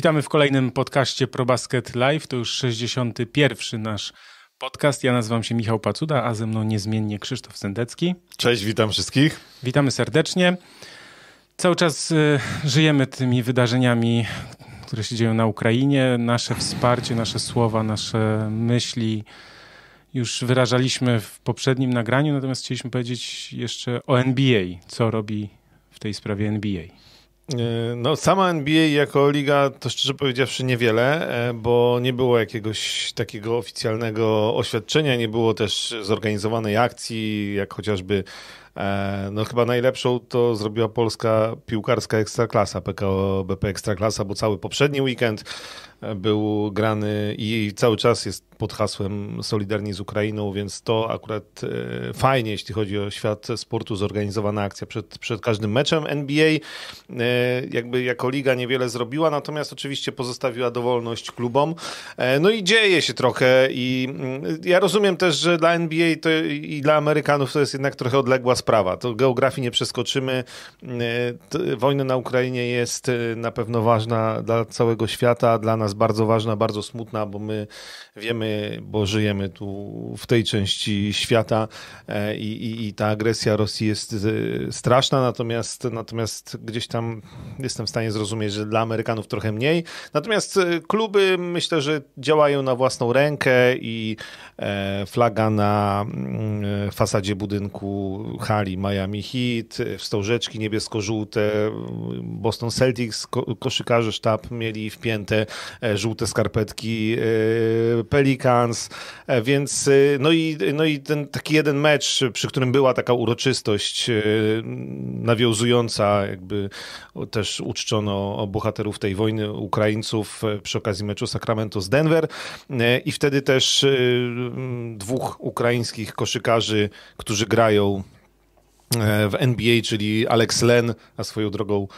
Witamy w kolejnym podcaście ProBasket Live. To już 61. nasz podcast. Ja nazywam się Michał Pacuda, a ze mną niezmiennie Krzysztof Sendecki. Cześć, witam wszystkich. Witamy serdecznie. Cały czas y, żyjemy tymi wydarzeniami, które się dzieją na Ukrainie. Nasze wsparcie, nasze słowa, nasze myśli już wyrażaliśmy w poprzednim nagraniu, natomiast chcieliśmy powiedzieć jeszcze o NBA, co robi w tej sprawie NBA. E, no, sama NBA jako liga to szczerze powiedziawszy niewiele, e, bo nie było jakiegoś takiego oficjalnego oświadczenia, nie było też zorganizowanej akcji, jak chociażby e, no chyba najlepszą to zrobiła polska piłkarska ekstraklasa, PKO BP Ekstraklasa, bo cały poprzedni weekend był grany i cały czas jest pod hasłem Solidarni z Ukrainą, więc to akurat e, fajnie, jeśli chodzi o świat sportu, zorganizowana akcja przed, przed każdym meczem. NBA e, jakby jako liga niewiele zrobiła, natomiast oczywiście pozostawiła dowolność klubom. E, no i dzieje się trochę i mm, ja rozumiem też, że dla NBA to i dla Amerykanów to jest jednak trochę odległa sprawa. To geografii nie przeskoczymy. Wojna na Ukrainie jest na pewno ważna dla całego świata, dla nas bardzo ważna, bardzo smutna, bo my wiemy, bo żyjemy tu w tej części świata e, i, i, i ta agresja Rosji jest e, straszna, natomiast, natomiast gdzieś tam jestem w stanie zrozumieć, że dla Amerykanów trochę mniej. Natomiast e, kluby myślę, że działają na własną rękę i flaga na mm, fasadzie budynku hali Miami Heat, wstążeczki niebiesko-żółte, Boston Celtics, koszykarze sztab mieli wpięte żółte skarpetki Pelicans, e, więc e, no i, no i ten taki jeden mecz, przy którym była taka uroczystość e, nawiązująca, jakby też uczczono bohaterów tej wojny, Ukraińców przy okazji meczu Sacramento z Denver i wtedy też dwóch ukraińskich koszykarzy, którzy grają w NBA, czyli Alex Len, a swoją drogą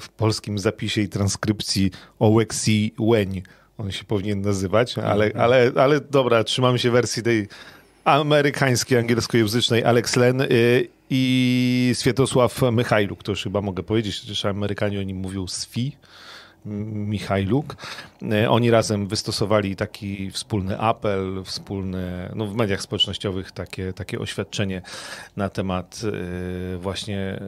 w polskim zapisie i transkrypcji Oleksii Łeń on się powinien nazywać, ale, mhm. ale, ale dobra, trzymamy się wersji tej amerykańskiej, angielskojęzycznej Alex Len y, i Swiatosław Michajluk, to już chyba mogę powiedzieć, chociaż Amerykanie o nim mówią SFI. Michajluk. Y, oni razem wystosowali taki wspólny apel, wspólne, no w mediach społecznościowych takie, takie oświadczenie na temat y, właśnie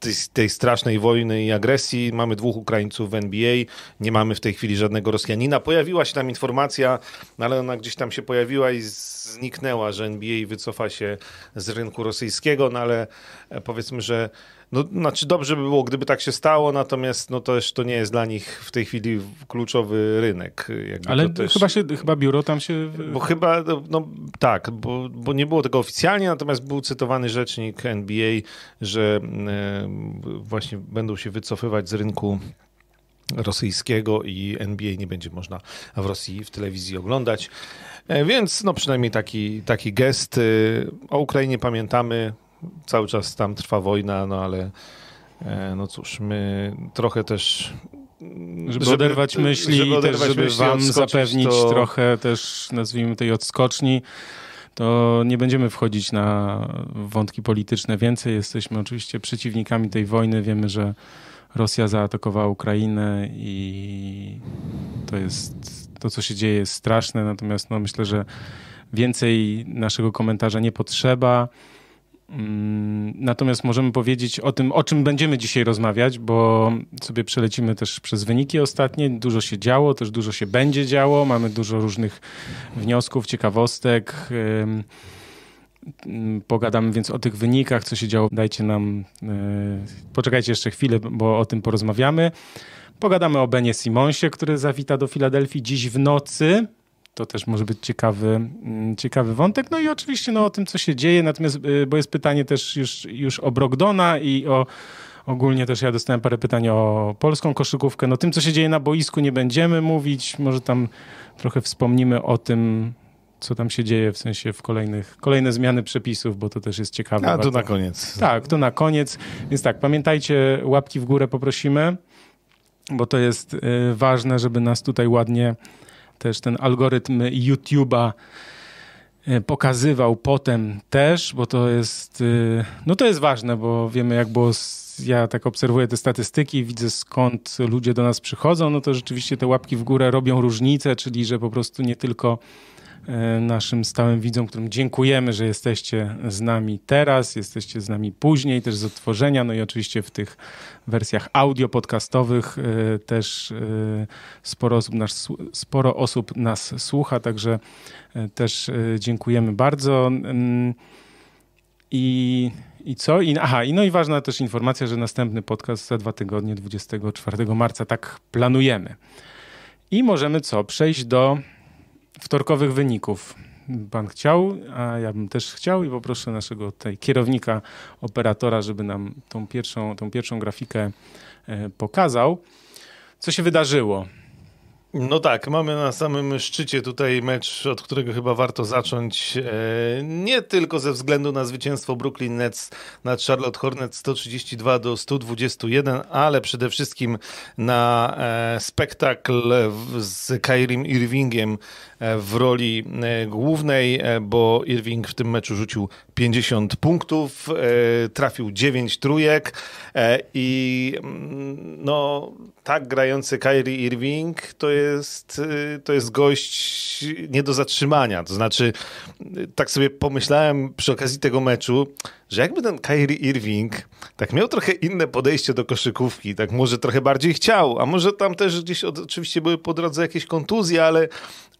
tej, tej, strasznej wojny i agresji. Mamy dwóch Ukraińców w NBA, nie mamy w tej chwili żadnego Rosjanina. Pojawiła się tam informacja, ale ona gdzieś tam się pojawiła i zniknęła, że NBA wycofa się z rynku rosyjskiego, no ale e, powiedzmy, że no, znaczy dobrze by było, gdyby tak się stało, natomiast no też to nie jest dla nich w tej chwili kluczowy rynek. Jakby Ale też... chyba, się, chyba biuro tam się... Bo chyba, no tak, bo, bo nie było tego oficjalnie, natomiast był cytowany rzecznik NBA, że e, właśnie będą się wycofywać z rynku rosyjskiego i NBA nie będzie można w Rosji w telewizji oglądać. E, więc no przynajmniej taki, taki gest. O Ukrainie pamiętamy, cały czas tam trwa wojna, no ale e, no cóż, my trochę też żeby, żeby oderwać myśli żeby oderwać też, żeby myśli, wam zapewnić to... trochę też, nazwijmy tej odskoczni, to nie będziemy wchodzić na wątki polityczne więcej. Jesteśmy oczywiście przeciwnikami tej wojny. Wiemy, że Rosja zaatakowała Ukrainę i to jest to, co się dzieje, jest straszne. Natomiast no, myślę, że więcej naszego komentarza nie potrzeba. Mm, natomiast możemy powiedzieć o tym, o czym będziemy dzisiaj rozmawiać, bo sobie przelecimy też przez wyniki ostatnie. Dużo się działo, też dużo się będzie działo. Mamy dużo różnych wniosków, ciekawostek. Pogadamy więc o tych wynikach, co się działo. Dajcie nam, e, poczekajcie jeszcze chwilę, bo o tym porozmawiamy. Pogadamy o Benie Simonsie, który zawita do Filadelfii dziś w nocy. To też może być ciekawy, mm, ciekawy wątek. No i oczywiście no, o tym, co się dzieje, natomiast, y, bo jest pytanie też już, już o Brogdona i o ogólnie też ja dostałem parę pytań o polską koszykówkę. No tym, co się dzieje na boisku nie będziemy mówić. Może tam trochę wspomnimy o tym, co tam się dzieje, w sensie w kolejnych, kolejne zmiany przepisów, bo to też jest ciekawe. A, to na koniec. Tak, to na koniec. Więc tak, pamiętajcie, łapki w górę poprosimy, bo to jest y, ważne, żeby nas tutaj ładnie też ten algorytm YouTube'a pokazywał potem też, bo to jest, no to jest ważne, bo wiemy jak było ja tak obserwuję te statystyki, widzę skąd ludzie do nas przychodzą, no to rzeczywiście te łapki w górę robią różnicę, czyli że po prostu nie tylko e, naszym stałym widzom, którym dziękujemy, że jesteście z nami teraz, jesteście z nami później, też z odtworzenia, no i oczywiście w tych wersjach audio podcastowych e, też e, sporo osób nas, sporo osób nas słucha, także też dziękujemy bardzo. Mm, I i co? I, aha, i no i ważna też informacja, że następny podcast za dwa tygodnie, 24 marca, tak planujemy. I możemy co? Przejść do wtorkowych wyników. Pan chciał, a ja bym też chciał i poproszę naszego tej kierownika, operatora, żeby nam tą pierwszą, tą pierwszą grafikę e, pokazał. Co się wydarzyło? No tak, mamy na samym szczycie tutaj mecz, od którego chyba warto zacząć. E, nie tylko ze względu na zwycięstwo Brooklyn Nets nad Charlotte Hornets 132 do 121, ale przede wszystkim na e, spektakl z Kairim Irvingiem w roli głównej, bo Irving w tym meczu rzucił 50 punktów, trafił 9 trójek i mm, no tak grający Kyrie Irving to jest, to jest gość nie do zatrzymania. To znaczy, tak sobie pomyślałem przy okazji tego meczu, że jakby ten Kyrie Irving tak miał trochę inne podejście do koszykówki, tak może trochę bardziej chciał, a może tam też gdzieś od, oczywiście były po drodze jakieś kontuzje, ale,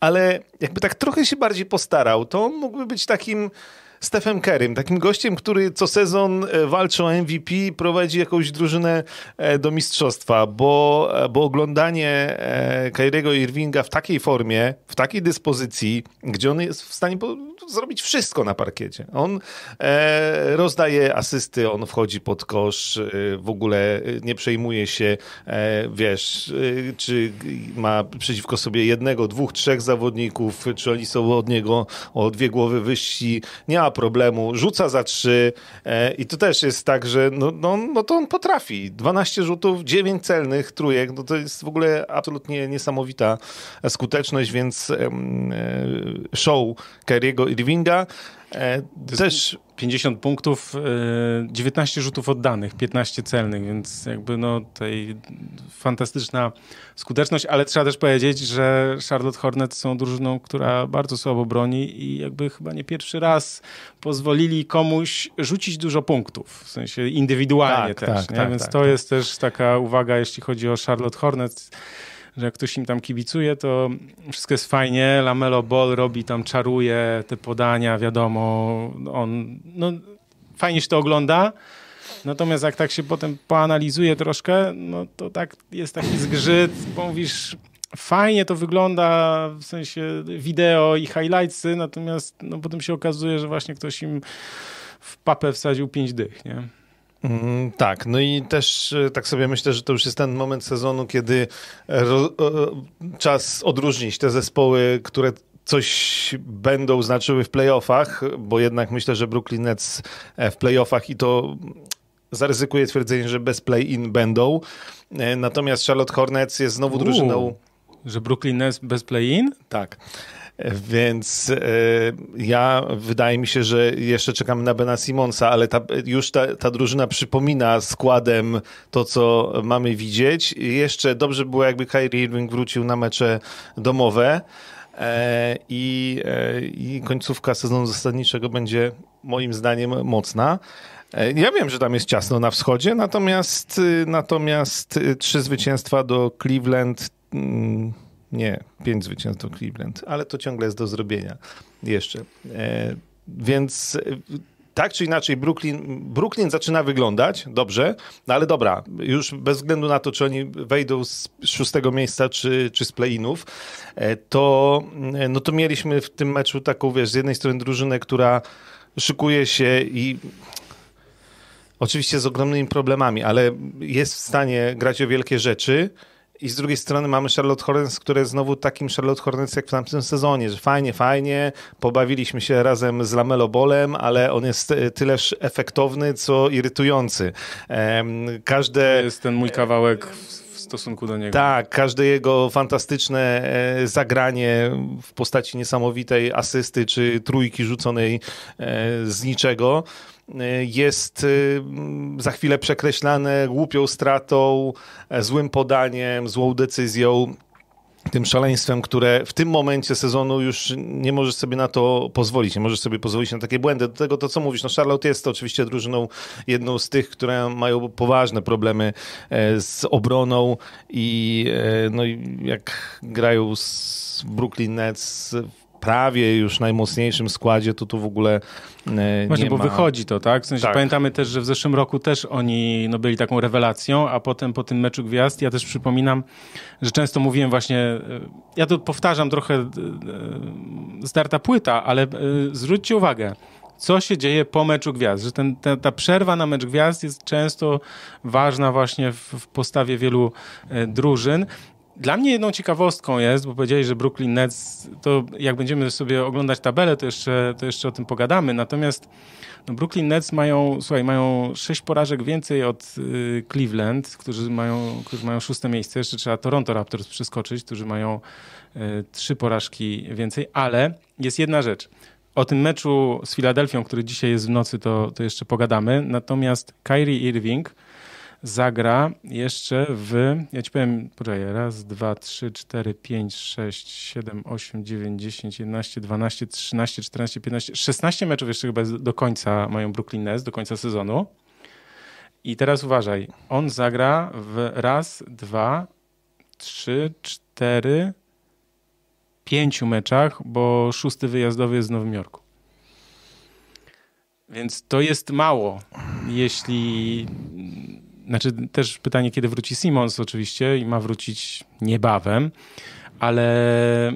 ale jakby tak trochę się bardziej postarał, to mógłby być takim Stephen Kerrym, takim gościem, który co sezon e, walczy o MVP, prowadzi jakąś drużynę e, do mistrzostwa, bo, e, bo oglądanie Kyriego Irvinga w takiej formie, w takiej dyspozycji, gdzie on jest w stanie zrobić wszystko na parkiecie. On rozdaje asysty, on wchodzi pod kosz, w ogóle nie przejmuje się, wiesz, czy ma przeciwko sobie jednego, dwóch, trzech zawodników, czy oni są od niego o dwie głowy wyżsi. Nie ma problemu, rzuca za trzy e, i to też jest tak, że no, no, no to on potrafi. 12 rzutów, 9 celnych trójek, no to jest w ogóle absolutnie niesamowita skuteczność, więc e, show Kerry'ego Irvinga E, też 50 punktów, 19 e, rzutów oddanych, 15 celnych, więc jakby no tej fantastyczna skuteczność, ale trzeba też powiedzieć, że Charlotte Hornets są drużyną, która bardzo słabo broni i jakby chyba nie pierwszy raz pozwolili komuś rzucić dużo punktów, w sensie indywidualnie tak, też, tak, tak, więc tak, to tak. jest też taka uwaga, jeśli chodzi o Charlotte Hornets, że jak ktoś im tam kibicuje, to wszystko jest fajnie, Lamelo Ball robi tam, czaruje te podania, wiadomo, on, no fajnie się to ogląda, natomiast jak tak się potem poanalizuje troszkę, no to tak jest taki zgrzyt, bo mówisz, fajnie to wygląda w sensie wideo i highlightsy, natomiast no, potem się okazuje, że właśnie ktoś im w papę wsadził pięć dych, nie? Mm, tak, no i też e, tak sobie myślę, że to już jest ten moment sezonu, kiedy ro, czas odróżnić te zespoły, które coś będą znaczyły w playoffach, bo jednak myślę, że Brooklyn Nets e, w playoffach i to zaryzykuję twierdzenie, że bez play-in będą. E, natomiast Charlotte Hornets jest znowu drużyną... że Brooklyn Nets bez play-in? Tak. Więc e, ja wydaje mi się, że jeszcze czekamy na Bena Simonsa, ale ta, już ta, ta drużyna przypomina składem to, co mamy widzieć. Jeszcze dobrze było, jakby Kyrie Irving wrócił na mecze domowe. E, I, e, I końcówka sezonu zasadniczego będzie moim zdaniem mocna. Ja wiem, że tam jest ciasno na wschodzie, natomiast, natomiast trzy zwycięstwa do Cleveland mm, nie, pięć zwycięstw do Cleveland, ale to ciągle jest do zrobienia jeszcze. E, więc e, tak czy inaczej Brooklyn, Brooklyn zaczyna wyglądać dobrze, no ale dobra, już bez względu na to, czy oni wejdą z szóstego miejsca, czy, czy z play-inów, e, to, e, no to mieliśmy w tym meczu taką, wiesz, z jednej strony drużynę, która szykuje się i oczywiście z ogromnymi problemami, ale jest w stanie grać o wielkie rzeczy, i z drugiej strony mamy Charlotte Hornets, które znowu takim Charlotte Hornets jak w tamtym sezonie, że fajnie, fajnie, pobawiliśmy się razem z Lamelo Bolem, ale on jest tyleż efektowny, co irytujący. Każde... To jest ten mój kawałek stosunku do niego. Tak, każde jego fantastyczne e, zagranie w postaci niesamowitej asysty czy trójki rzuconej z niczego jest za chwilę przekreślane głupią stratą, złym podaniem, złą decyzją tym szaleństwem, które w tym momencie sezonu już nie możesz sobie na to pozwolić, nie możesz sobie pozwolić na takie błędy. Do tego to, co mówisz, no Charlotte jest oczywiście drużyną jedną z tych, które mają poważne problemy e, z obroną i e, no jak grają z Brooklyn Nets prawie już najmocniejszym składzie, to tu w ogóle e, Właśnie, bo ma... wychodzi to, tak? W sensie tak. pamiętamy też, że w zeszłym roku też oni no, byli taką rewelacją, a potem po tym meczu gwiazd, ja też przypominam, że często mówiłem właśnie, e, ja to powtarzam trochę e, zdarta płyta, ale zwróćcie uwagę, co się dzieje po meczu gwiazd, że ten, ta, ta, przerwa na mecz gwiazd jest często ważna właśnie w, w postawie wielu drużyn dla mnie jedną ciekawostką jest, bo powiedzieli, że Brooklyn Nets, to jak będziemy sobie oglądać tabelę, to jeszcze, to jeszcze o tym pogadamy. Natomiast no Brooklyn Nets mają, słuchaj, mają sześć porażek więcej od y, Cleveland, którzy mają, którzy mają szóste miejsce. Jeszcze trzeba Toronto Raptors przeskoczyć, którzy mają y, trzy porażki więcej, ale jest jedna rzecz. O tym meczu z Filadelfią, który dzisiaj jest w nocy, to, to jeszcze pogadamy. Natomiast Kyrie Irving zagra jeszcze w, ja ci powiem, poczekaj, raz, dwa, trzy, cztery, pięć, sześć, siedem, osiem, dziewięć, dziesięć, jedenaście, dwanaście, trzynaście, czternaście, piętnaście, szesnaście meczów jeszcze chyba do końca mają Brooklyn Nets, do końca sezonu. I teraz uważaj, on zagra w raz, dwa, trzy, cztery, pięciu meczach, bo szósty wyjazdowy jest w Nowym Jorku. Więc to jest mało, jeśli znaczy też pytanie, kiedy wróci Simons oczywiście i ma wrócić niebawem, ale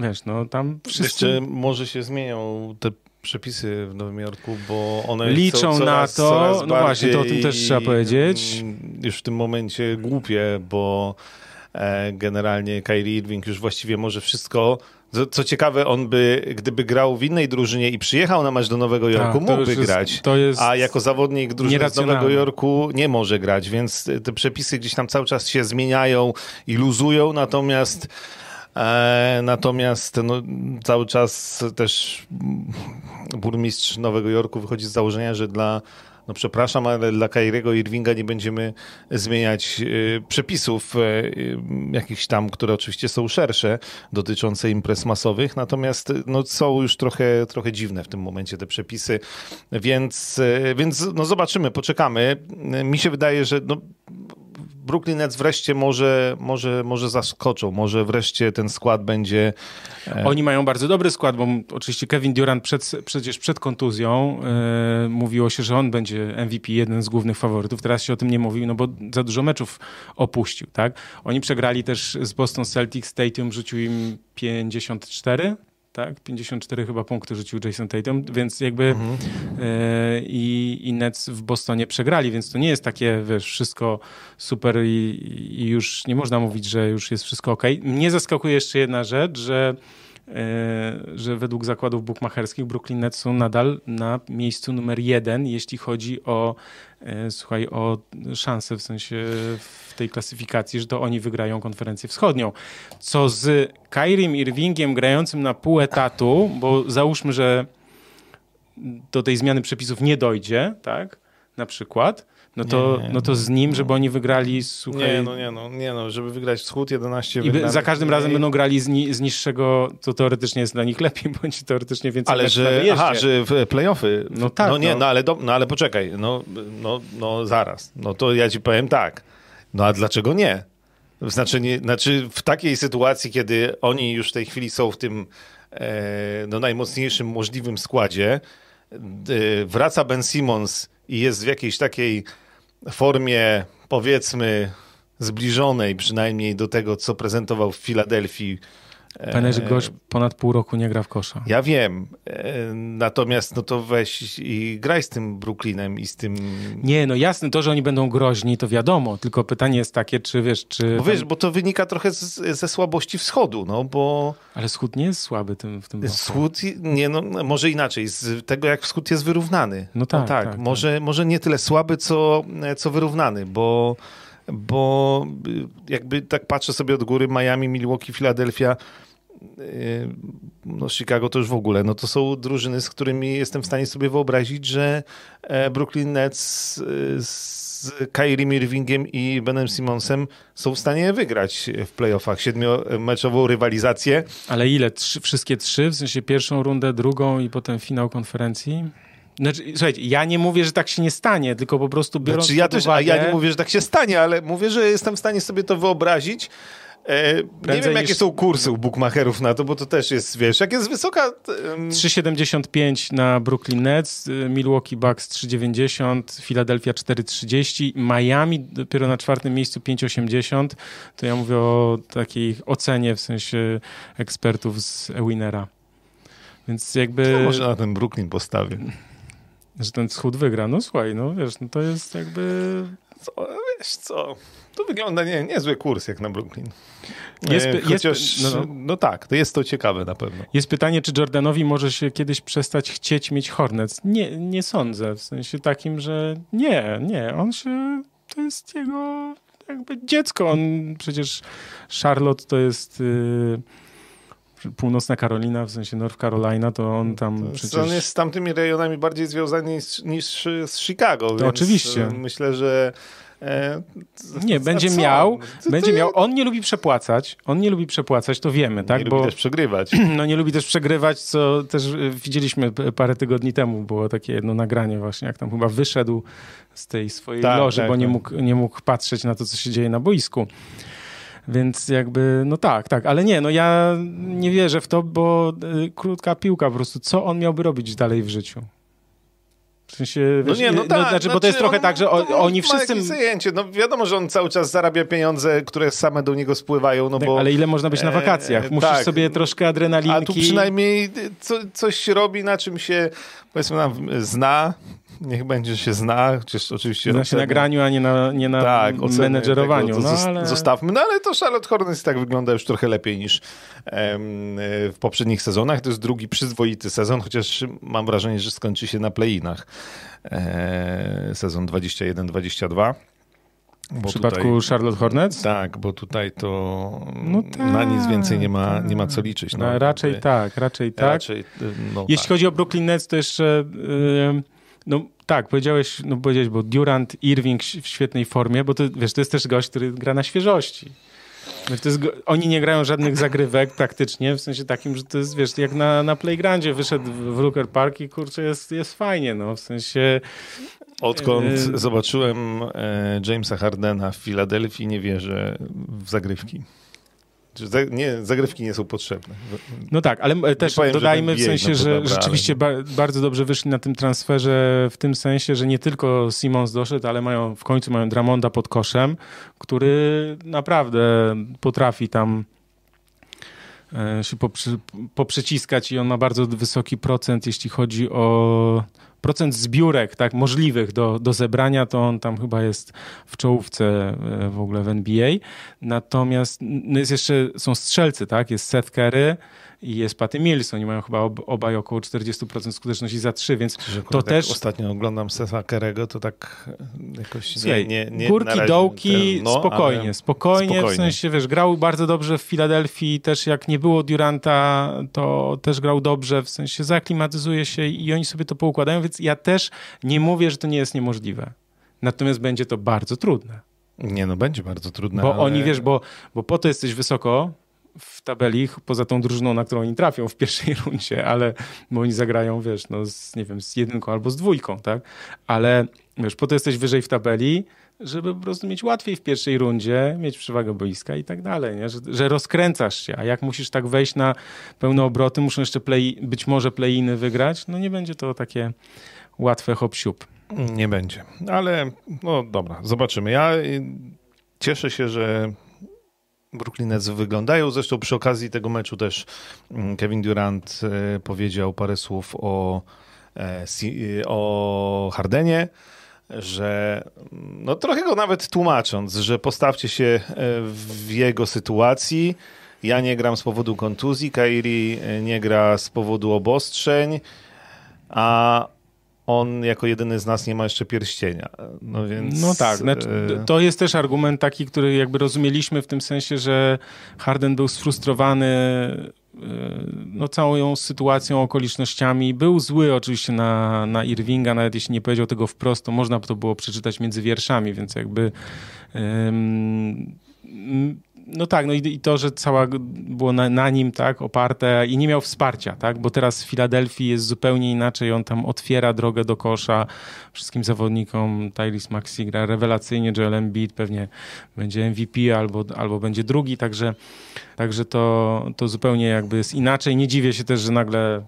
wiesz, no tam wszyscy... Jeszcze może się zmienią te przepisy w Nowym Jorku, bo one liczą coraz, na to, no właśnie, to o tym też trzeba powiedzieć. Już w tym momencie głupie, bo generalnie Kyrie Irving już właściwie może wszystko. Co, co, ciekawe, on by, gdyby grał w innej drużynie i przyjechał na mecz do Nowego Jorku, tak, mógłby jest, grać, a jako zawodnik drużyny z Nowego Jorku nie może grać, więc te przepisy gdzieś tam cały czas się zmieniają i luzują, natomiast e, natomiast no, cały czas też burmistrz Nowego Jorku wychodzi z założenia, że dla no przepraszam, ale dla Kairiego Irvinga nie będziemy zmieniać y, przepisów y, y, jakichś tam, które oczywiście są szersze, dotyczące imprez masowych, natomiast no, są już trochę, trochę dziwne w tym momencie te przepisy, więc, więc no zobaczymy, poczekamy. Mi się wydaje, że no, Brooklyn Nets wreszcie może, może, może zaskoczą, może wreszcie ten skład będzie... E, Oni mają bardzo dobry skład, bo oczywiście Kevin Durant przed, przecież przed kontuzją yy, mówiło się, że on będzie MVP, jeden z głównych faworytów. Teraz się o tym nie mówił, no bo za dużo meczów opuścił, tak? Oni przegrali też z Boston Celtics, Stadium rzucił im 54, tak? 54 chyba punkty rzucił Jason Tatum, więc jakby mhm. e, i, i Nets w Bostonie przegrali, więc to nie jest takie, wiesz, wszystko super i, i już nie można mówić, że już jest wszystko ok. Mnie zaskakuje jeszcze jedna rzecz, że E, że według zakładów bukmacherskich Brooklyn Nets są nadal na miejscu numer jeden, jeśli chodzi o, słuchaj, o szanse w sensie w tej klasyfikacji, że to oni wygrają konferencję wschodnią. Co z Kairim Irvingiem grającym na pół etatu, bo załóżmy, że do tej zmiany przepisów nie dojdzie, tak, na przykład, no to, nie, nie, no to z nim, żeby oni wygrali, słuchaj... Nie, no nie, no, nie no, żeby wygrać wschód 11 I za każdym razem będą grali z, ni z, niższego, co teoretycznie jest dla nich lepiej, bądź teoretycznie więcej Ale że, aha, że w playoffy... No tak. No nie, no, no ale, do, no ale poczekaj, no, no, no zaraz, no to ja ci powiem tak, no a dlaczego nie? Znaczy, nie, znaczy w takiej sytuacji, kiedy oni już w tej chwili są w tym e, no, najmocniejszym możliwym składzie, e, wraca Ben Simmons i jest w jakiejś takiej formie, powiedzmy, zbliżonej przynajmniej do tego, co prezentował w Filadelfii. Że gość ponad pół roku nie gra w kosza. Ja wiem. E, natomiast no to weź i graj z tym Brooklynem i z tym... Nie, no jasne, to, że oni będą groźni, to wiadomo. Tylko pytanie jest takie, czy wiesz, czy... Bo wiesz, bo to wynika trochę z, ze słabości wschodu, no bo... Ale wschód nie jest słaby tym, w tym roku. Wschód, nie no, może inaczej, z tego jak wschód jest wyrównany. No tak, no tak, tak, może, tak. może nie tyle słaby, co, co wyrównany, bo bo jakby tak patrzę sobie od góry, Miami, Milwaukee, Philadelphia, no Chicago to już w ogóle, no to są drużyny, z którymi jestem w stanie sobie wyobrazić, że Brooklyn Nets z z Kairim Irvingiem i Benem Simonsem są w stanie wygrać w playoffach siedmiomeczową rywalizację. Ale ile? Trzy, wszystkie trzy? W sensie pierwszą rundę, drugą i potem finał konferencji? Znaczy, słuchajcie, ja nie mówię, że tak się nie stanie, tylko po prostu biorąc znaczy, ja też, uwagę... A ja nie mówię, że tak się stanie, ale mówię, że jestem w stanie sobie to wyobrazić, E, nie wiem, jakie niż... są kursy u bookmacherów na to, bo to też jest, wiesz, jak jest wysoka... Um... 3,75 na Brooklyn Nets, y, Milwaukee Bucks 3,90, Philadelphia 4,30, Miami dopiero na czwartym miejscu 5,80. To ja mówię o takiej ocenie w sensie ekspertów z Winera. Więc jakby... To może na ten Brooklyn postawię. Że ten wschód wygra. No słuchaj, no wiesz, no to jest jakby... Co, wiesz co... To wygląda nie, niezły kurs jak na Brooklyn. Jest, e, Chociaż, jest, no, no. no, tak, to jest to ciekawe na pewno. Jest pytanie, czy Jordanowi może się kiedyś przestać chcieć mieć Hornets? Nie, nie sądzę, w sensie takim, że nie, nie, on się, to jest jego jakby dziecko, on przecież Charlotte to jest... Yy, północna Karolina, w sensie North Carolina, to on tam to przecież... On jest z tamtymi rejonami bardziej związany niż, niż z Chicago, to Oczywiście. Myślę, że E, nie, będzie miał, będzie miał. On nie lubi przepłacać, on nie lubi przepłacać, to wiemy, tak? Nie Bo, lubi też przegrywać. No nie lubi też przegrywać, co też e, widzieliśmy parę tygodni temu, było takie jedno nagranie właśnie, jak tam chyba wyszedł z tej swojej tak, loży, tak, bo nie, tak. mógł, nie mógł patrzeć na to, co się dzieje na boisku. Więc jakby, no tak, tak, ale nie, no ja nie wierzę w to, bo y, krótka piłka po prostu, co on miałby robić dalej w życiu? W sensie, no nie, no, tak, no, znaczy, bo to jest trochę on, tak, że o, oni wszyscy... zajęcie. No wiadomo, że on cały czas zarabia pieniądze, które same do niego spływają, no tak, bo... Ale ile można być na wakacjach? E, Musisz tak. sobie troszkę adrenalinki... A tu przynajmniej co, coś robi, na czym się, powiedzmy, zna, Niech będzie, się zna, chociaż oczywiście... Zna się na graniu, a nie na, nie na tak, menedżerowaniu. Tego, no, ale... Zostawmy. No ale to Charlotte Hornets tak wygląda już trochę lepiej niż em, w poprzednich sezonach. To jest drugi przyzwoity sezon, chociaż mam wrażenie, że skończy się na play-inach. E, sezon 21-22. w przypadku tutaj, Charlotte Hornets? Tak, bo tutaj to no tak, na nic więcej nie ma, nie ma co liczyć. No, no raczej tak, raczej tak. Raczej, no, Jeśli tak. chodzi o Brooklyn Nets, to jeszcze... Yy, no tak, powiedziałeś, no powiedziałeś, bo Durant, Irving w świetnej formie, bo to, wiesz, to jest też gość, który gra na świeżości. Jest, oni nie grają żadnych zagrywek praktycznie, w sensie takim, że to jest, wiesz, jak na, na playgroundzie wyszedł w Rooker Park i kurczę, jest, jest fajnie, no, w sensie... Odkąd e... zobaczyłem e, Jamesa Hardena w Filadelfii, nie wierzę w zagrywki. Nie, zagrywki nie są potrzebne. No tak, ale e, też powiem, dodajmy w sensie, że dobra, rzeczywiście ale... ba bardzo dobrze wyszli na tym transferze w tym sensie, że nie tylko Simons doszedł, ale mają w końcu mają Dramonda pod koszem, który naprawdę potrafi tam e, się poprzy, poprzeciskać i on ma bardzo wysoki procent, jeśli chodzi o procent zbiórek tak, możliwych do, do zebrania, to on tam chyba jest w czołówce e, w ogóle w NBA. Natomiast no jest jeszcze, są strzelcy, tak? Jest Seth Curry, i jest Patty Mills. Oni mają chyba ob, obaj około 40% skuteczności za trzy, więc to też... Ostatnio oglądam Sefa Kerego, to tak jakoś Słuchaj, nie, nie, nie Górki, dołki, ten, no, spokojnie, spokojnie, spokojnie, w sensie, wiesz, grał bardzo dobrze w Filadelfii, też jak nie było Duranta, to też grał dobrze, w sensie zaklimatyzuje się i oni sobie to poukładają, więc ja też nie mówię, że to nie jest niemożliwe. Natomiast będzie to bardzo trudne. Nie, no będzie bardzo trudne. Bo ale... oni, wiesz, bo, bo po to jesteś wysoko, w tabeli, poza tą drużyną, na którą oni trafią w pierwszej rundzie, ale bo oni zagrają, wiesz, no z, nie wiem, z jedynką albo z dwójką, tak? Ale wiesz, po to jesteś wyżej w tabeli, żeby po prostu mieć łatwiej w pierwszej rundzie, mieć przewagę boiska i tak dalej, nie? Że, że rozkręcasz się, a jak musisz tak wejść na pełne obroty, muszą jeszcze play, być może play-iny wygrać, no nie będzie to takie łatwe hop -siup. Nie będzie, ale no dobra, zobaczymy. Ja y, cieszę się, że Brooklyn Nets wyglądają. Zresztą przy okazji tego meczu też mm, Kevin Durant e, powiedział parę słów o, e, o Hardenie, że no trochę go nawet tłumacząc, że postawcie się e, w jego sytuacji. Ja nie gram z powodu kontuzji, Kairi nie gra z powodu obostrzeń, a on jako jedyny z nas nie ma jeszcze pierścienia. No więc... No tak, znaczy, to jest też argument taki, który jakby rozumieliśmy w tym sensie, że Harden był sfrustrowany no, całą sytuacją, okolicznościami. Był zły oczywiście na, na Irvinga, nawet jeśli nie powiedział tego wprost, to można to było przeczytać między wierszami, więc jakby um, no tak, no i, i, to, że cała było na, na, nim, tak, oparte i nie miał wsparcia, tak, bo teraz w Filadelfii jest zupełnie inaczej, on tam otwiera drogę do kosza wszystkim zawodnikom, Tyrese Maxi gra rewelacyjnie, Joel Embiid pewnie będzie MVP albo, albo będzie drugi, także, także to, to zupełnie jakby jest inaczej. Nie dziwię się też, że nagle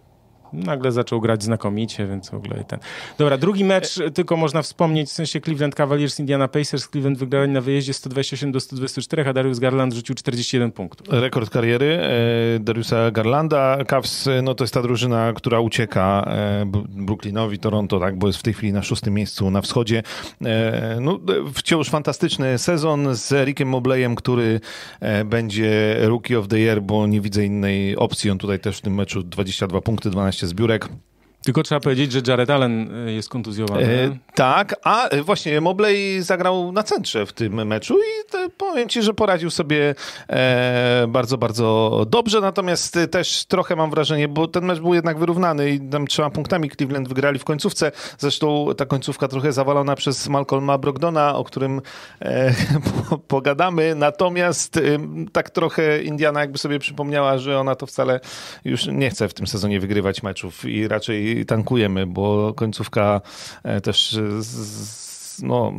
nagle zaczął grać znakomicie, więc w ogóle ten. Dobra, drugi mecz e... tylko można wspomnieć, w sensie Cleveland Cavaliers, Indiana Pacers. Cleveland wygrali na wyjeździe 128 do 124, a Darius Garland rzucił 41 punktów. Rekord kariery e, Dariusa Garlanda. Cavs, e, no to jest ta drużyna, która ucieka Brooklynowi, Toronto, tak, bo jest w tej chwili na szóstym miejscu na wschodzie. No, wciąż fantastyczny sezon z Rickiem Mobleyem, który będzie Rookie of the Year, bo nie widzę innej opcji. On tutaj też w tym meczu 22 punkty, 12 12 zbiórek. Tylko trzeba powiedzieć, że Jared Allen e, jest kontuzjowany. E, tak, a e, właśnie Mobley zagrał na centrze w tym meczu i te, powiem ci, że poradził sobie e, bardzo, bardzo dobrze, natomiast też trochę mam wrażenie, bo ten mecz był jednak wyrównany i tam trzema punktami Cleveland wygrali w końcówce. Zresztą ta końcówka trochę zawalona przez Malcolma Brogdona, o którym e, po, pogadamy, natomiast e, tak trochę Indiana jakby sobie przypomniała, że ona to wcale już nie chce w tym sezonie wygrywać meczów i raczej tankujemy, bo końcówka e, też no,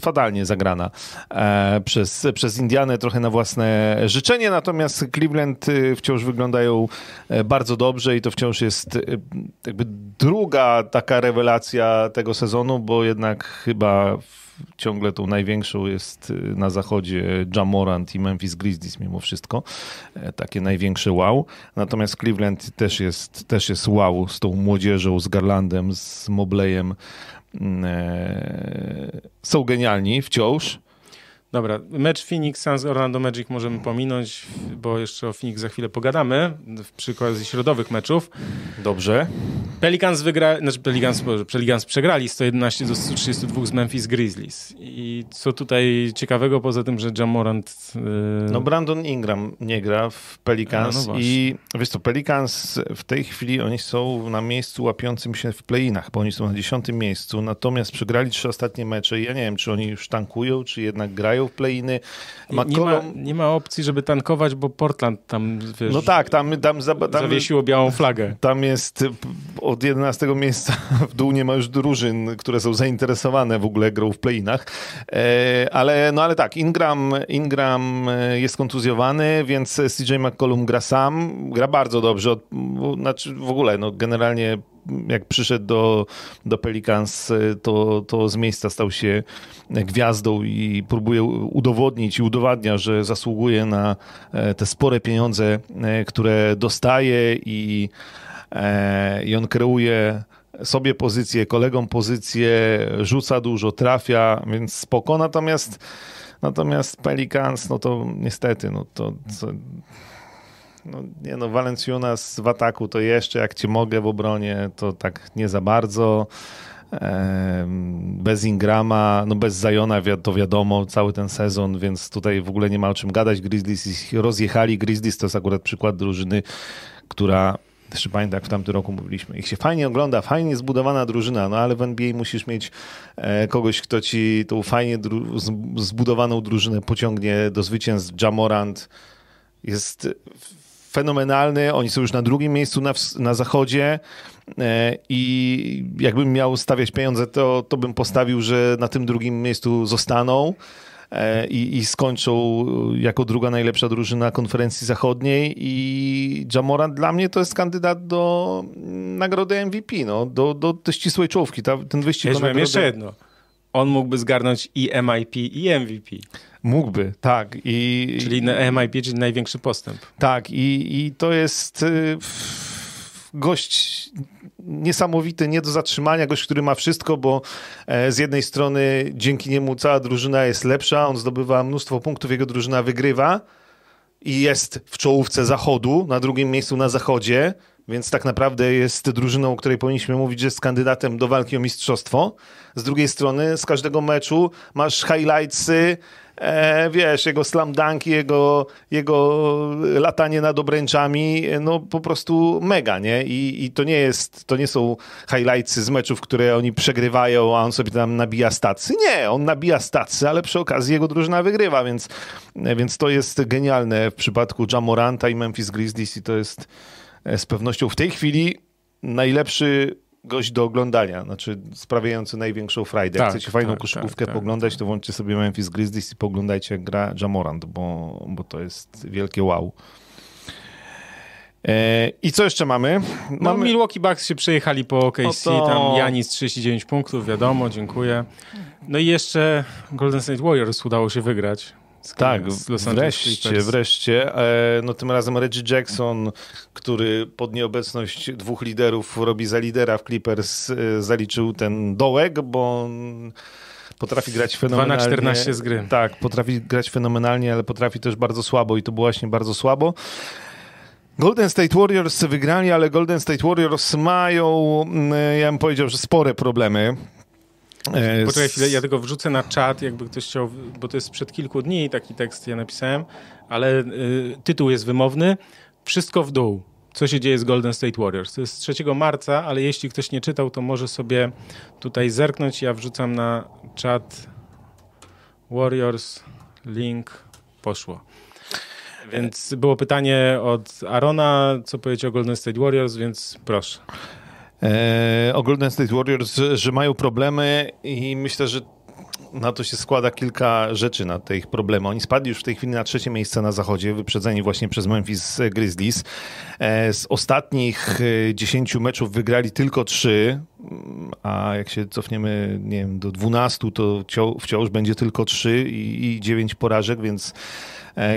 fatalnie zagrana e, przez, przez Indianę, trochę na własne życzenie, natomiast Cleveland wciąż wyglądają e, bardzo dobrze i to wciąż jest jakby druga taka rewelacja tego sezonu, bo jednak chyba ciągle tą największą jest y, na zachodzie Jamorant i Memphis Grizzlies mimo wszystko. E, takie największe wow. Natomiast Cleveland też jest, też jest wow z tą młodzieżą, z Garlandem, z Mobleyem. Mm, e, są genialni wciąż. Dobra, mecz Phoenix Suns Orlando Magic możemy pominąć, bo jeszcze o Phoenix za chwilę pogadamy przy okazji środowych meczów. Dobrze. Pelicans wygra, znaczy Pelicans, Pelicans przegrali 111 do 132 z Memphis Grizzlies. I co tutaj ciekawego poza tym, że Jamorant... Yy... No Brandon Ingram nie gra w Pelicans no, no i wiesz co, Pelicans w tej chwili oni są na miejscu łapiącym się w play-inach, bo oni są na dziesiątym miejscu, natomiast przegrali trzy ostatnie mecze i ja nie wiem, czy oni już tankują, czy jednak grają w play-iny. Nie, ma, nie ma opcji, żeby tankować, bo Portland tam, wiesz, No tak, tam, tam, tam zawiesiło białą flagę. Tam jest od 11 miejsca w dół nie ma już drużyn, które są zainteresowane w ogóle grą w play-inach. E, ale, no ale tak, Ingram, Ingram e, jest kontuzjowany, więc CJ McCollum gra sam, gra bardzo dobrze, znaczy w ogóle, no generalnie jak przyszedł do, do Pelicans, to, to z miejsca stał się gwiazdą i próbuje udowodnić i udowadnia, że zasługuje na e, te spore pieniądze, e, które dostaje i, e, i on kreuje sobie pozycję, kolegom pozycję, rzuca dużo, trafia, więc spoko. Natomiast natomiast Pelicans, no to niestety, no to, to no, nie no, Valenciunas w ataku to jeszcze, jak ci mogę w obronie, to tak nie za bardzo. Bez Ingrama, no bez Zajona to wiadomo, cały ten sezon, więc tutaj w ogóle nie ma o czym gadać. Grizzlies ich rozjechali. Grizzlies to jest akurat przykład drużyny, która jeszcze pamiętam, jak w tamtym roku mówiliśmy, ich się fajnie ogląda, fajnie zbudowana drużyna, no ale w NBA musisz mieć e, kogoś, kto ci tą fajnie dru zbudowaną drużynę pociągnie do zwycięstw. Jamorant jest fenomenalny. Oni są już na drugim miejscu na, na zachodzie. E, I jakbym miał stawiać pieniądze, to, to bym postawił, że na tym drugim miejscu zostaną. E, I, i, skończą jako druga najlepsza drużyna konferencji zachodniej i Jamorant dla mnie to jest kandydat do nagrody MVP, no, do, do, do ścisłej czołówki. Ta, ten wyścig ja nagrodę... jeszcze jedno. On mógłby zgarnąć i MIP i MVP. Mógłby, tak. I, czyli MIP, czyli największy postęp. Tak, i, i to jest y, gość niesamowity, nie do zatrzymania, gość, który ma wszystko, bo e, z jednej strony dzięki niemu cała drużyna jest lepsza, on zdobywa mnóstwo punktów, jego drużyna wygrywa i jest w czołówce zachodu, na drugim miejscu na zachodzie, więc tak naprawdę jest drużyną, o której powinniśmy mówić, że jest kandydatem do walki o mistrzostwo. Z drugiej strony z każdego meczu masz highlightsy, e, wiesz, jego slam dunki, jego, jego latanie nad obręczami, no po prostu mega, nie? I, I to nie jest, to nie są highlightsy z meczów, które oni przegrywają, a on sobie tam nabija stacy. Nie, on nabija stacy, ale przy okazji jego drużyna wygrywa, więc, więc to jest genialne w przypadku Jamoranta i Memphis Grizzlies i to jest e, z pewnością w tej chwili najlepszy gość do oglądania, znaczy sprawiający największą frajdę. Jak tak, chcecie fajną tak, koszykówkę tak, poglądać, tak. to włączcie sobie Memphis Grizzlies i poglądajcie jak gra Jamorant, bo, bo to jest wielkie wow. E, I co jeszcze mamy? No, mamy... Milwaukee Bucks się przejechali po OKC, no to... tam Janis 39 punktów, wiadomo, dziękuję. No i jeszcze Golden State Warriors udało się wygrać. Tak, wreszcie, wreszcie. E, no tym razem Reggie Jackson, który pod nieobecność dwóch liderów robi za lidera w Clippers, e, zaliczył ten dołek, bo potrafi grać fenomenalnie. 2 na 14 z gry. Tak, potrafi grać fenomenalnie, ale potrafi też bardzo słabo i to było właśnie bardzo słabo. Golden State Warriors wygrali, ale Golden State Warriors mają, mm, ja bym powiedział, że spore problemy. E, Poczekaj chwilę, ja tego wrzucę na czat, jakby ktoś chciał, bo to jest sprzed kilku dni taki tekst ja napisałem, ale y, tytuł jest wymowny. Wszystko w dół. Co się dzieje z Golden State Warriors? To jest z 3 marca, ale jeśli ktoś nie czytał, to może sobie tutaj zerknąć. Ja wrzucam na czat Warriors, link, poszło. Więc było pytanie od Arona, co powiedzieć o Golden State Warriors, więc proszę e, o Golden State Warriors, że mają problemy i myślę, że na to się składa kilka rzeczy na te ich problemy. Oni spadli już w tej chwili na trzecie miejsce na zachodzie, wyprzedzeni właśnie przez Memphis Grizzlies. E, z ostatnich e, dziesięciu meczów wygrali tylko trzy, a jak się cofniemy, nie wiem, do dwunastu, to wciąż będzie tylko trzy i dziewięć porażek, więc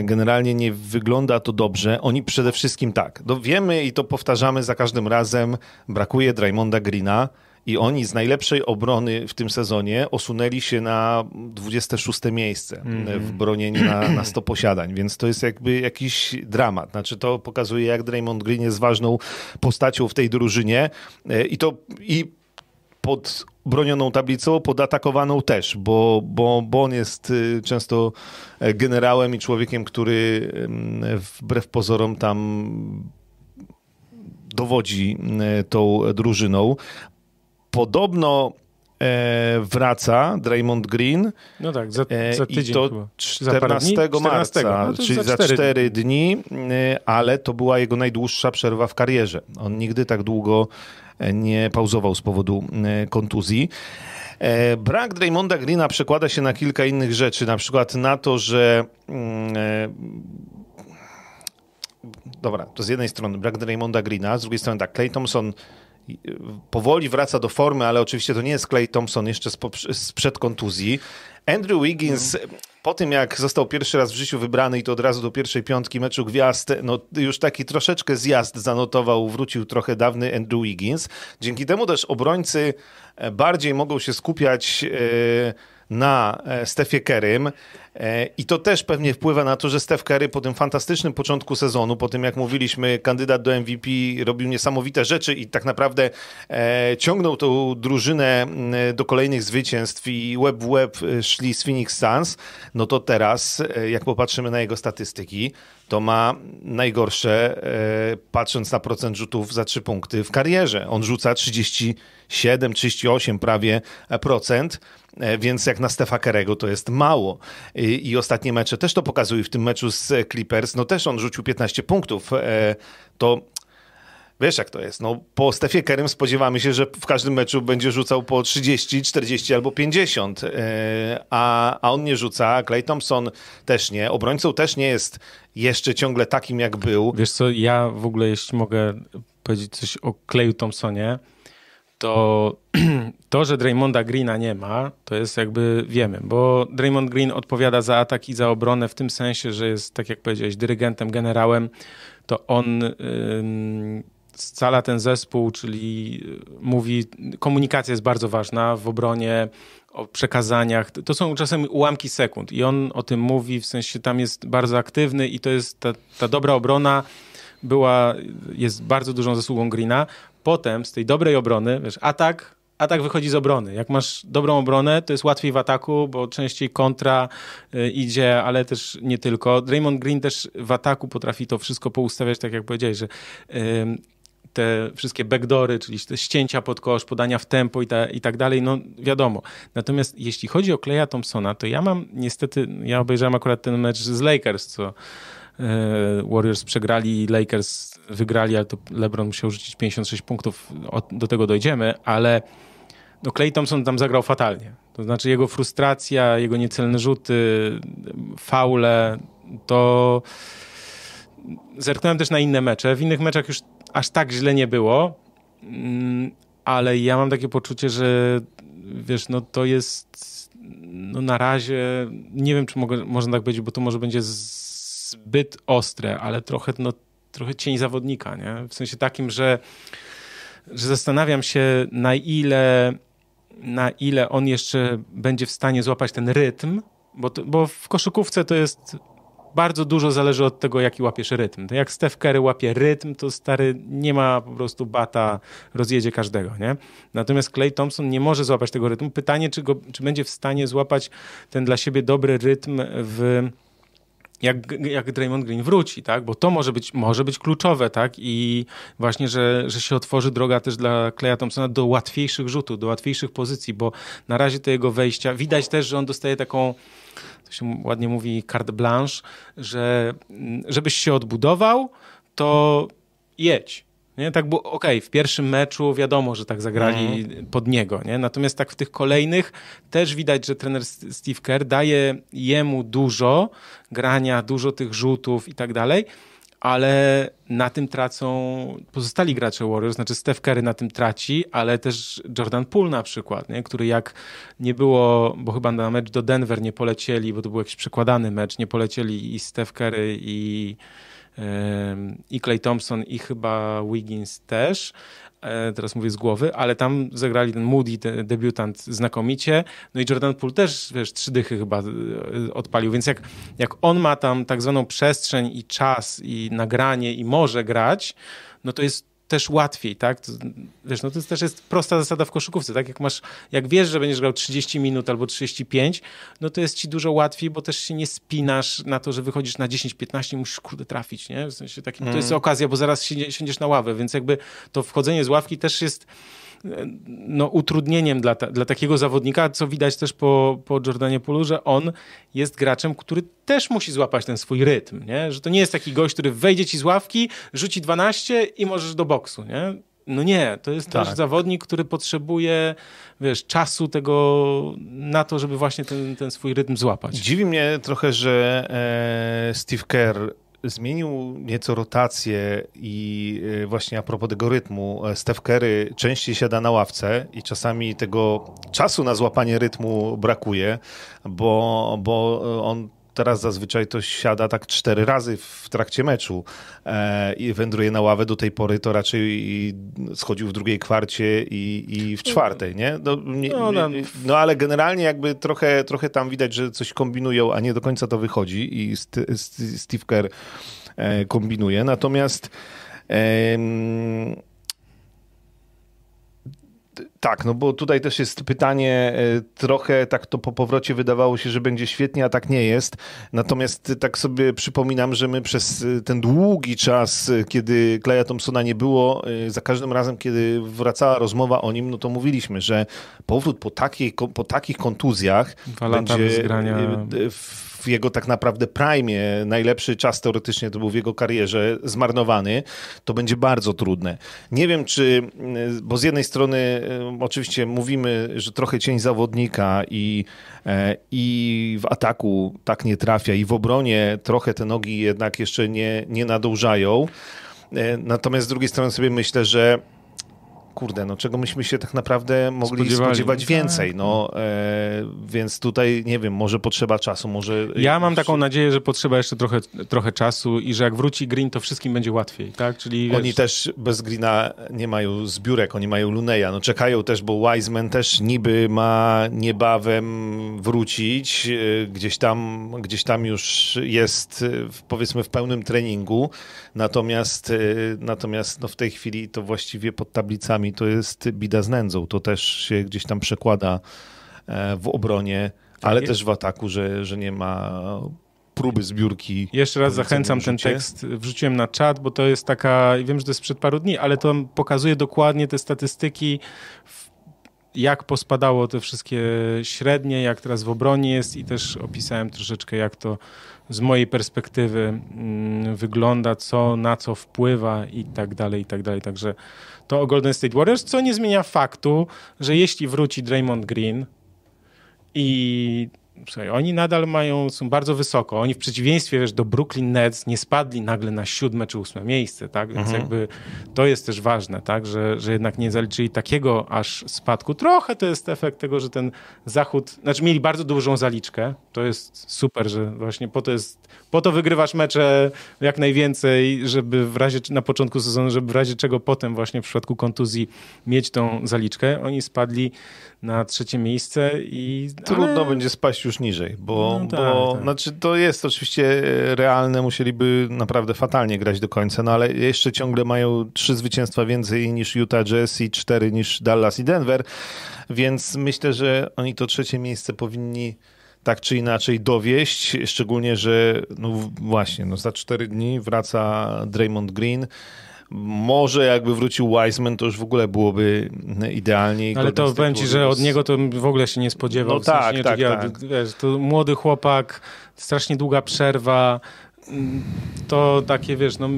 generalnie nie wygląda to dobrze. Oni przede wszystkim tak, no wiemy i to powtarzamy za każdym razem, brakuje Draymonda Greena i oni z najlepszej obrony w tym sezonie osunęli się na 26 miejsce mm. w bronieniu na, na 100 posiadań, więc to jest jakby jakiś dramat. Znaczy to pokazuje, jak Draymond Green jest ważną postacią w tej drużynie e, i to i pod bronioną tablicą, podatakowaną też, bo, bo, bo on jest y, często e, generałem i człowiekiem, który wbrew pozorom tam dowodzi e, tą drużyną. Podobno e, wraca Draymond Green. No tak, za, za tydzień I to chyba. 14 za marca, no czyli za 4, 4 dni, ale to była jego najdłuższa przerwa w karierze. On nigdy tak długo nie pauzował z powodu e, kontuzji. E, brak Draymonda Greena przekłada się na kilka innych rzeczy, na przykład na to, że mm, e, dobra, to z jednej strony brak Draymonda Greena, z drugiej strony tak, Clay Thompson powoli wraca do formy, ale oczywiście to nie jest Clay Thompson jeszcze sprzed kontuzji. Andrew Wiggins po tym jak został pierwszy raz w życiu wybrany i to od razu do pierwszej piątki meczu gwiazd, no już taki troszeczkę zjazd zanotował, wrócił trochę dawny Andrew Wiggins. Dzięki temu też obrońcy bardziej mogą się skupiać e, na e, Stefie Kerym i to też pewnie wpływa na to, że Steph Curry po tym fantastycznym początku sezonu, po tym jak mówiliśmy, kandydat do MVP robił niesamowite rzeczy i tak naprawdę ciągnął tą drużynę do kolejnych zwycięstw i web w web szli z Phoenix Suns, no to teraz, e, jak popatrzymy na jego statystyki, to ma najgorsze, e, patrząc na procent rzutów za trzy punkty w karierze. On rzuca 37, 38 prawie procent, e, więc jak na Stefa Kerego to jest mało. I, I, ostatnie mecze też to pokazują. W tym meczu z Clippers, no też on rzucił 15 punktów. To Wiesz jak to jest. No, po Stefie Kerem spodziewamy się, że w każdym meczu będzie rzucał po 30, 40 albo 50, e, a, a on nie rzuca. Clay Thompson też nie. Obrońcą też nie jest jeszcze ciągle takim, jak był. Wiesz co, ja w ogóle, jeśli mogę powiedzieć coś o Clayu Thompsonie, to to, że Draymonda Greena nie ma, to jest jakby wiemy, bo Draymond Green odpowiada za atak i za obronę w tym sensie, że jest, tak jak powiedziałeś, dyrygentem, generałem, to on scala ten zespół, czyli mówi, komunikacja jest bardzo ważna w obronie, o przekazaniach. To są czasem ułamki sekund i on o tym mówi, w sensie tam jest bardzo aktywny i to jest ta, ta dobra obrona była, jest bardzo dużą zasługą Greena. Potem z tej dobrej obrony, wiesz, atak, atak wychodzi z obrony. Jak masz dobrą obronę, to jest łatwiej w ataku, bo częściej kontra y, idzie, ale też nie tylko. Draymond Green też w ataku potrafi to wszystko poustawiać, tak jak powiedziałeś, że te wszystkie backdory, czyli te ścięcia pod kosz, podania w tempo i, ta, i tak dalej, no wiadomo. Natomiast jeśli chodzi o Kleja Thompsona, to ja mam niestety, ja obejrzałem akurat ten mecz z Lakers, co Warriors przegrali, Lakers wygrali, ale to LeBron musiał rzucić 56 punktów, do tego dojdziemy, ale no Clay Thompson tam zagrał fatalnie. To znaczy jego frustracja, jego niecelne rzuty, faule, to zerknąłem też na inne mecze. W innych meczach już aż tak źle nie było, mm, ale ja mam takie poczucie, że wiesz, no to jest no na razie, nie wiem, czy mogę, można tak powiedzieć, bo to może będzie zbyt ostre, ale trochę, no, trochę cień zawodnika, nie? W sensie takim, że, że zastanawiam się, na ile, na ile on jeszcze będzie w stanie złapać ten rytm, bo, to, bo w koszykówce to jest bardzo dużo zależy od tego, jaki łapiesz rytm. To jak Steph Curry łapie rytm, to stary nie ma po prostu bata, rozjedzie każdego, nie? Natomiast Clay Thompson nie może złapać tego rytmu. Pytanie, czy, go, czy będzie w stanie złapać ten dla siebie dobry rytm w jak, jak Draymond Green wróci, tak? Bo to może być, może być kluczowe, tak? I właśnie, że, że się otworzy droga też dla Kleja Thompsona do łatwiejszych rzutów, do łatwiejszych pozycji, bo na razie te jego wejścia, widać też, że on dostaje taką to się ładnie mówi carte blanche, że mm, żebyś się odbudował, to jedź. Nie? Tak było, okej, okay, w pierwszym meczu wiadomo, że tak zagrali mm. pod niego, nie? natomiast tak w tych kolejnych też widać, że trener Steve Kerr daje jemu dużo grania, dużo tych rzutów i tak dalej, ale na tym tracą pozostali gracze Warriors, znaczy Steph Curry na tym traci, ale też Jordan Poole na przykład, nie? który jak nie było, bo chyba na mecz do Denver nie polecieli, bo to był jakiś przekładany mecz, nie polecieli i Steph Curry i i Clay Thompson i chyba Wiggins też, E, teraz mówię z głowy, ale tam zagrali ten Moody, ten debiutant znakomicie, no i Jordan Poole też, wiesz, trzy dychy chyba e, odpalił, więc jak, jak on ma tam tak zwaną przestrzeń i czas i nagranie i może grać, no to jest też łatwiej, tak? To, wiesz, no to też jest prosta zasada w koszykówce, tak? Jak masz, jak wiesz, że będziesz grał 30 minut albo 35, no to jest ci dużo łatwiej, bo też się nie spinasz na to, że wychodzisz na 10-15 i musisz kurde trafić, nie? W sensie takim, mm. to jest okazja, bo zaraz siędziesz na ławę, więc jakby to wchodzenie z ławki też jest no, utrudnieniem dla, ta, dla takiego zawodnika, co widać też po, po Jordanie Pulu, że on jest graczem, który też musi złapać ten swój rytm, nie? że to nie jest taki gość, który wejdzie ci z ławki, rzuci 12 i możesz do boksu. Nie? No nie, to jest tak. też zawodnik, który potrzebuje, wiesz, czasu tego na to, żeby właśnie ten, ten swój rytm złapać. Dziwi mnie trochę, że e, Steve Kerr zmienił nieco rotację i e, właśnie a propos tego rytmu, e, Steph Curry częściej siada na ławce i czasami tego czasu na złapanie rytmu brakuje, bo, bo on teraz zazwyczaj to siada tak cztery razy w trakcie meczu e, i wędruje na ławę. Do tej pory to raczej schodził w drugiej kwarcie i, i w czwartej, nie? No, nie, no, no. ale generalnie jakby trochę, trochę tam widać, że coś kombinują, a nie do końca to wychodzi i St Steve Kerr e, kombinuje. Natomiast tak, no bo tutaj też jest pytanie, e, trochę tak to po powrocie wydawało się, że będzie świetnie, a tak nie jest. Natomiast tak sobie przypominam, że my przez e, ten długi czas, e, kiedy Kleja Thompsona nie było, za każdym razem, kiedy wracała rozmowa o nim, no to mówiliśmy, że powrót po, takiej, po takich kontuzjach Dwa będzie w w jego tak naprawdę prime, najlepszy czas teoretycznie to był w jego karierze, zmarnowany, to będzie bardzo trudne. Nie wiem, czy, bo z jednej strony e, oczywiście mówimy, że trochę cień zawodnika i, e, i w ataku tak nie trafia, i w obronie trochę te nogi jednak jeszcze nie, nie nadążają. E, natomiast z drugiej strony sobie myślę, że kurde, no czego myśmy się tak naprawdę mogli spodziewać więcej, no e, więc tutaj, nie wiem, może potrzeba czasu, może... Ja mam taką nadzieję, że potrzeba jeszcze trochę, trochę czasu i że jak wróci Green, to wszystkim będzie łatwiej, tak? Czyli, Oni też bez Greena nie mają zbiórek, oni mają Luneja, no czekają też, bo Wiseman też niby ma niebawem wrócić, e, gdzieś tam, gdzieś tam już jest e, powiedzmy w pełnym treningu, natomiast, natomiast no w tej chwili to właściwie pod tablicami to jest bida z nędzą. To też się gdzieś tam przekłada e, w obronie, tak ale też w ataku, że, że nie ma próby zbiórki. Jeszcze raz zachęcam ten tekst, wrzuciłem na czat, bo to jest taka, wiem, że to jest sprzed paru dni, ale to pokazuje dokładnie te statystyki, jak pospadało te wszystkie średnie, jak teraz w obronie jest i też opisałem troszeczkę, jak to z mojej perspektywy mm, wygląda, co na co wpływa i tak dalej, i tak dalej. Także to o Golden State Warriors, co nie zmienia faktu, że jeśli wróci Draymond Green i Słuchaj, oni nadal mają, są bardzo wysoko. Oni w przeciwieństwie wiesz, do Brooklyn Nets nie spadli nagle na siódme czy ósme miejsce, tak? Więc mhm. jakby to jest też ważne, tak? Że, że jednak nie zaliczyli takiego aż spadku. Trochę to jest efekt tego, że ten zachód, znaczy mieli bardzo dużą zaliczkę. To jest super, że właśnie po to jest, po to wygrywasz mecze jak najwięcej, żeby w razie, na początku sezonu, żeby w razie czego potem właśnie w przypadku kontuzji mieć tą zaliczkę. Oni spadli na trzecie miejsce i... Trudno ale... będzie spaść już niżej, bo, no tak, bo tak. Znaczy to jest oczywiście realne, musieliby naprawdę fatalnie grać do końca, no ale jeszcze ciągle mają trzy zwycięstwa więcej niż Utah Jazz i cztery niż Dallas i Denver, więc myślę, że oni to trzecie miejsce powinni tak czy inaczej dowieść, szczególnie, że no właśnie, no za cztery dni wraca Draymond Green, może jakby wrócił Wiseman, to już w ogóle byłoby idealnie. Ale to powiem ci, że od niego to w ogóle się nie spodziewał. No tak, sensie, tak, ja, tak. Wiesz, to młody chłopak, strasznie długa przerwa, to takie, wiesz, no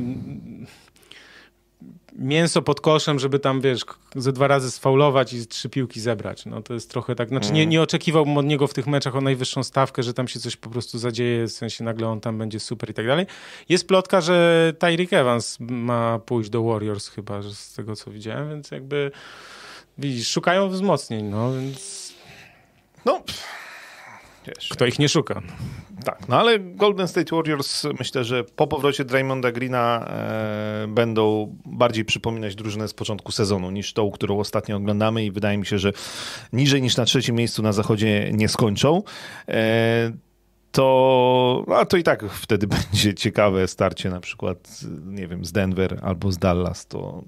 mięso pod koszem, żeby tam, wiesz, ze dwa razy sfaulować i trzy piłki zebrać. No to jest trochę tak, znaczy nie, mm. nie oczekiwałbym od niego w tych meczach o najwyższą stawkę, że tam się coś po prostu zadzieje, w sensie nagle on tam będzie super i tak dalej. Jest plotka, że Tyreek Evans ma pójść do Warriors chyba, że z tego co widziałem, więc jakby widzisz, szukają wzmocnień, no więc... No... Wiesz, Kto ich nie szuka. Tak, no ale Golden State Warriors myślę, że po powrocie Draymonda Greena e, będą bardziej przypominać drużynę z początku sezonu niż tą, którą ostatnio oglądamy i wydaje mi się, że niżej niż na trzecim miejscu na zachodzie nie skończą. E, to, a to i tak wtedy będzie ciekawe starcie na przykład, nie wiem, z Denver albo z Dallas, to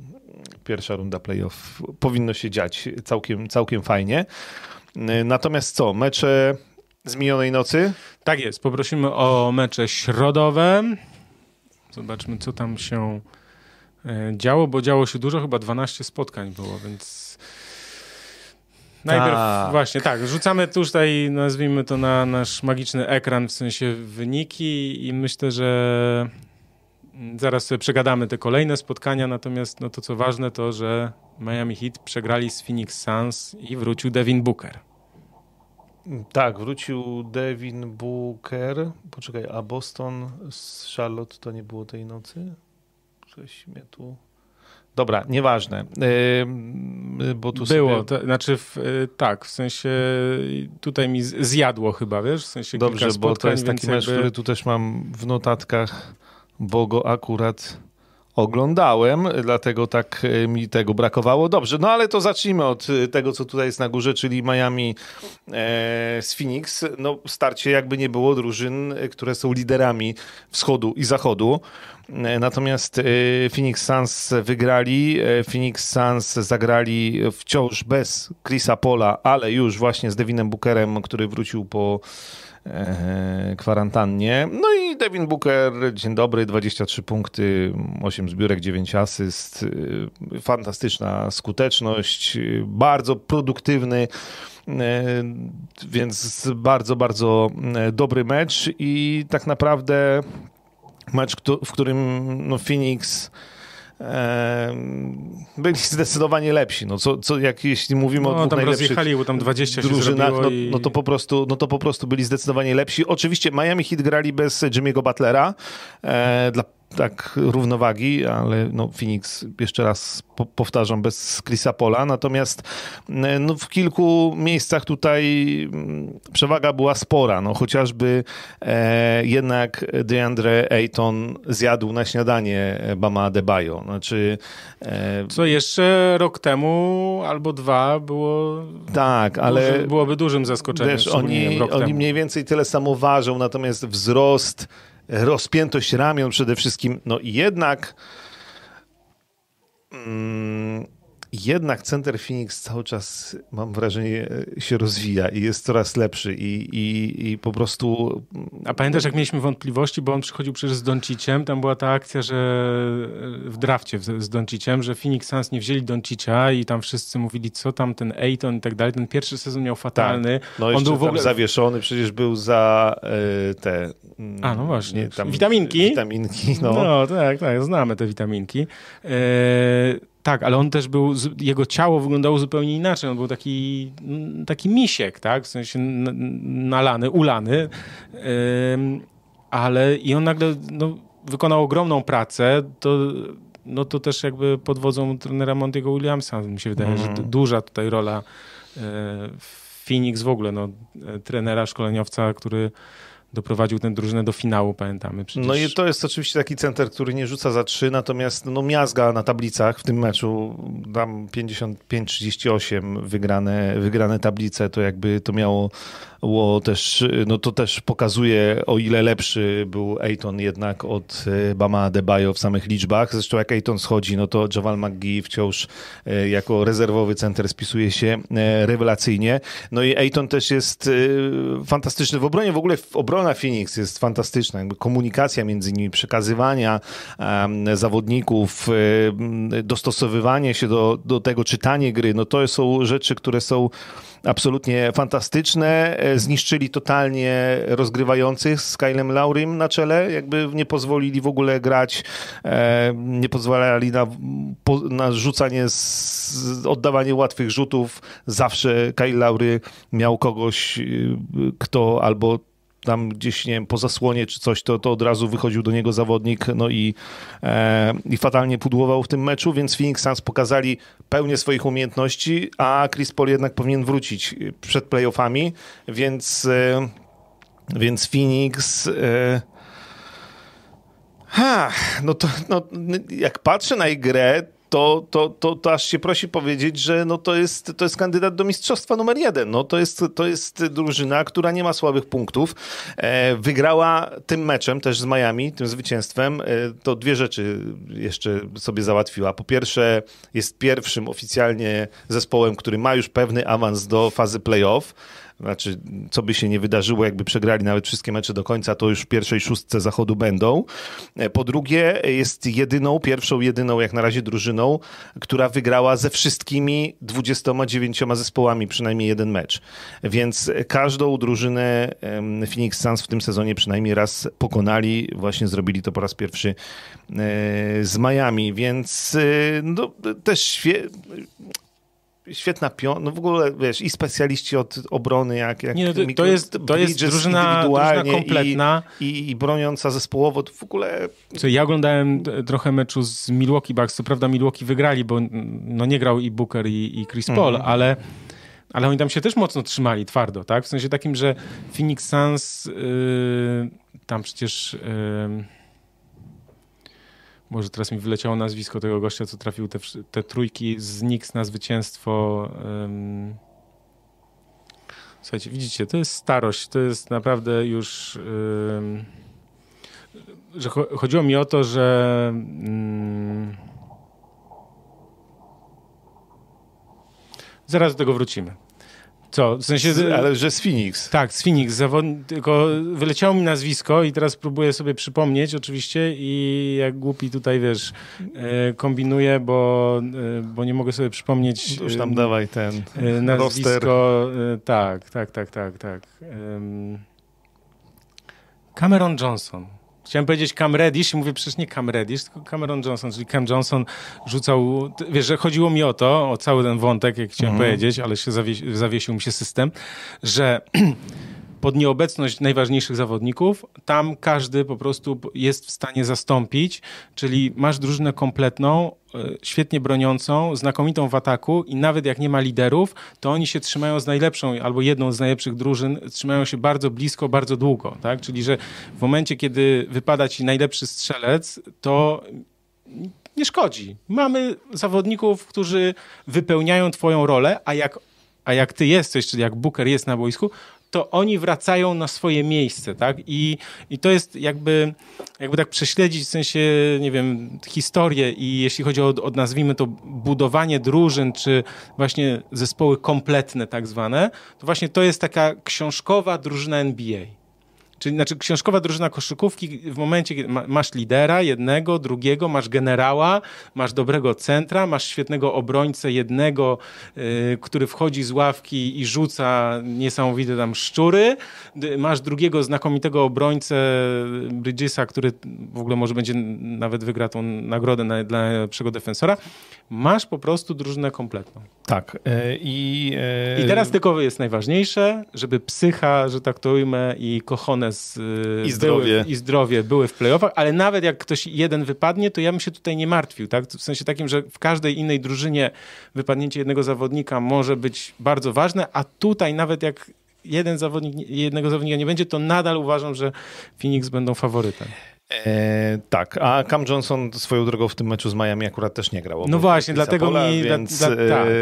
pierwsza runda playoff powinno się dziać całkiem, całkiem fajnie. E, natomiast co, mecze z minionej nocy? Tak jest. Poprosimy o mecze środowe. Zobaczmy, co tam się e, działo, bo działo się dużo, chyba 12 spotkań było, więc Najpierw tak. właśnie tak, rzucamy tutaj, nazwijmy to na nasz magiczny ekran, w sensie wyniki i myślę, że zaraz sobie przegadamy te kolejne spotkania, natomiast no to co ważne to, że Miami Heat przegrali z Phoenix Suns i wrócił Devin Booker. Tak, wrócił Devin Booker. Poczekaj, a Boston z Charlotte to nie było tej nocy? Coś mnie tu... Dobra, nieważne. Yy, bo tu Było, sobie... to, znaczy w, yy, tak, w sensie tutaj mi zjadło chyba, wiesz, w sensie Dobrze, bo to jest taki mecz, jakby... który tu też mam w notatkach, bo go akurat oglądałem, dlatego tak e, mi tego brakowało. Dobrze, no ale to zacznijmy od e, tego, co tutaj jest na górze, czyli Miami e, z Phoenix. No starcie jakby nie było drużyn, które są liderami wschodu i zachodu. Natomiast Phoenix Suns wygrali. Phoenix Suns zagrali wciąż bez Chrisa Pola, ale już właśnie z Devinem Bookerem, który wrócił po kwarantannie. No i Devin Booker, dzień dobry, 23 punkty, 8 zbiórek, 9 asyst, e, fantastyczna skuteczność, bardzo produktywny. E, więc bardzo, bardzo dobry mecz i tak naprawdę mecz, w którym no Phoenix byli zdecydowanie lepsi. No, co, co, jak jeśli mówimy no, o dwóch bo tam 20 drużynach, no, no, to po prostu, no to po prostu byli zdecydowanie lepsi. Oczywiście Miami Heat grali bez Jimmy'ego Butlera. E, dla tak równowagi, ale no Phoenix jeszcze raz po, powtarzam bez Chrisa Pola, natomiast no, w kilku miejscach tutaj mm, przewaga była spora, no chociażby e, jednak DeAndre Ayton zjadł na śniadanie Bama Adebayo, znaczy e, co jeszcze rok temu albo dwa było tak, ale byłoby dużym zaskoczeniem. Wiesz, oni, oni mniej więcej tyle samo ważą, natomiast wzrost rozpiętość ramion przede wszystkim, no i jednak mm, jednak Center Phoenix cały czas, mam wrażenie, się rozwija i jest coraz lepszy i, i, i po prostu... A pamiętasz, jak mieliśmy wątpliwości, bo on przychodził przecież z Donciciem, tam była ta akcja, że w drafcie z Donciciem, że Phoenix Suns nie wzięli Doncicia i tam wszyscy mówili, co tam ten Ayton i tak dalej. Ten pierwszy sezon miał fatalny. Tak. No on był w ogóle zawieszony, przecież był za y, te... A, no właśnie. Nie, tam, witaminki. Witaminki, no. No, tak, tak, znamy te witaminki. Y tak, ale on też był, jego ciało wyglądało zupełnie inaczej. On był taki, taki misiek, tak? W sensie nalany, ulany. ale i on nagle no, wykonał ogromną pracę. To, no to też jakby pod wodzą trenera Montiego Williamsa mi się wydaje, mm. że mhm. duża tutaj rola e, Phoenix w ogóle, no, e, trenera, szkoleniowca, który doprowadził tę drużynę do finału, pamiętamy. Przecież... No i to jest oczywiście taki center, który nie rzuca za trzy, natomiast no, miazga na tablicach w tym meczu, tam 55-38 wygrane, wygrane tablice, to jakby to miało było też, no to też pokazuje, o ile lepszy był Ayton jednak od e, Bama Debajo w samych liczbach. Zresztą jak Ayton schodzi, no to Javal McGee wciąż e, jako rezerwowy center spisuje się e, rewelacyjnie. No i Ayton też jest fantastyczny w obronie. W ogóle obrona Phoenix jest fantastyczna. Jakby komunikacja między nimi, przekazywania zawodników, dostosowywanie się do, do tego, czytanie gry, no to są rzeczy, które są absolutnie fantastyczne. E, zniszczyli totalnie rozgrywających z Kylem Laurim na czele, jakby nie pozwolili w ogóle grać, e, nie pozwalali na, na rzucanie, oddawanie łatwych rzutów. Zawsze Kyle Laury miał kogoś, e, kto albo tam gdzieś, nie wiem, po zasłonie czy coś, to, to od razu wychodził do niego zawodnik, no i, e, i fatalnie pudłował w tym meczu, więc Phoenix Suns pokazali pełnię swoich umiejętności, a Chris Paul jednak powinien wrócić przed playoffami, więc, e, więc Phoenix... E, Ha, no to no, jak patrzę na ich grę, to, to, to, to aż się prosi powiedzieć, że no to, jest, to jest kandydat do mistrzostwa numer jeden. No to, jest, to jest drużyna, która nie ma słabych punktów. E, wygrała tym meczem też z Miami, tym zwycięstwem. E, to dwie rzeczy jeszcze sobie załatwiła. Po pierwsze, jest pierwszym oficjalnie zespołem, który ma już pewny awans do fazy playoff znaczy, co by się nie wydarzyło, jakby przegrali nawet wszystkie mecze do końca, to już w pierwszej szóstce zachodu będą. E, po drugie, jest jedyną, pierwszą, jedyną jak na razie drużyną, która wygrała ze wszystkimi 29 zespołami przynajmniej jeden mecz. Więc każdą drużynę Phoenix Suns w tym sezonie przynajmniej raz pokonali. Właśnie zrobili to po raz pierwszy e, z Miami, więc e, no, też świetna pion, no w ogóle wiesz, i specjaliści od obrony, jak, jak Nie, no to, to, jest, to jest drużyna, drużyna kompletna. I, i, I, broniąca zespołowo, to w ogóle... Co, ja oglądałem trochę meczu z Milwaukee Bucks, co prawda Milwaukee wygrali, bo no nie grał i Booker i, i Chris Paul, mm -hmm. ale ale oni tam się też mocno trzymali, twardo, tak? W sensie takim, że Phoenix Suns yy, tam przecież... Yy, może teraz mi wyleciało nazwisko tego gościa, co trafił te, te trójki z Knicks na zwycięstwo. Um... Słuchajcie, widzicie, to jest starość, to jest naprawdę już... Um... że chodziło mi o to, że... Um... Zaraz do tego wrócimy. Co? W sensie... Ale że z Phoenix. Tak, z Phoenix. Zawod... Tylko wyleciało mi nazwisko i teraz próbuję sobie przypomnieć oczywiście i jak głupi tutaj, wiesz, e, kombinuję, bo, e, bo nie mogę sobie przypomnieć... Już tam dawaj ten nazwisko. Tak, tak, tak, tak, tak. Cameron Johnson. Chciałem powiedzieć Cam Reddish i mówię przecież nie Cam Reddish, tylko Cameron Johnson, czyli Cam Johnson rzucał, wiesz, że chodziło mi o to, o cały ten wątek, jak chciałem mm. powiedzieć, ale się zawiesił mi się system, że pod nieobecność najważniejszych zawodników, tam każdy po prostu jest w stanie zastąpić, czyli masz drużynę kompletną, e, świetnie broniącą, znakomitą w ataku i nawet jak nie ma liderów, to oni się trzymają z najlepszą albo jedną z najlepszych drużyn, trzymają się bardzo blisko, bardzo długo, tak? Czyli, że w momencie, kiedy wypada ci najlepszy strzelec, to nie szkodzi. Mamy zawodników, którzy wypełniają twoją rolę, a jak, a jak ty jesteś, czyli jak Booker jest na boisku, to oni wracają na swoje miejsce, tak? I, i to jest jakby, jakby tak prześledzić w sensie, nie wiem, historię i jeśli chodzi o, o nazwijmy to budowanie drużyn, czy właśnie zespoły kompletne tak zwane, to właśnie to jest taka książkowa drużyna NBA. Czyli znaczy książkowa drużyna koszykówki w momencie, kiedy masz lidera jednego, drugiego, masz generała, masz dobrego centra, masz świetnego obrońcę jednego, yy, który wchodzi z ławki i rzuca niesamowite tam szczury, masz drugiego znakomitego obrońcę Bridgesa, który w ogóle może będzie nawet wygra tą nagrodę na, dla najlepszego defensora. Masz po prostu drużynę kompletną. Tak. Yy, I, yy... I teraz tylko jest najważniejsze, żeby psycha, że tak to ujmę, i kochone i zdrowie. Były, i zdrowie były w playoffach, ale nawet jak ktoś jeden wypadnie, to ja bym się tutaj nie martwił, tak? W sensie takim, że w każdej innej drużynie wypadnięcie jednego zawodnika może być bardzo ważne, a tutaj nawet jak jeden zawodnik, jednego zawodnika nie będzie, to nadal uważam, że Phoenix będą faworytem. E, tak, a Cam Johnson swoją drogą w tym meczu z Miami akurat też nie grał. No właśnie, dlatego pola, mi... Więc, dla, tak,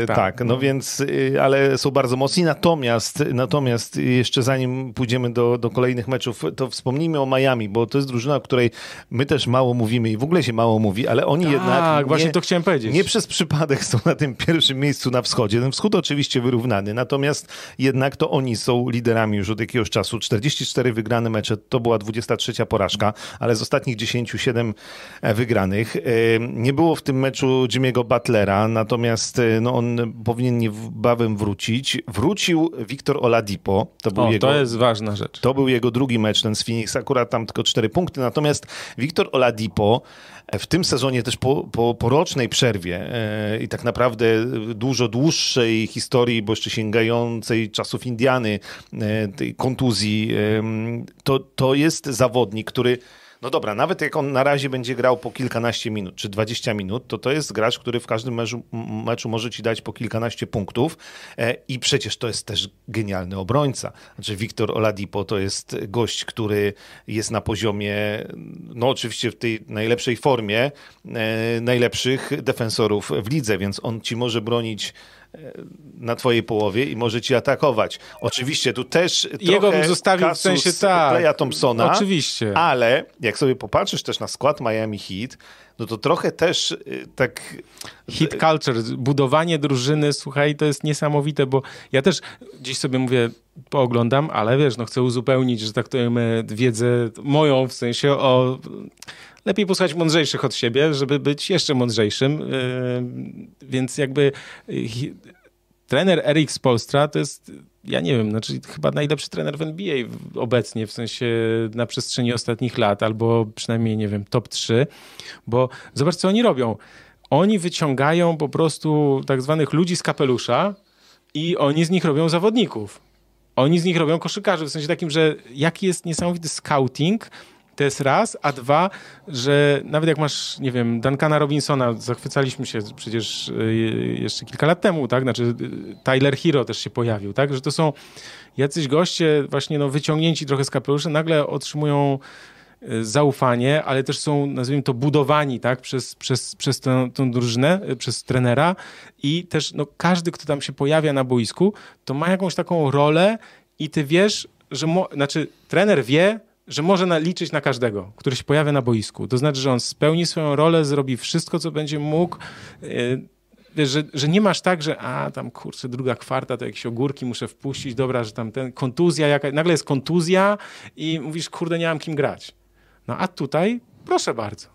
tak, tak, no, no więc, e, ale są bardzo mocni. Natomiast, natomiast jeszcze zanim pójdziemy do, do kolejnych meczów, to wspomnijmy o Miami, bo to jest drużyna, o której my też mało mówimy i w ogóle się mało mówi, ale oni tak, jednak... Tak, właśnie to chciałem powiedzieć. Nie przez przypadek są na tym pierwszym miejscu na wschodzie. Ten wschód oczywiście wyrównany, natomiast jednak to oni są liderami już od jakiegoś czasu. 44 wygrane mecze, to była 23 porażka, ale z ostatnich 10 7 e, wygranych. E, nie było w tym meczu Jimmy'ego Butlera, natomiast e, no, on powinien niebawem wrócić. Wrócił Wiktor Oladipo. To, był o, jego, to jest ważna rzecz. To był jego drugi mecz, ten z Phoenix, akurat tam tylko 4 punkty, natomiast Wiktor Oladipo w tym sezonie też po, po, po rocznej przerwie i tak naprawdę dużo dłuższej historii, bo jeszcze sięgającej czasów Indiany, tej kontuzji, to, to jest zawodnik, który no dobra, nawet jak on na razie będzie grał po kilkanaście minut czy 20 minut, to to jest gracz, który w każdym meczu, meczu może ci dać po kilkanaście punktów e, i przecież to jest też genialny obrońca. Znaczy Wiktor Oladipo to jest gość, który jest na poziomie, no oczywiście w tej najlepszej formie, e, najlepszych defensorów w lidze, więc on ci może bronić na twojej połowie i może ci atakować. Oczywiście tu też Jego bym zostawił w sensie tak. Kleja Thompsona. Oczywiście. Ale jak sobie popatrzysz też na skład Miami Heat, no to trochę też y, tak... Hit culture, budowanie drużyny, słuchaj, to jest niesamowite, bo ja też dziś sobie mówię, pooglądam, ale wiesz, no chcę uzupełnić, że tak powiem, wiedzę moją, w sensie o lepiej posłuchać mądrzejszych od siebie, żeby być jeszcze mądrzejszym. Yy, więc jakby yy, trener Erik Spolstra to jest, ja nie wiem, znaczy chyba najlepszy trener w NBA obecnie, w sensie na przestrzeni ostatnich lat, albo przynajmniej, nie wiem, top 3, bo zobacz, co oni robią. Oni wyciągają po prostu tak zwanych ludzi z kapelusza i oni z nich robią zawodników. Oni z nich robią koszykarzy, w sensie takim, że jaki jest niesamowity scouting, to jest raz, a dwa, że nawet jak masz, nie wiem, Duncana Robinsona, zachwycaliśmy się przecież y, jeszcze kilka lat temu, tak? Znaczy y, Tyler Hero też się pojawił, tak? Że to są jacyś goście właśnie no, wyciągnięci trochę z kapelusza, nagle otrzymują y, zaufanie, ale też są, nazwijmy to, budowani tak, przez, przez, przez tę, tę drużynę, przez trenera i też no, każdy, kto tam się pojawia na boisku, to ma jakąś taką rolę i ty wiesz, że, mo- znaczy trener wie, że może liczyć na każdego, który się pojawia na boisku. To znaczy, że on spełni swoją rolę, zrobi wszystko, co będzie mógł. Wiesz, że, że nie masz tak, że a tam kurczę, druga kwarta, to jakieś ogórki muszę wpuścić, dobra, że tam ten kontuzja, jaka, nagle jest kontuzja i mówisz, kurde, nie mam kim grać. No a tutaj, proszę bardzo.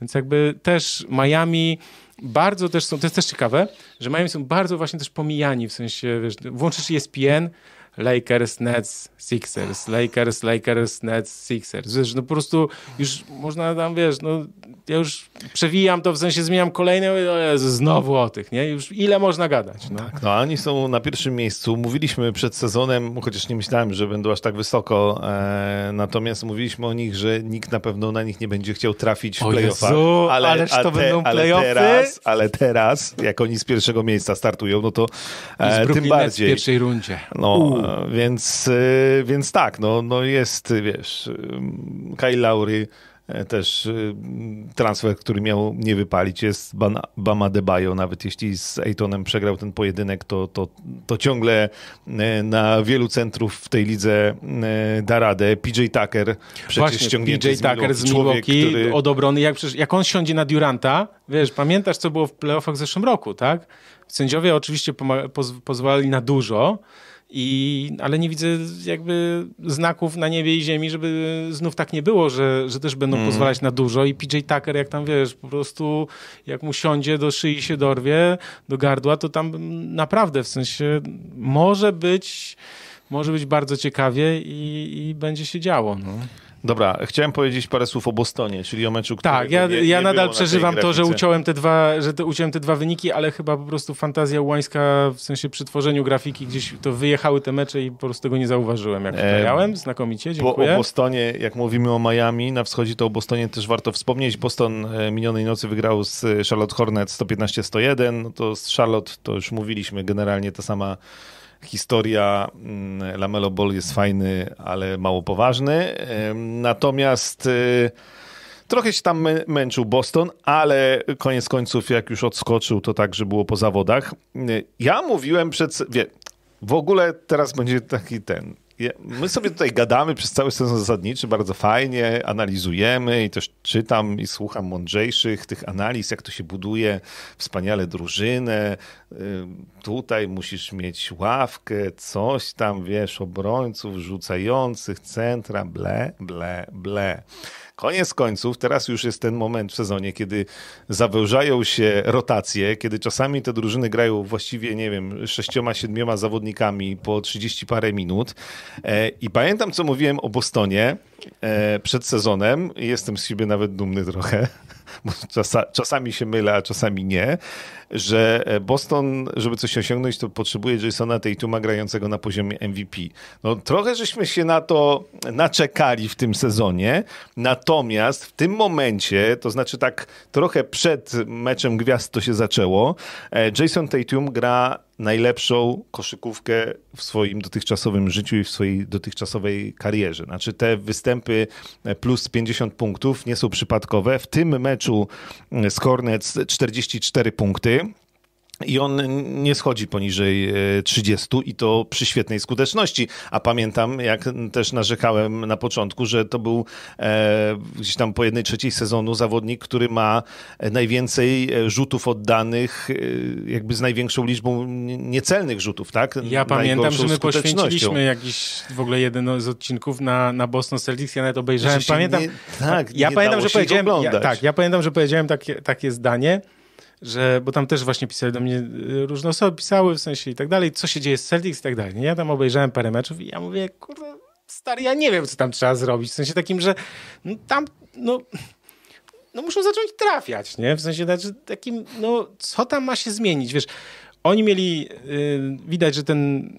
Więc jakby też Miami bardzo też są, to jest też ciekawe, że Miami są bardzo właśnie też pomijani, w sensie, wiesz, włączysz ESPN, Lakers, Nets, Sixers, Lakers, Lakers, Nets, Sixers. Wiesz, no po prostu już można tam, wiesz, no ja już przewijam to, w sensie zmieniam kolejne, o Jezu, znowu o tych, nie? Już ile można gadać, no. Tak, no oni są na pierwszym miejscu. Mówiliśmy przed sezonem, chociaż nie myślałem, że będą aż tak wysoko, e, natomiast mówiliśmy o nich, że nikt na pewno na nich nie będzie chciał trafić w playoffach. ale, ależ to te, będą playoffy. Ale teraz, ale teraz, jak oni z pierwszego miejsca startują, no to e, tym bardziej. w pierwszej rundzie. No, więc, e, więc tak, no, no jest, wiesz, e, Kyle Lowry, e, też transfer, który miał nie wypalić, jest Bama Debajo. Nawet jeśli z Ejtonem przegrał ten pojedynek, to, to, to ciągle na wielu centrów w tej lidze da radę. PJ Tucker przecież Właśnie, ściągnięty PJ Tucker z Milwaukee który... od obrony. Jak, przecież, jak on siądzie na Duranta, wiesz, pamiętasz co było w playoffach w zeszłym roku, tak? Sędziowie oczywiście poz pozwalali na dużo, i, ale nie widzę jakby znaków na niebie i ziemi, żeby znów tak nie było, że, że też będą mm. pozwalać na dużo i PJ Tucker, jak tam wiesz, po prostu jak mu siądzie do szyi się dorwie, do gardła, to tam naprawdę w sensie może być, może być bardzo ciekawie i, i będzie się działo. No. Dobra, chciałem powiedzieć parę słów o Bostonie, czyli o meczu, który. Tak, ja, nie, ja nadal przeżywam to, że uciąłem te dwa, że te, uciąłem te dwa wyniki, ale chyba po prostu fantazja łańska, w sensie przy tworzeniu grafiki gdzieś to wyjechały te mecze i po prostu tego nie zauważyłem, jak wklejałem. Znakomicie, dziękuję. Bo o Bostonie, jak mówimy o Miami na wschodzie, to o Bostonie też warto wspomnieć. Boston e, minionej nocy wygrał z Charlotte Hornets 115-1. No to z Charlotte to już mówiliśmy, generalnie ta sama historia mm, Lamelo Ball jest fajny, ale mało poważny. Natomiast y, trochę się tam męczył Boston, ale koniec końców, jak już odskoczył, to także było po zawodach. Y, ja mówiłem przed. Wie, w ogóle teraz będzie taki ten my sobie tutaj gadamy przez cały sezon zasadniczy, bardzo fajnie, analizujemy i też czytam i słucham mądrzejszych tych analiz, jak to się buduje wspaniale drużynę. Tutaj musisz mieć ławkę, coś tam, wiesz, obrońców rzucających, centra, ble, ble, ble. Koniec końców, teraz już jest ten moment w sezonie, kiedy zawężają się rotacje, kiedy czasami te drużyny grają właściwie, nie wiem, sześcioma, siedmioma zawodnikami po 30 parę minut. E, I pamiętam, co mówiłem o Bostonie e, przed sezonem. Jestem z siebie nawet dumny trochę, bo czasami się mylę, a czasami nie że e, Boston, żeby coś osiągnąć, to potrzebuje Jasona Tatuma grającego na poziomie MVP. No trochę żeśmy się na to naczekali w tym sezonie, natomiast w tym momencie, to znaczy tak trochę przed meczem gwiazd to się zaczęło, e, Jason Tatum gra najlepszą koszykówkę w swoim dotychczasowym życiu i w swojej dotychczasowej karierze. Znaczy te występy e, plus 50 punktów nie są przypadkowe. W tym meczu z Hornets 44 punkty. I on nie schodzi poniżej 30 e, i to przy świetnej skuteczności. A pamiętam, jak też narzekałem na początku, że to był e, gdzieś tam po jednej trzeciej sezonu zawodnik, który ma najwięcej e, rzutów oddanych, e, jakby z największą liczbą niecelnych rzutów, tak? Ja pamiętam, że my poświęciliśmy jakiś w ogóle jeden z odcinków na, na Boston Celtics, ja nawet obejrzałem. Pamiętam, nie, tak, ja pamiętam, że powiedziałem, ja, tak, ja pamiętam, że powiedziałem takie, takie zdanie, że, bo tam też właśnie pisali do mnie, y, różne osoby pisały w sensie i tak dalej, co się dzieje z Celtics i tak dalej. Ja tam obejrzałem parę meczów i ja mówię, kurde, stary, ja nie wiem, co tam trzeba zrobić. W sensie takim, że no, tam, no, no muszą zacząć trafiać, nie? W sensie znaczy, takim, no, co tam ma się zmienić? Wiesz, oni mieli, yy, widać, że ten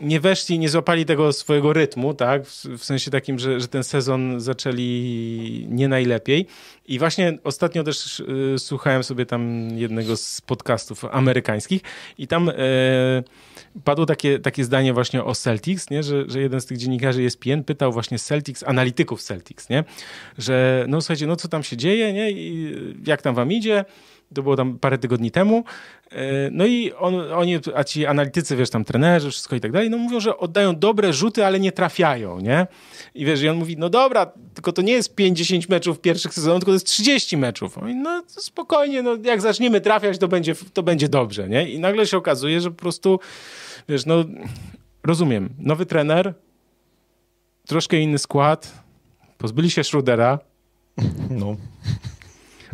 nie weszli, nie złapali tego swojego rytmu, tak? W, w, sensie takim, że, że ten sezon zaczęli nie najlepiej. I właśnie ostatnio też y, słuchałem sobie tam jednego z podcastów amerykańskich i tam y, padło takie, takie zdanie właśnie o Celtics, nie? Że, że jeden z tych dziennikarzy ESPN pytał właśnie Celtics, analityków Celtics, nie? Że no słuchajcie, no co tam się dzieje, nie? I jak tam wam idzie? To było tam parę tygodni temu. E, no i on, oni, a ci analitycy, wiesz, tam trenerzy, wszystko i tak dalej, no mówią, że oddają dobre rzuty, ale nie trafiają, nie? I wiesz, i on mówi, no dobra, tylko to nie jest 50 meczów pierwszych sezonów, tylko to jest 30 meczów. Mówi, no spokojnie, no jak zaczniemy trafiać, to będzie, to będzie dobrze, nie? I nagle się okazuje, że po prostu, wiesz, no rozumiem, nowy trener, troszkę inny skład, pozbyli się Schrudera. No.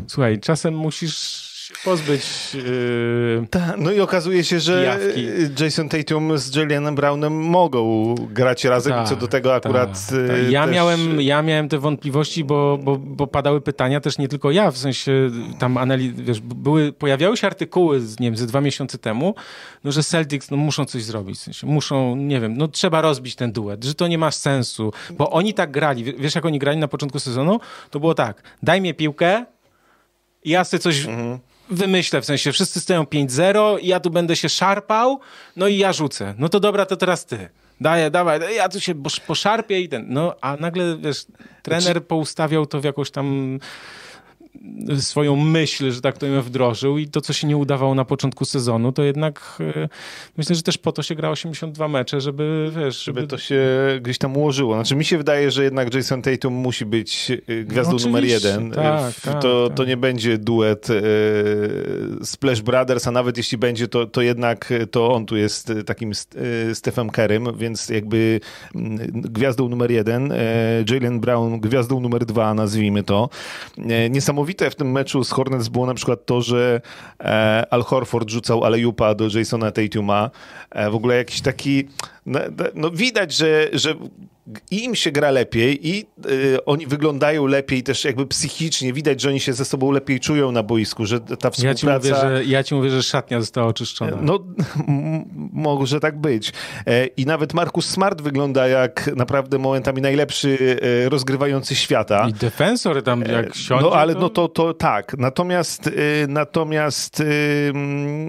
Słuchaj, czasem musisz pozbyć. Yy, Ta, no i okazuje się, że pijawki. Jason Tatum z Jalen Brownem mogą grać razem ta, co do tego akurat. Ta, ta. Ja, też... miałem, ja miałem te wątpliwości, bo, bo, bo padały pytania też nie tylko ja, w sensie tam analiz, wiesz, były, pojawiały się artykuły, nie wiem, ze dwa miesiące temu, no, że Celtics no, muszą coś zrobić, w sensie muszą, nie wiem, no trzeba rozbić ten duet, że to nie ma sensu, bo oni tak grali, wiesz jak oni grali na początku sezonu? To było tak, daj mi piłkę, i ja sobie coś mhm. Wymyślę, w sensie wszyscy stoją 5-0 i ja tu będę się szarpał, no i ja rzucę. No to dobra, to teraz ty. Daję, dawaj, ja tu się poszarpię i ten. No, a nagle, wiesz, trener znaczy- poustawiał to w jakąś tam swoją myśl, że tak to ją wdrożył i to, co się nie udawało na początku sezonu, to jednak e, myślę, że też po to się gra 82 mecze, żeby, wiesz... Żeby, żeby to się gdzieś tam ułożyło. Znaczy mi się wydaje, że jednak Jason Tatum musi być e, gwiazdą no, numer jeden. Tak, tak, to, tak. to nie będzie duet e, Splash Brothers, a nawet jeśli będzie, to, to jednak to on tu jest takim Stephen Kerem, więc jakby mm, gwiazdą numer jeden, Jalen Brown gwiazdą numer dwa, nazwijmy to. Niesamowite niesamowite w tym meczu z Hornets było na przykład to, że e, Al Horford rzucał alejupa do Jasona Tatuma. E, w ogóle jakiś taki... No, no widać, że, że i im się gra lepiej i y, oni wyglądają lepiej też jakby psychicznie. Widać, że oni się ze sobą lepiej czują na boisku, że ta współpraca... Ja ci mówię, że, ja ci mówię, że szatnia została oczyszczona. No, może tak być. E, I nawet Markus Smart wygląda jak naprawdę momentami najlepszy e, rozgrywający świata. I defensor tam jak e, siądzie. No, ale to... no to, to tak. Natomiast e, natomiast e,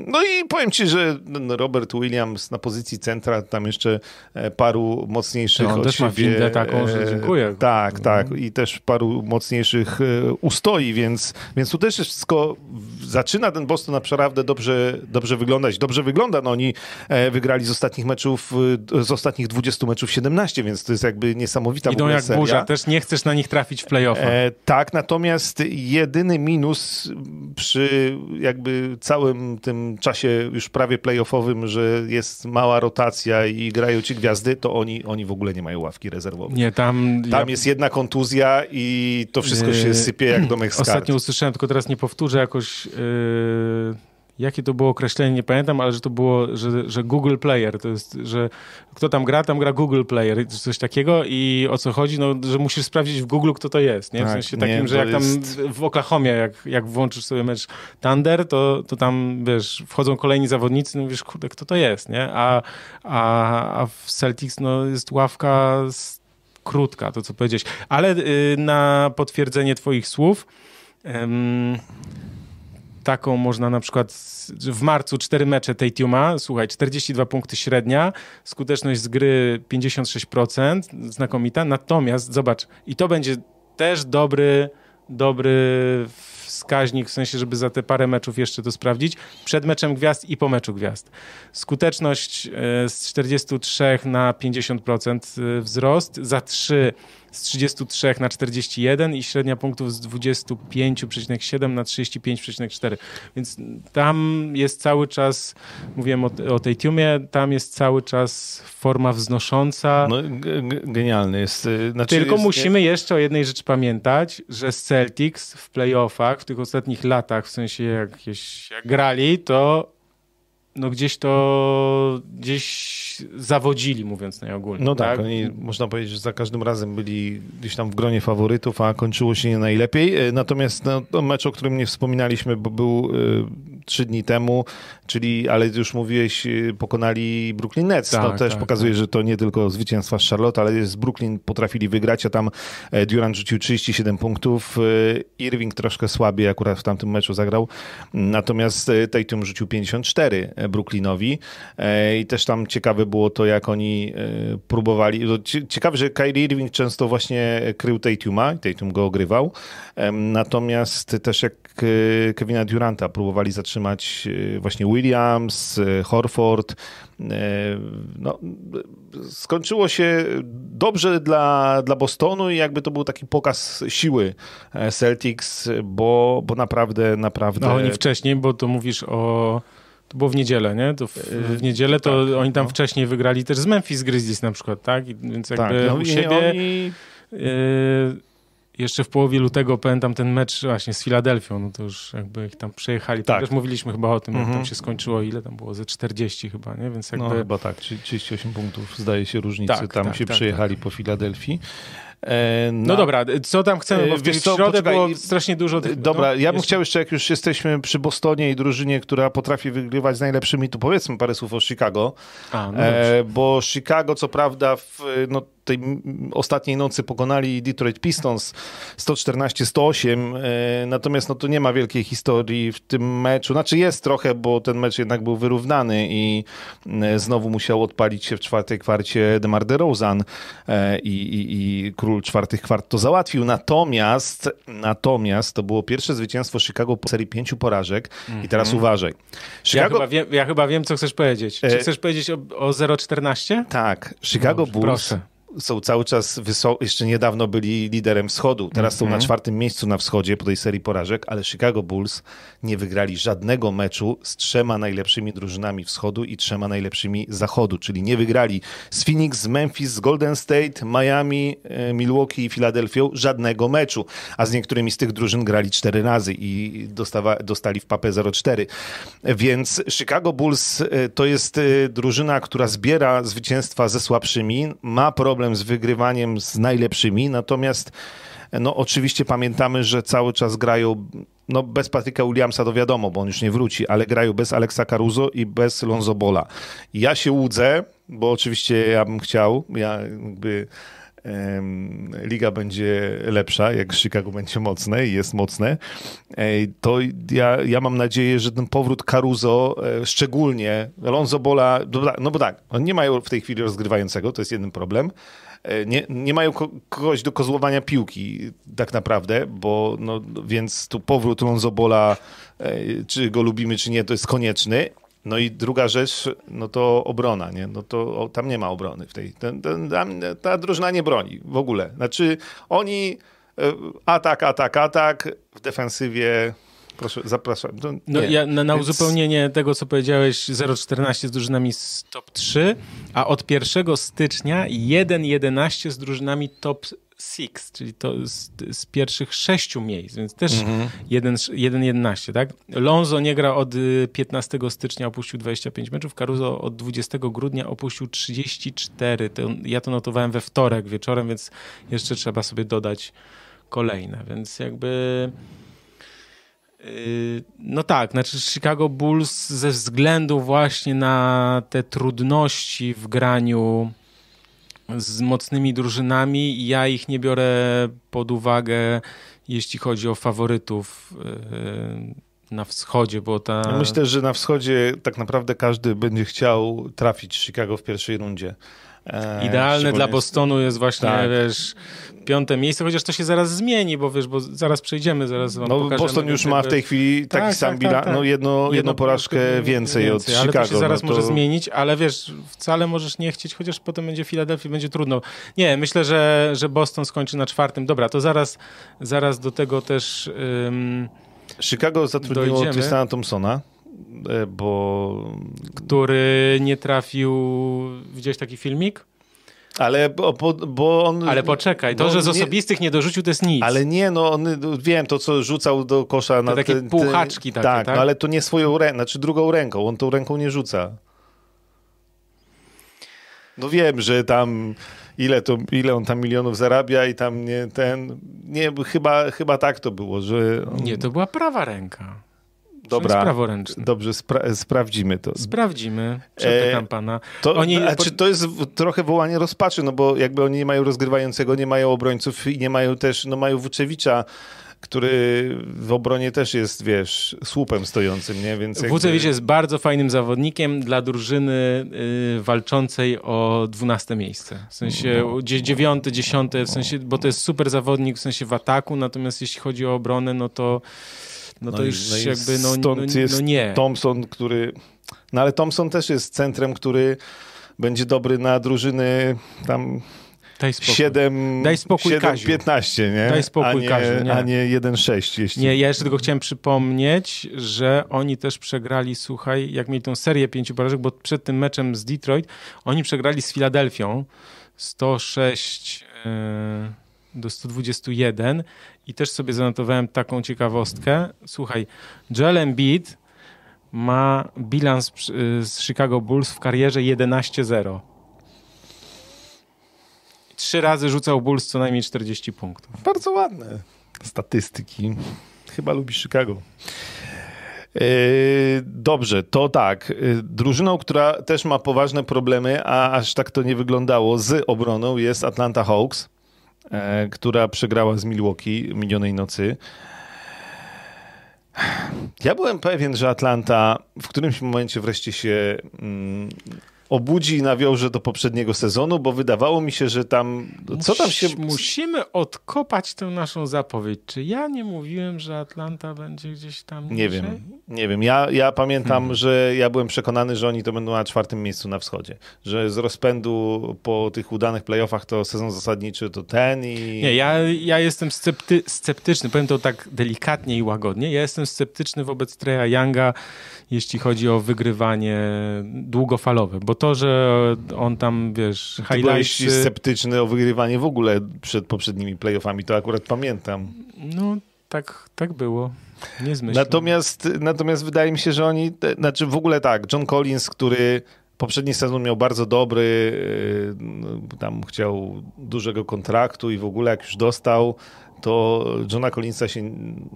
no i powiem ci, że Robert Williams na pozycji centra, tam jeszcze e, paru mocniejszych no, od siebie windę taką, że dziękuję. Tak, tak. I też paru mocniejszych e, ustoi, więc, więc tu też wszystko zaczyna ten Boston naprawdę dobrze, dobrze wyglądać. Dobrze wygląda. No oni e, wygrali z ostatnich meczów, e, z ostatnich 20 meczów 17, więc to jest jakby niesamowita Idą jak seria. burza, też nie chcesz na nich trafić w playoffach. E, tak, natomiast jedyny minus przy jakby całym tym czasie już prawie playoffowym, że jest mała rotacja i grają ci gwiazdy, to oni, oni w ogóle nie mają ławki rezerwowej. Nie, tam... Tam ja... jest jedna kontuzja i to wszystko się sypie jak domek z Ostatnio usłyszałem, tylko teraz nie powtórzę jakoś Yy, jakie to było określenie, nie pamiętam, ale że to było, że, że Google Player, to jest, że kto tam gra, tam gra Google Player, coś takiego i o co chodzi, no, że musisz sprawdzić w Google, kto to jest, nie? W tak, sensie takim, nie, że jak jest... tam w Oklahomie, jak, jak włączysz sobie mecz Thunder, to, to tam, wiesz, wchodzą kolejni zawodnicy, no wiesz, kurde, kto to jest, nie? A, a, a w Celtics, no, jest ławka krótka, to co powiedziałeś. Ale y, na potwierdzenie twoich słów, taką można na przykład w marcu cztery mecze tej Tatuma, słuchaj, 42 punkty średnia, skuteczność z gry 56%, znakomita, natomiast zobacz, i to będzie też dobry, dobry wskaźnik, w sensie, żeby za te parę meczów jeszcze to sprawdzić, przed meczem gwiazd i po meczu gwiazd. Skuteczność e, z 43 na 50% e, wzrost, za 3 z 33 na 41 i średnia punktów z 25,7 na 35,4. Więc tam jest cały czas, mówiłem o, o tej tiumie, tam jest cały czas forma wznosząca. No, genialny jest. Y, znaczy Tylko jest, musimy jeszcze o jednej rzeczy pamiętać, że Celtics w playoffach w tych ostatnich latach, w sensie jak, jak grali, to no gdzieś to gdzieś zawodzili, mówiąc najogólniej. No tak, tak, oni można powiedzieć, że za każdym razem byli gdzieś tam w gronie faworytów, a kończyło się nie najlepiej. E, natomiast no, mecz, o którym nie wspominaliśmy, bo był y, trzy dni temu, czyli, ale już mówiłeś, e, pokonali Brooklyn Nets. Tak, to też tak, pokazuje, tak. że to nie tylko zwycięstwa z Charlotte, ale z Brooklyn potrafili wygrać, a tam Durant rzucił 37 punktów, Irving troszkę słabiej akurat w tamtym meczu zagrał, natomiast Tatum rzucił 54 Brooklynowi i też tam ciekawy było to, jak oni e, próbowali. Ciekawe, że Kyrie Irving często właśnie krył Tatuma, Tatum go ogrywał, natomiast też jak e, Kevina Duranta próbowali zatrzymać e, właśnie Williams, Horford, no, skończyło się dobrze dla, dla Bostonu i jakby to był taki pokaz siły Celtics, bo, bo naprawdę, naprawdę... No oni wcześniej, bo to mówisz o to było w niedzielę, nie? To w, w niedzielę to tak, oni tam no. wcześniej wygrali też z Memphis Grizzlies na przykład, tak? I, więc jakby tak, no, u siebie... Oni... Y jeszcze w połowie lutego pamiętam ten mecz właśnie z Filadelfią, no to już jakby ich tam przejechali. Tak. Też mówiliśmy chyba o tym, jak tam mhm. się skończyło, ile tam było, ze 40 chyba, nie? Więc jakby... No chyba tak, 38 punktów zdaje się różnicy, tak, tam tak, się tak, przejechali tak. po Filadelfii. E, na... No dobra, co tam chcemy, bo w Wiesz co, środę poczekaj, było strasznie dużo tych... Dobra, no, ja bym jeszcze... chciał jeszcze, jak już jesteśmy przy Bostonie i drużynie, która potrafi wygrywać z najlepszymi, to powiedzmy parę słów o Chicago. A, no e, bo Chicago, co prawda, w, no, tej ostatniej nocy pokonali Detroit Pistons 114-108, e, natomiast no to nie ma wielkiej historii w tym meczu. Znaczy jest trochę, bo ten mecz jednak był wyrównany i e, znowu musiał odpalić się w czwartej kwarcie DeMar DeRozan e, i, i, i król czwartych kwart to załatwił. Natomiast, natomiast to było pierwsze zwycięstwo Chicago po serii pięciu porażek mm -hmm. i teraz mhm. uważaj. Chicago... Ja, chyba wiem, ja chyba wiem, co chcesz powiedzieć. Czy chcesz powiedzieć o, o 0,14? Tak. Chicago Dobrze, Bulls proszę są cały czas wysoko, jeszcze niedawno byli liderem wschodu, teraz mm -hmm. są na mhm. czwartym miejscu na wschodzie po tej serii porażek, ale Chicago Bulls nie wygrali żadnego meczu z trzema najlepszymi drużynami wschodu i trzema najlepszymi zachodu, czyli nie wygrali z Phoenix, z Memphis, z Golden State, Miami, e, Milwaukee i Filadelfią żadnego meczu, a z niektórymi z tych drużyn grali cztery razy i dostawa, dostali w papę 0-4. Więc Chicago Bulls e, to jest e, drużyna, która zbiera zwycięstwa ze słabszymi, ma problem problem z wygrywaniem z najlepszymi, natomiast no oczywiście pamiętamy, że cały czas grają no bez Patryka Williamsa to wiadomo, bo on już nie wróci, ale grają bez Alexa Caruso i bez Lonzo Bola. Ja się łudzę, bo oczywiście ja bym chciał, ja jakby liga będzie lepsza, jak Chicago będzie mocne i jest mocne, to ja, ja mam nadzieję, że ten powrót Caruso, e, szczególnie Alonso Bola, no bo tak, oni nie mają w tej chwili rozgrywającego, to jest jeden problem, e, nie, nie mają kogoś do kozłowania piłki tak naprawdę, bo no, więc tu powrót Lonzo Bola, e, czy go lubimy, czy nie, to jest konieczny no i druga rzecz, no to obrona, nie? No to o, tam nie ma obrony w tej. Ten, ten, tam, ta drużyna nie broni w ogóle. Znaczy oni e, atak, atak, atak w defensywie. Proszę, zapraszam. No, no ja, na, na Więc... uzupełnienie tego, co powiedziałeś, 0,14 z drużynami z top 3, a od 1 stycznia 1,11 z drużynami top Six, czyli to z, z, pierwszych sześciu miejsc, więc też mm 1-11, tak? Lonzo nie gra od 15 y, stycznia, opuścił 25 meczów, Caruso od 20 grudnia opuścił 34. To, ja to notowałem we wtorek wieczorem, więc jeszcze trzeba sobie dodać kolejne, więc jakby... Y, no tak, znaczy Chicago Bulls ze względu właśnie na te trudności w graniu z mocnymi drużynami. Ja ich nie biorę pod uwagę, jeśli chodzi o faworytów e, na wschodzie, bo ta... Myślę, że na wschodzie tak naprawdę każdy będzie chciał trafić Chicago w pierwszej rundzie. E, Idealne dla Bostonu jest właśnie, tak. wiesz, piąte miejsce, chociaż to się zaraz zmieni, bo wiesz, bo zaraz przejdziemy, zaraz wam No Boston już ma w tej chwili taki tak, sam tak, tak, tak, no jedno, jedną porażkę więcej, więcej od ale Chicago. Ale to się zaraz no to... może zmienić, ale wiesz, wcale możesz nie chcieć, chociaż potem będzie Filadelfii, będzie trudno. Nie, myślę, że, że Boston skończy na czwartym. Dobra, to zaraz, zaraz do tego też um, Chicago zatrudniło dojdziemy. Tristana Thompsona e, bo... Który nie trafił... Widziałeś taki filmik? Ale, bo, bo on... Ale poczekaj, to, że z osobistych nie, nie dorzucił, to jest nic. Ale nie, no on, wiem, to co rzucał do kosza... To na takie te, półhaczki takie, tak? tak? No, ale to nie swoją ręką, znaczy drugą ręką, on tą ręką nie rzuca. No wiem, że tam ile, to, ile on tam milionów zarabia i tam nie ten... Nie, chyba, chyba tak to było, że... On... Nie, to była prawa ręka. Dobra, praworęczny. dobrze, spra sprawdzimy to. Sprawdzimy, przepytam e, pana. To, oni... znaczy, to jest trochę wołanie rozpaczy, no bo jakby oni nie mają rozgrywającego, nie mają obrońców i nie mają też, no mają Wuczewicza, który w obronie też jest, wiesz, słupem stojącym, nie? Więc jakby... Wucewicz jest bardzo fajnym zawodnikiem dla drużyny y, walczącej o dwunaste miejsce. W sensie no. dziewiąte, dziesiąte, w sensie, bo to jest super zawodnik w sensie w ataku, natomiast jeśli chodzi o obronę, no to no to no już no jakby no, stąd no, jest no nie. Thompson, który... No ale Thompson też jest centrem, który będzie dobry na drużyny tam... Daj spokój. 7, Daj spokój 7 15, nie? Daj spokój, a nie, Kaziu, nie. A nie 1-6. Jeśli... Nie, ja jeszcze tylko chciałem przypomnieć, że oni też przegrali, słuchaj, jak mieli tą serię pięciu porażek, bo przed tym meczem z Detroit oni przegrali z Filadelfią 106... Yy do 121 i też sobie zanotowałem taką ciekawostkę. Słuchaj, Joel Embiid ma bilans z Chicago Bulls w karierze 11-0. Trzy razy rzucał Bulls co najmniej 40 punktów. Bardzo ładne statystyki. Chyba lubi Chicago. E, dobrze, to tak. E, drużyną, która też ma poważne problemy, a aż tak to nie wyglądało z obroną, jest Atlanta Hawks, która przegrała z Milwaukee minionej nocy. Ja byłem pewien, że Atlanta w którymś momencie wreszcie się mm, obudzi i nawiąże do poprzedniego sezonu, bo wydawało mi się, że tam. Co tam się. Musimy odkopać tę naszą zapowiedź. Czy ja nie mówiłem, że Atlanta będzie gdzieś tam. Nie niżej? wiem. Nie wiem. Ja, ja pamiętam, hmm. że ja byłem przekonany, że oni to będą na czwartym miejscu na wschodzie. Że z rozpędu po tych udanych playoffach to sezon zasadniczy to ten i. Nie, ja, ja jestem scepty, sceptyczny. Powiem to tak delikatnie i łagodnie. Ja jestem sceptyczny wobec Treya Younga, jeśli chodzi o wygrywanie długofalowe, bo to, że on tam, wiesz, highlights... Byłeś sceptyczny o wygrywanie w ogóle przed poprzednimi playoffami, to akurat pamiętam. No, tak, tak było. Nie natomiast, natomiast wydaje mi się, że oni, znaczy w ogóle tak, John Collins, który poprzedni sezon miał bardzo dobry, y, tam chciał dużego kontraktu i w ogóle jak już dostał, to Johna Collinsa się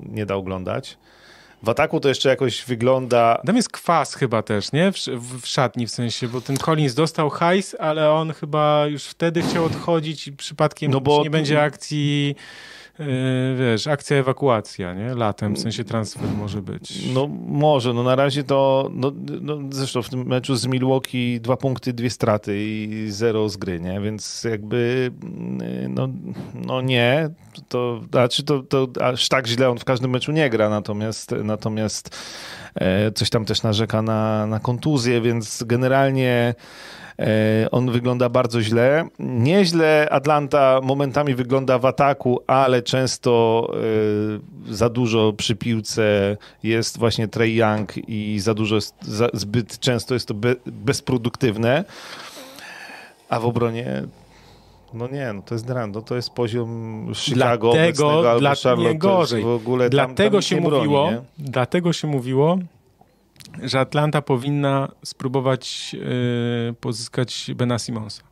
nie da oglądać. W ataku to jeszcze jakoś wygląda... Tam jest kwas chyba też, nie? W, w, szatni w sensie, bo ten Collins dostał hajs, ale on chyba już wtedy chciał odchodzić i przypadkiem no bo... nie będzie akcji wiesz, akcja ewakuacja, nie? Latem, w sensie transfer może być. No może, no na razie to, no, no zresztą w tym meczu z Milwaukee dwa punkty, dwie straty i zero z gry, nie? Więc jakby, yy, no, no nie, to, znaczy to, to aż tak źle on w każdym meczu nie gra, natomiast, natomiast e, coś tam też narzeka na, na kontuzję, więc generalnie E, on wygląda bardzo źle. Nieźle Atlanta momentami wygląda w ataku, ale często e, za dużo przy piłce jest właśnie Trey Young i za dużo, zbyt często jest to bezproduktywne. A w obronie no nie, no to jest Drando, to jest poziom Chicago dlatego, albo dla, Charlotte. Nie gorzej. W ogóle dlatego tam, tam się mówiło, broni, dlatego się mówiło, że Atlanta powinna spróbować yy, pozyskać Bena Simonsa.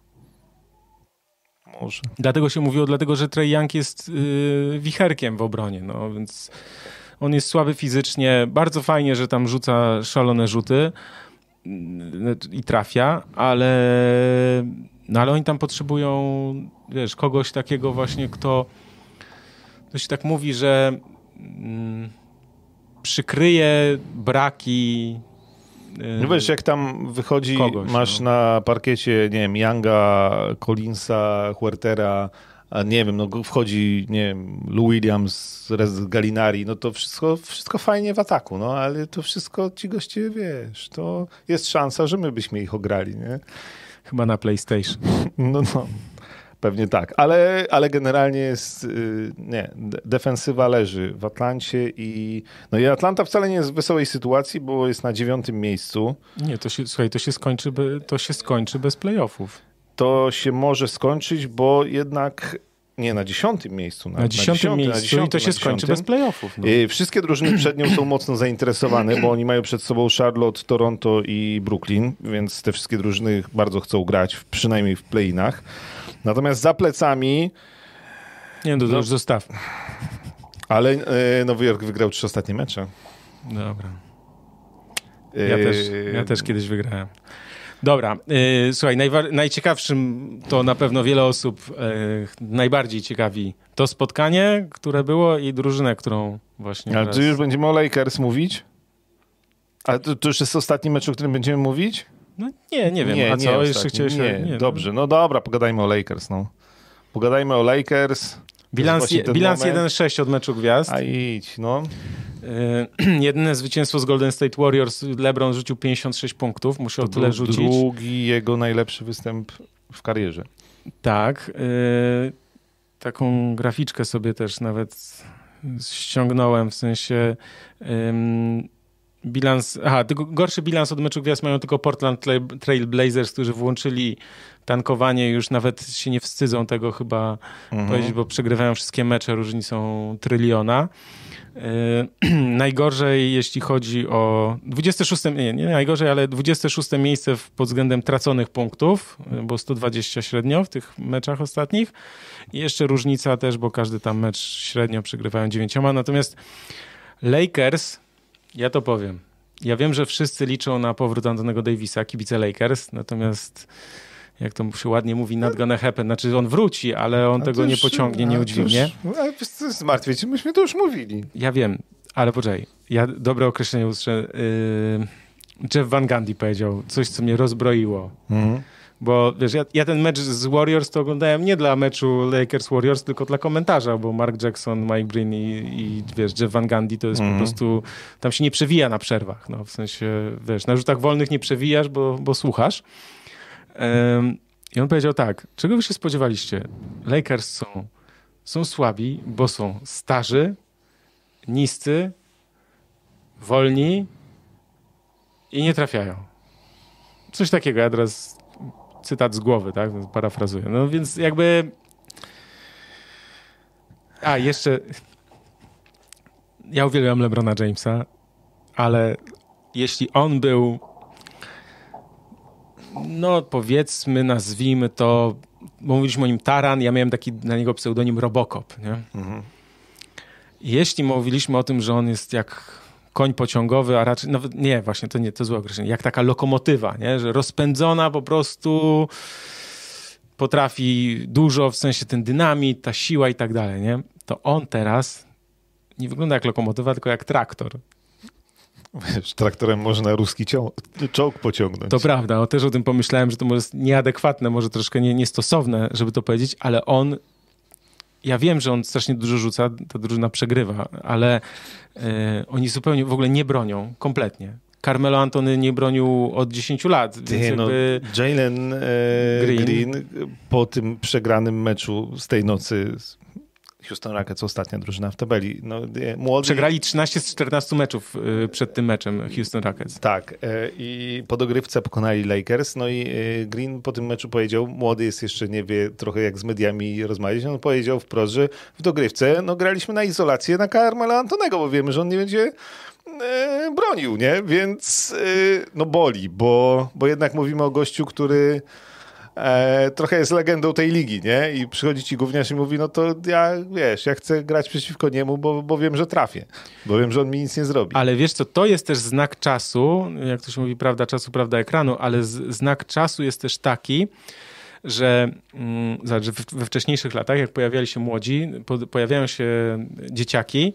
Może. Dlatego się mówiło, dlatego że Trey Young jest yy, wicherkiem w obronie, no więc on jest słaby fizycznie. Bardzo fajnie, że tam rzuca szalone rzuty yy, i trafia, ale, no ale oni tam potrzebują, wiesz, kogoś takiego właśnie, kto to się tak mówi, że mm, przykryje braki. No wiesz, jak tam wychodzi, kogoś, masz no. na parkiecie, nie wiem, Younga, Collinsa, Huertera, a nie wiem, no wchodzi, nie wiem, Lou Williams, Galinari, no to wszystko, wszystko fajnie w ataku, no ale to wszystko ci goście, wiesz, to jest szansa, że my byśmy ich ograli, nie? Chyba na PlayStation. No, no. Pewnie tak, ale, ale generalnie jest, y, nie, defensywa leży w Atlancie i, no i Atlanta wcale nie jest w wesołej sytuacji, bo jest na dziewiątym miejscu. Nie, to się, słuchaj, to się skończy, to się skończy bez playoffów. To się może skończyć, bo jednak nie, na dziesiątym miejscu. Na, na dziesiątym miejscu na dziesiątym, i to się skończy bez playoffów. No. Y, wszystkie drużyny przed nią są mocno zainteresowane, bo oni mają przed sobą Charlotte, Toronto i Brooklyn, więc te wszystkie drużyny bardzo chcą grać, przynajmniej w play-inach. Natomiast za plecami... Nie, no to no, już zostaw. Ale e, Nowy Jork wygrał trzy ostatnie mecze. Dobra. Ja, e... też, ja też kiedyś wygrałem. Dobra, e, słuchaj, najciekawszym to na pewno wiele osób e, najbardziej ciekawi to spotkanie, które było i drużynę, którą właśnie... Ale teraz... czy już będziemy o Lakers mówić? A to, to już jest ostatni mecz, o którym będziemy mówić? No nie, nie wiem. Nie, A co? Nie, Jeszcze chciałeś... Nie, nie, dobrze. No dobra, pogadajmy o Lakers. No. Pogadajmy o Lakers. Bilans, bilans 1-6 od meczu gwiazd. A idź, no. Yy, jedyne zwycięstwo z Golden State Warriors. LeBron rzucił 56 punktów. Musiał to tyle rzucić. drugi jego najlepszy występ w karierze. Tak. Yy, taką graficzkę sobie też nawet ściągnąłem, w sensie... Yy, bilans, aha, gorszy bilans od meczu gwiazd mają tylko Portland Trail Blazers, którzy włączyli tankowanie, już nawet się nie wstydzą tego chyba mhm. powiedzieć, bo przegrywają wszystkie mecze, różnicą tryliona. Yy, najgorzej, jeśli chodzi o 26, nie, nie najgorzej, ale 26 miejsce pod względem traconych punktów, bo 120 średnio w tych meczach ostatnich. I jeszcze różnica też, bo każdy tam mecz średnio przegrywają dziewięcioma. Natomiast Lakers, ja to powiem. Ja wiem, że wszyscy liczą na powrót Antonego Davisa, kibice Lakers, natomiast jak to się ładnie mówi, not gonna happen. Znaczy on wróci, ale on tego już, nie pociągnie, nie udźwignie. Ale zmartwię cię, myśmy to już mówili. Ja wiem, ale poczekaj. Ja dobre określenie usłyszę. Yy, Jeff Van Gundy powiedział coś, co mnie rozbroiło. Mhm. Bo wiesz, ja, ja, ten mecz z Warriors to oglądałem nie dla meczu Lakers-Warriors, tylko dla komentarza, bo Mark Jackson, Mike Breen i, i wiesz, Jeff Van Gundy to jest mm. po mhm. prostu, tam się nie przewija na przerwach, no w sensie, wiesz, na rzutach wolnych nie przewijasz, bo, bo słuchasz. Um, I on powiedział tak, czego wy się spodziewaliście? Lakers są, są słabi, bo są starzy, niscy, wolni i nie trafiają. Coś takiego, ja teraz cytat z głowy, tak? Parafrazuję. No więc jakby. A, jeszcze. Ja uwielbiam LeBrona Jamesa, ale jeśli on był. No, powiedzmy, nazwijmy to. Bo mówiliśmy o nim Taran, ja miałem taki na niego pseudonim Robocop, nie? Mhm. Jeśli mówiliśmy o tym, że on jest jak koń pociągowy, a raczej, nawet nie, właśnie to nie, to złe określenie, jak taka lokomotywa, nie? że rozpędzona po prostu potrafi dużo, w sensie ten dynamit, ta siła i tak dalej, nie? To on teraz nie wygląda jak lokomotywa, tylko jak traktor. Wiesz, traktorem można ruski czołg pociągnąć. To prawda, o, też o tym pomyślałem, że to może jest nieadekwatne, może troszkę nie, niestosowne, żeby to powiedzieć, ale on ja wiem, że on strasznie dużo rzuca, ta drużyna przegrywa, ale e, oni zupełnie w ogóle nie bronią, kompletnie. Carmelo Antony nie bronił od 10 lat. Ty, no, Jalen e, Green. Green. po tym przegranym meczu z tej nocy Houston Rockets, ostatnia drużyna w tabeli. No, młody... Przegrali 13 z 14 meczów y, przed tym meczem Houston Rockets. Tak. E, I po dogrywce pokonali Lakers. No i e, Green po tym meczu powiedział, młody jest jeszcze, nie wie trochę jak z mediami rozmawiać. On powiedział wprost, że w dogrywce no, graliśmy na izolację na Carmela Antonego, bo wiemy, że on nie będzie e, bronił, nie? Więc no boli, bo, bo jednak mówimy o gościu, który e, trochę jest legendą tej ligi, nie? I przychodzi ci gówniarz i mówi, no to ja, wiesz, ja chcę grać przeciwko niemu, bo, bo wiem, że trafię. Bo wiem, że on mi nic nie zrobi. Ale wiesz co, to jest też znak czasu, jak to się mówi, prawda czasu, prawda ekranu, ale z, znak czasu jest też taki, że, mm, we wcześniejszych latach, jak pojawiali się młodzi, po, pojawiają się dzieciaki,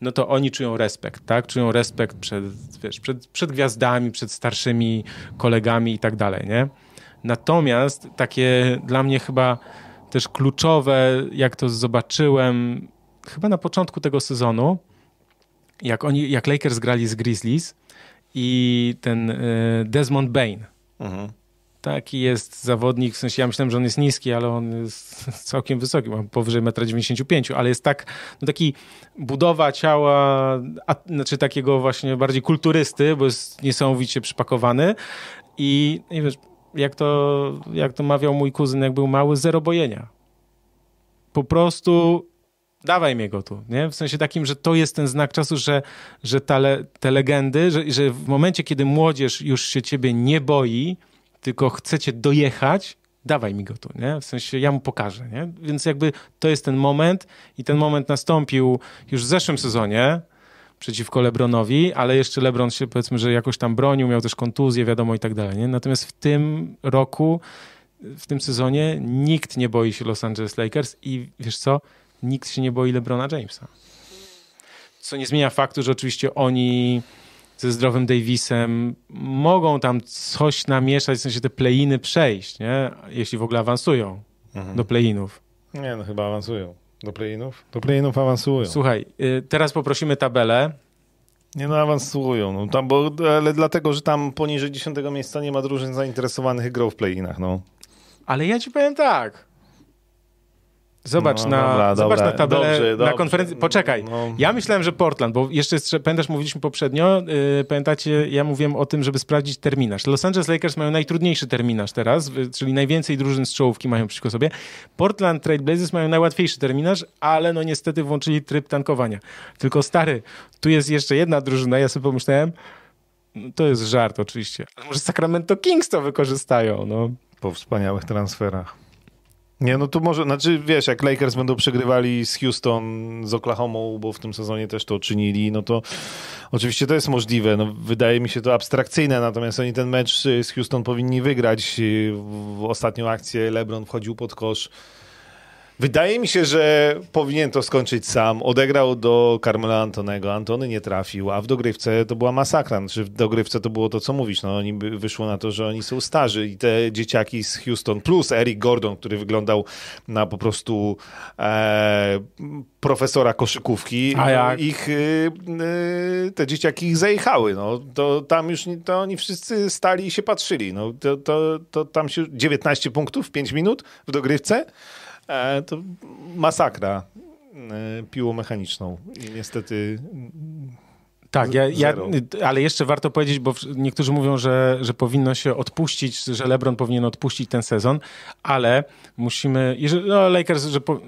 no to oni czują respekt, tak? Czują respekt przed, wiesz, przed, przed gwiazdami, przed starszymi kolegami i tak dalej, nie? Natomiast takie dla mnie chyba też kluczowe, jak to zobaczyłem chyba na początku tego sezonu, jak oni, jak Lakers grali z Grizzlies i ten y, Desmond Bain. Mhm. Taki jest zawodnik, w sensie ja myślałem, że on jest niski, ale on jest całkiem wysoki, mam powyżej 1,95 m, ale jest tak, no taki budowa ciała, a, znaczy takiego właśnie bardziej kulturysty, bo jest niesamowicie przypakowany i, i wiesz, jak to, jak to mawiał mój kuzyn, jak był mały, zero bojenia. Po prostu dawaj mnie go tu, nie? W sensie takim, że to jest ten znak czasu, że, że le, te legendy, że, że w momencie, kiedy młodzież już się ciebie nie boi, tylko chcecie dojechać, dawaj mi go tu, nie? W sensie ja mu pokażę, nie? Więc jakby to jest ten moment i ten moment nastąpił już w zeszłym sezonie, przeciwko Lebronowi, ale jeszcze Lebron się powiedzmy, że jakoś tam bronił, miał też kontuzję, wiadomo i tak dalej. Nie? Natomiast w tym roku, w tym sezonie nikt nie boi się Los Angeles Lakers i wiesz co? Nikt się nie boi Lebrona Jamesa. Co nie zmienia faktu, że oczywiście oni ze zdrowym Davisem mogą tam coś namieszać, w sensie te play-iny przejść, nie? Jeśli w ogóle awansują mhm. do play-inów. Nie, no chyba awansują. Do play-inów? Do play-inów awansują. Słuchaj, y, teraz poprosimy tabelę. Nie no, awansują. No, tam, bo, ale dlatego, że tam poniżej 10 miejsca nie ma drużyn zainteresowanych grą w play-inach, no. Ale ja ci powiem tak. Zobacz, no, na, dobra, zobacz dobra. na tabelę dobrze, na dobrze. konferencji. Poczekaj, no. ja myślałem, że Portland, bo jeszcze, pamiętasz, mówiliśmy poprzednio, yy, pamiętacie, ja mówiłem o tym, żeby sprawdzić terminarz. Los Angeles Lakers mają najtrudniejszy terminarz teraz, czyli najwięcej drużyn z czołówki mają przeciwko sobie. Portland Trail Blazers mają najłatwiejszy terminarz, ale no niestety włączyli tryb tankowania. Tylko stary, tu jest jeszcze jedna drużyna, ja sobie pomyślałem, no, to jest żart oczywiście. Może Sacramento Kings to wykorzystają, no. Po wspaniałych transferach. Nie, no tu może, znaczy wiesz, jak Lakers będą przegrywali z Houston, z Oklahoma, bo w tym sezonie też to czynili, no to oczywiście to jest możliwe. No, wydaje mi się to abstrakcyjne, natomiast oni ten mecz z Houston powinni wygrać. W ostatnią akcję LeBron wchodził pod kosz Wydaje mi się, że powinien to skończyć sam. Odegrał do Carmela Antonego, Antony nie trafił, a w dogrywce to była masakra. Znaczy w dogrywce to było to, co mówisz. No, oni wyszło na to, że oni są starzy i te dzieciaki z Houston, plus Eric Gordon, który wyglądał na po prostu e, profesora koszykówki, a jak? ich y, te dzieciaki ich zajechały. No, to tam już to oni wszyscy stali i się patrzyli. No, to, to, to tam się 19 punktów, 5 minut w dogrywce. E, to masakra e, piłą mechaniczną i niestety tak, ja, ja, ale jeszcze warto powiedzieć, bo niektórzy mówią, że, że powinno się odpuścić, że LeBron powinien odpuścić ten sezon, ale musimy, jeżeli, no Lakers, że po,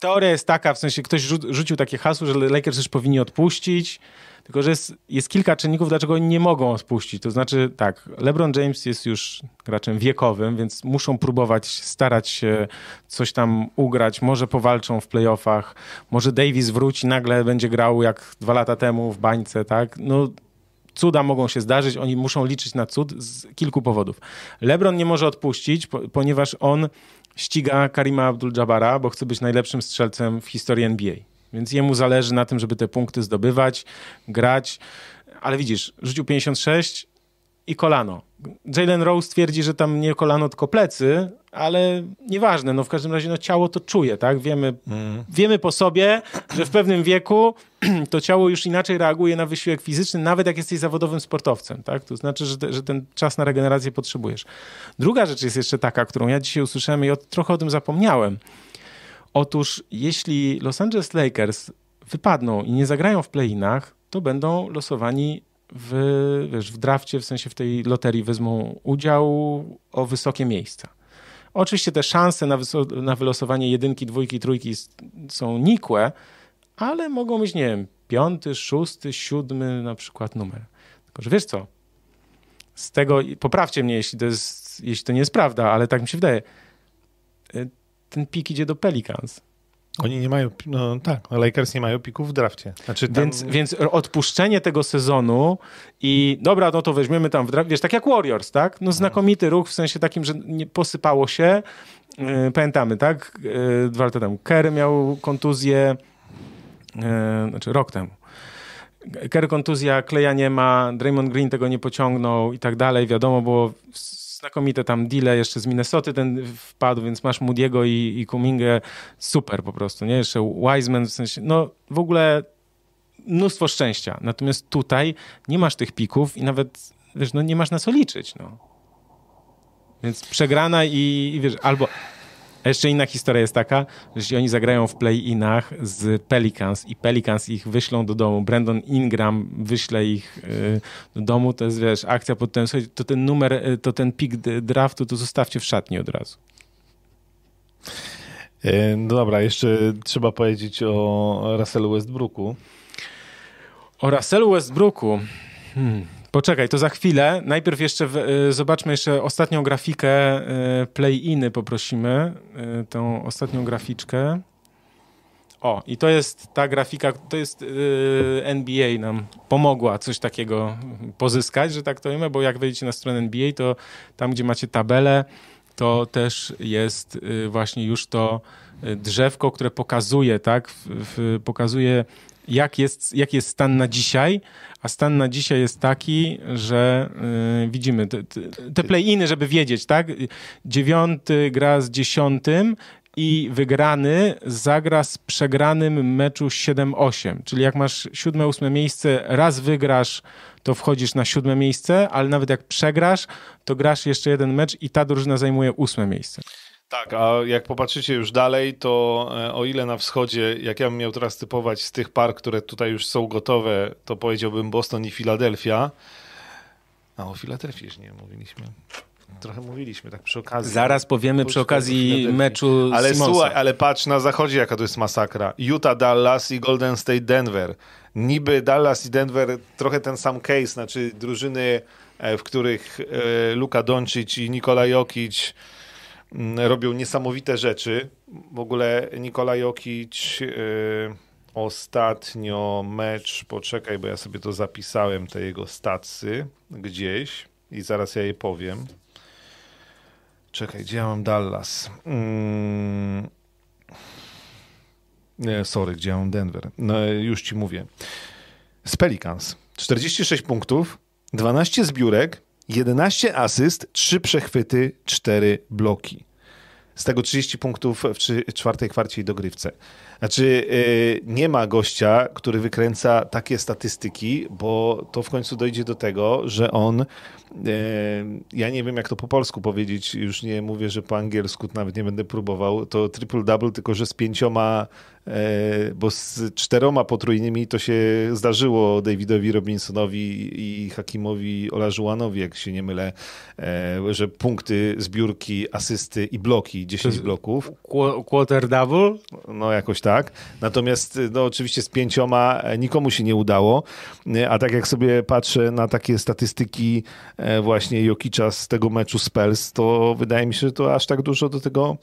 teoria jest taka, w sensie ktoś rzucił takie hasło, że Lakers już powinni odpuścić, tylko, że jest, jest kilka czynników, dlaczego oni nie mogą odpuścić. To znaczy, tak, LeBron James jest już graczem wiekowym, więc muszą próbować starać się coś tam ugrać. Może powalczą w playoffach, może Davis wróci, nagle będzie grał jak dwa lata temu w bańce, tak? No, cuda mogą się zdarzyć, oni muszą liczyć na cud z kilku powodów. LeBron nie może odpuścić, ponieważ on ściga Karima Abdul-Jabara, bo chce być najlepszym strzelcem w historii NBA. Więc jemu zależy na tym, żeby te punkty zdobywać, grać. Ale widzisz, rzucił 56 i kolano. Jalen Rose twierdzi, że tam nie kolano, tylko plecy, ale nieważne, no w każdym razie no, ciało to czuje, tak? Wiemy, mm. wiemy po sobie, że w pewnym wieku to ciało już inaczej reaguje na wysiłek fizyczny, nawet jak jesteś zawodowym sportowcem, tak? To znaczy, że, te, że ten czas na regenerację potrzebujesz. Druga rzecz jest jeszcze taka, którą ja dzisiaj usłyszałem i od, trochę o tym zapomniałem. Otóż jeśli Los Angeles Lakers wypadną i nie zagrają w play-inach, to będą losowani w, wiesz, w drafcie, w sensie w tej loterii wezmą udział o wysokie miejsca. Oczywiście te szanse na, na wylosowanie jedynki, dwójki, trójki są nikłe, ale mogą być, nie wiem, piąty, szósty, siódmy na przykład numer. Tylko, że wiesz co, z tego, poprawcie mnie, jeśli to, jest, jeśli to nie jest prawda, ale tak mi się wydaje, ten pik idzie do Pelicans. Oni nie mają, no tak, Lakers nie mają pików w drafcie. Znaczy tam... więc, więc odpuszczenie tego sezonu i dobra, no to weźmiemy tam w drafcie, wiesz, tak jak Warriors, tak? No znakomity ruch w sensie takim, że nie posypało się. Yy, pamiętamy, tak? Yy, dwa lata temu. Kerry miał kontuzję, yy, znaczy rok temu. Kerry kontuzja, Kleja nie ma, Draymond Green tego nie pociągnął i tak dalej. Wiadomo było znakomite tam deale, jeszcze z Minnesoty ten wpadł, więc masz Moody'ego i, i Kumingę, super po prostu, nie? Jeszcze Wiseman, w sensie, no w ogóle mnóstwo szczęścia. Natomiast tutaj nie masz tych pików i nawet, wiesz, no nie masz na co liczyć, no. Więc przegrana i, i wiesz, albo a jeszcze inna historia jest taka, że oni zagrają w play-inach z Pelicans i Pelicans ich wyślą do domu, Brandon Ingram wyśle ich y, do domu, to jest, wiesz, akcja pod ten, to ten numer, y, to ten pik draftu, to zostawcie w szatni od razu. E, no dobra, jeszcze trzeba powiedzieć o Russellu Westbrooku. O Russellu Westbrooku. Hmm. Poczekaj, to za chwilę. Najpierw jeszcze w, y, zobaczmy jeszcze ostatnią grafikę y, play-iny poprosimy. Y, tą ostatnią graficzkę. O, i to jest ta grafika, to jest NBA nam pomogła coś takiego pozyskać, że tak to wiemy, bo jak wejdziecie na stronę NBA, to tam, gdzie macie tabelę, to też jest właśnie już to drzewko, które pokazuje, tak, w, w, pokazuje jak jest, jak jest stan na dzisiaj, a stan na dzisiaj jest taki, że yy, widzimy te, te play-iny, żeby wiedzieć, tak? Dziewiąty gra z dziesiątym i wygrany zagra z przegranym meczu 7-8. Czyli jak masz siódme, ósme miejsce, raz wygrasz, to wchodzisz na siódme miejsce, ale nawet jak przegrasz, to grasz jeszcze jeden mecz i ta drużyna zajmuje ósme miejsce. Tak, a jak popatrzycie już dalej, to e, o ile na wschodzie, jak ja bym miał teraz typować z tych par, które tutaj już są gotowe, to powiedziałbym Boston i Filadelfia. A o Filadelfii już nie mówiliśmy. Trochę mówiliśmy tak przy okazji. Zaraz powiemy przy okazji meczu Ale Simonsa. słuchaj, ale patrz na zachodzie, jaka to jest masakra. Utah, Dallas i Golden State, Denver. Niby Dallas i Denver trochę ten sam case, znaczy drużyny, e, w których e, Luka Doncic i Nikola Jokic robią niesamowite rzeczy. W ogóle Nikola Jokic e, ostatnio mecz, poczekaj, bo ja sobie to zapisałem, te jego stacy gdzieś i zaraz ja je powiem. Czekaj, gdzie ja mam Dallas? Mm. Sorry, gdzie ja mam Denver? No, już ci mówię. Z Pelicans. 46 punktów, 12 zbiórek, 11 asyst, 3 przechwyty, 4 bloki. Z tego 30 punktów w czwartej kwarcie i dogrywce. Znaczy, yy, nie ma gościa, który wykręca takie statystyki, bo to w końcu dojdzie do tego, że on, ja nie wiem jak to po polsku powiedzieć, już nie mówię, że po angielsku nawet nie będę próbował, to triple-double, tylko że z pięcioma E, bo z czteroma potrójnymi to się zdarzyło Davidowi Robinsonowi i Hakimowi Olażułanowi, jak się nie mylę, e, że punkty, zbiórki, asysty i bloki, 10 bloków. Quarter double? No jakoś tak. Natomiast no, oczywiście z pięcioma e, nikomu się nie udało, a tak jak sobie patrzę na takie statystyki właśnie Jokicza z tego meczu Spurs, to wydaje mi się, że to aż tak dużo do tego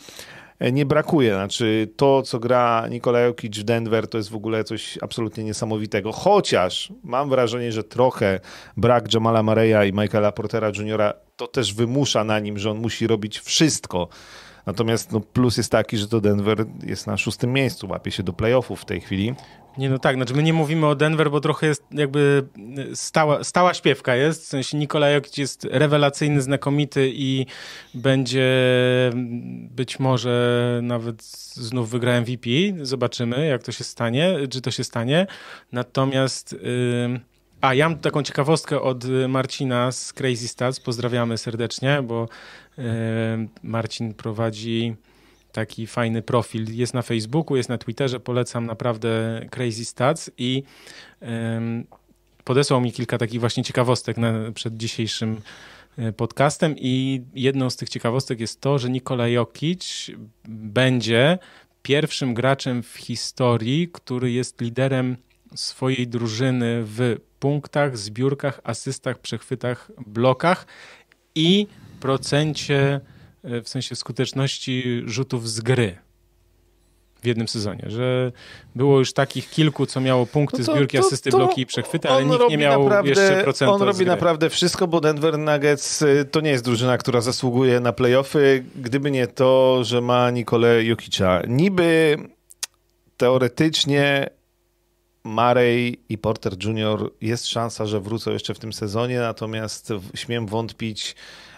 E, nie brakuje. Znaczy to, co gra Nikola Jokic w Denver, to jest w ogóle coś absolutnie niesamowitego. Chociaż mam wrażenie, że trochę brak Jamala Mareya i Michaela Portera Jr. to też wymusza na nim, że on musi robić wszystko. Natomiast no, plus jest taki, że to Denver jest na szóstym miejscu, łapie się do playoffów w tej chwili. Nie, no tak, znaczy my nie mówimy o Denver, bo trochę jest jakby stała, stała śpiewka jest, w sensie Nikola Jokic jest rewelacyjny, znakomity i będzie być może nawet znów wygra MVP, zobaczymy jak to się stanie, czy to się stanie, natomiast... Yy... A, ja mam taką ciekawostkę od Marcina z Crazy Stats, pozdrawiamy serdecznie, bo yy, Marcin prowadzi taki fajny profil. Jest na Facebooku, jest na Twitterze, polecam naprawdę Crazy Stats i podesłał mi kilka takich właśnie ciekawostek na, przed dzisiejszym e, podcastem i jedną z tych ciekawostek jest to, że Nikola Jokic będzie pierwszym graczem w historii, który jest liderem swojej drużyny w punktach, zbiórkach, asystach, przechwytach, blokach i procencie w sensie skuteczności rzutów z gry w jednym sezonie, że było już takich kilku, co miało punkty, no to, zbiórki, to, asysty, to bloki i przechwyty, ale nikt nie miał naprawdę, jeszcze procentu On robi naprawdę wszystko, bo Denver Nuggets y, to nie jest drużyna, która zasługuje na playoffy, gdyby nie to, że ma Nikolę Jokicza. Niby teoretycznie Marej i Porter Jr. jest szansa, że wrócą jeszcze w tym sezonie, natomiast śmiem wątpić, E,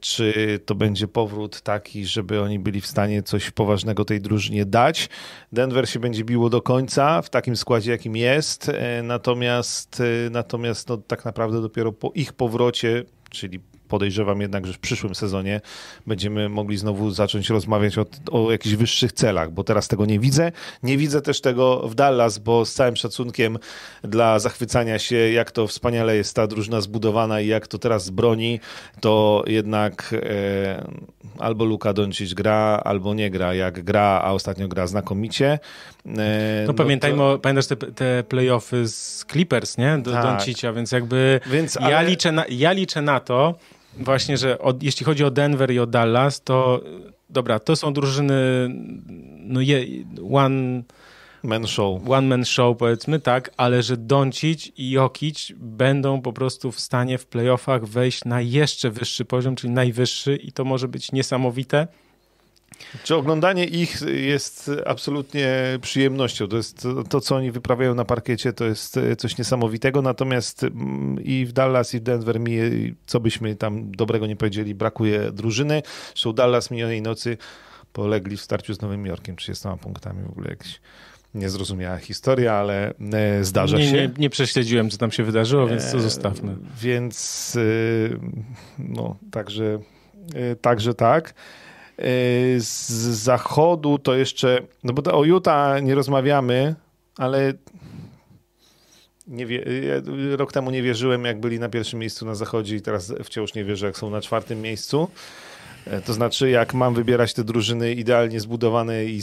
czy to będzie powrót taki, żeby oni byli w stanie coś poważnego tej drużynie dać. Denver się będzie biło do końca w takim składzie, jakim jest, e, natomiast, e, natomiast no, tak naprawdę dopiero po ich powrocie, czyli podejrzewam jednak, że w przyszłym sezonie będziemy mogli znowu zacząć rozmawiać o, o jakichś wyższych celach, bo teraz tego nie widzę. Nie widzę też tego w Dallas, bo z całym szacunkiem dla zachwycania się, jak to wspaniale jest ta drużyna zbudowana i jak to teraz broni, to jednak e, albo Luka Doncic gra, albo nie gra. Jak gra, a ostatnio gra znakomicie. E, no, no pamiętajmy, to... pamiętasz te, te playoffy z Clippers, nie? Do tak. Doncicia, więc jakby więc, ale... ja, liczę na, ja liczę na to, właśnie, że od, jeśli chodzi o Denver i o Dallas, to dobra, to są drużyny no je, one man show. One man show powiedzmy, tak, ale że Doncic i Jokic będą po prostu w stanie w playoffach wejść na jeszcze wyższy poziom, czyli najwyższy i to może być niesamowite. Czy oglądanie ich jest absolutnie przyjemnością? To jest to, co oni wyprawiają na parkiecie, to jest coś niesamowitego. Natomiast mm, i w Dallas, i w Denver mi, co byśmy tam dobrego nie powiedzieli, brakuje drużyny. Zresztą Dallas minionej nocy polegli w starciu z Nowym Jorkiem 30 punktami w ogóle jakiś niezrozumiała historia, ale e, zdarza nie, się. Nie, nie prześledziłem, co tam się wydarzyło, więc to e, zostawmy. Więc e, no, także, także tak. Z zachodu to jeszcze, no bo o Utah nie rozmawiamy, ale nie wie, rok temu nie wierzyłem, jak byli na pierwszym miejscu na zachodzie i teraz wciąż nie wierzę, jak są na czwartym miejscu. E, to znaczy, jak mam wybierać te drużyny idealnie zbudowane i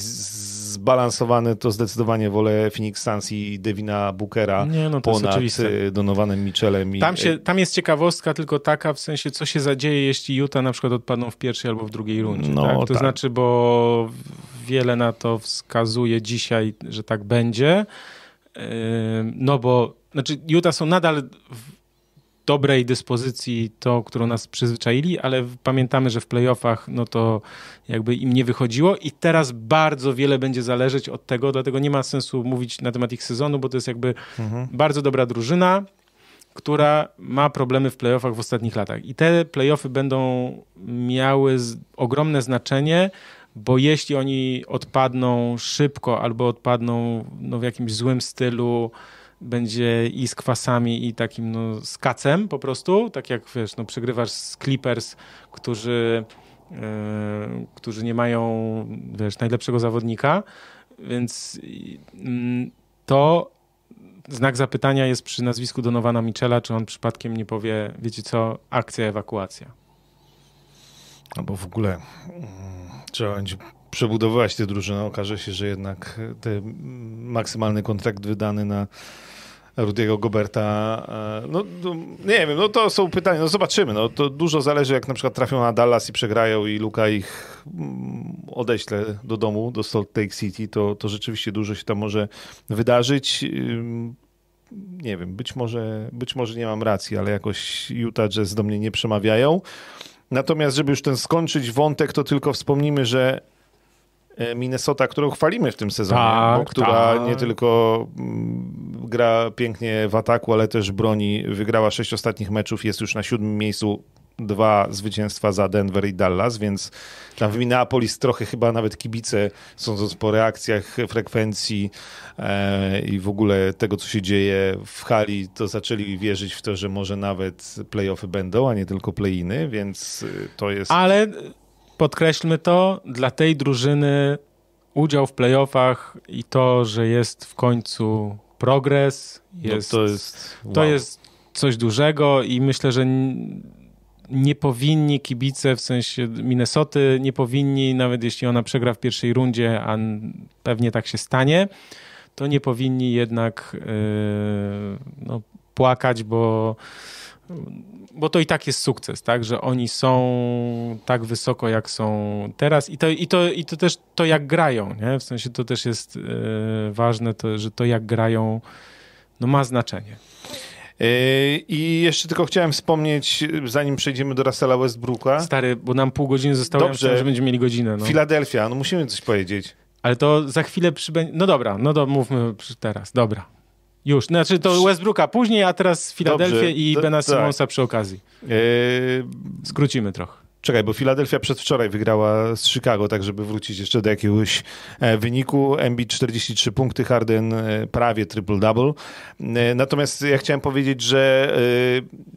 zbalansowane, to zdecydowanie wolę Phoenix Suns i Devina Bookera nie, no ponad Donovanem Mitchellem. I... Tam, się, tam jest ciekawostka tylko taka, w sensie, co się zadzieje, jeśli Utah na przykład odpadną w pierwszej albo w drugiej rundzie. No, tak? To tak. znaczy, bo wiele na to wskazuje dzisiaj, że tak będzie. No bo, znaczy Utah są nadal w dobrej dyspozycji, to, którą nas przyzwyczaili, ale pamiętamy, że w playoffach no to jakby im nie wychodziło i teraz bardzo wiele będzie zależeć od tego, dlatego nie ma sensu mówić na temat ich sezonu, bo to jest jakby mhm. bardzo dobra drużyna, która ma problemy w playoffach w ostatnich latach. I te playoffy będą miały ogromne znaczenie, bo jeśli oni odpadną szybko albo odpadną no, w jakimś złym stylu, będzie i z kwasami, i takim no, z kacem po prostu, tak jak wiesz, no, przegrywasz z Clippers, którzy, yy, którzy nie mają wiesz, najlepszego zawodnika, więc yy, to znak zapytania jest przy nazwisku Donowana Michela, czy on przypadkiem nie powie, wiecie co, akcja, ewakuacja. Albo w ogóle mm, trzeba będzie przebudowywać tę drużynę. Okaże się, że jednak ten maksymalny kontrakt wydany na Rudiego Goberta. E, no, no, nie wiem, no to są pytania, no zobaczymy. No, to dużo zależy, jak na przykład trafią na Dallas i przegrają i Luka ich mm, odeśle do domu, do Salt Lake City, to, to rzeczywiście dużo się tam może wydarzyć. Nie wiem, być może, być może nie mam racji, ale jakoś Utah Jazz do mnie nie przemawiają. Natomiast, żeby już ten skończyć wątek, to tylko wspomnimy, że Minnesota, którą chwalimy w tym sezonie, tak, bo, która tak. nie tylko mm, gra pięknie w ataku, ale też broni. Wygrała sześć ostatnich meczów, jest już na siódmym miejscu dwa zwycięstwa za Denver i Dallas, więc tam w Minneapolis trochę chyba nawet kibice, sądząc po reakcjach, frekwencji e, i w ogóle tego, co się dzieje w hali, to zaczęli wierzyć w to, że może nawet playoffy będą, a nie tylko play-iny, więc to jest... Ale podkreślmy to, dla tej drużyny udział w playoffach i to, że jest w końcu progres, jest, no to, jest, wow. to jest coś dużego i myślę, że nie powinni kibice, w sensie Minnesoty, nie powinni, nawet jeśli ona przegra w pierwszej rundzie, a pewnie tak się stanie, to nie powinni jednak yy, no, płakać, bo bo to i tak jest sukces, tak, że oni są tak wysoko, jak są teraz i to, i to, i to też to, jak grają, nie? w sensie to też jest yy, ważne, to, że to, jak grają, no ma znaczenie. Yy, I jeszcze tylko chciałem wspomnieć, zanim przejdziemy do Russella Westbrooka. Stary, bo nam pół godziny zostało, Dobrze. Ja że będziemy mieli godzinę. No. Filadelfia, no musimy coś powiedzieć. Ale to za chwilę przybędzie... No dobra, no to mówmy teraz, dobra. Już, znaczy to Westbrooka później, a teraz Filadelfię i Bena Simonsa tak. przy okazji. Yy... Skrócimy trochę. Czekaj, bo Filadelfia przedwczoraj wygrała z Chicago, tak żeby wrócić jeszcze do jakiegoś e, wyniku. MB 43 punkty, Harden e, prawie triple-double. E, natomiast ja chciałem powiedzieć, że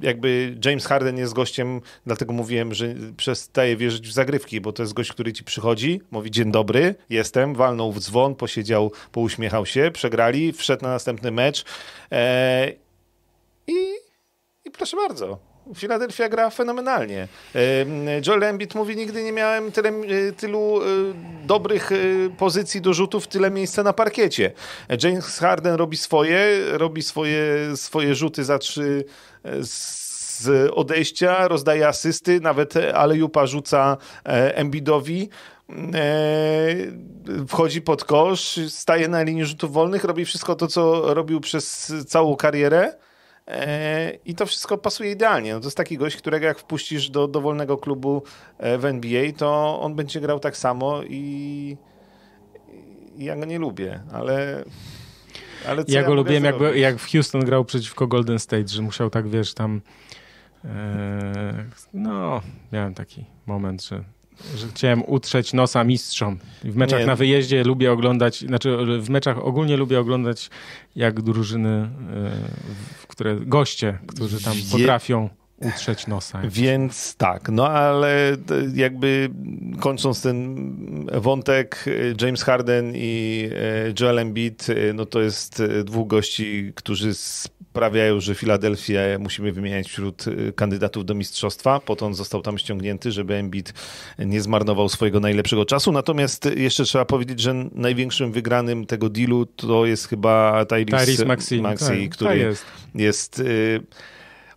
jakby James Harden jest gościem, dlatego mówiłem, że przestaje wierzyć w zagrywki, bo to jest gość, który ci przychodzi, mówi dzień dobry, jestem, walnął w dzwon, posiedział, pouśmiechał się, przegrali, wszedł na następny mecz i, i proszę bardzo, Filadelfia gra fenomenalnie. Joel Embiid mówi, nigdy nie miałem tyle, e, tylu e, dobrych e, pozycji do rzutów, tyle miejsca na parkiecie. James Harden robi swoje, robi swoje, swoje rzuty za trzy z odejścia, rozdaje asysty, nawet Alejupa rzuca Embiidowi wchodzi pod kosz, staje na linii rzutów wolnych, robi wszystko to, co robił przez całą karierę. E, I to wszystko pasuje idealnie. No to jest taki gość, którego jak wpuścisz do dowolnego klubu e, w NBA, to on będzie grał tak samo i, i ja go nie lubię, ale... ale ja, ja go lubiłem, jak, jak w Houston grał przeciwko Golden State, że musiał tak, wiesz, tam... E, no, miałem taki moment, że że chciałem utrzeć nosa mistrzom. W meczach nie. na wyjeździe lubię oglądać, znaczy w meczach ogólnie lubię oglądać jak drużyny, e, które, goście, którzy tam potrafią utrzeć nosa. Więc tak, no ale jakby kończąc ten wątek, James Harden i e, Joel Embiid, e, no to jest e, dwóch gości, którzy sprawiają, że Filadelfię musimy wymieniać wśród kandydatów do mistrzostwa. Potem został tam ściągnięty, żeby Embiid nie zmarnował swojego najlepszego czasu. Natomiast jeszcze trzeba powiedzieć, że największym wygranym tego dealu to jest chyba Tyrese, Tyrese Maxey, tak, który jest, jest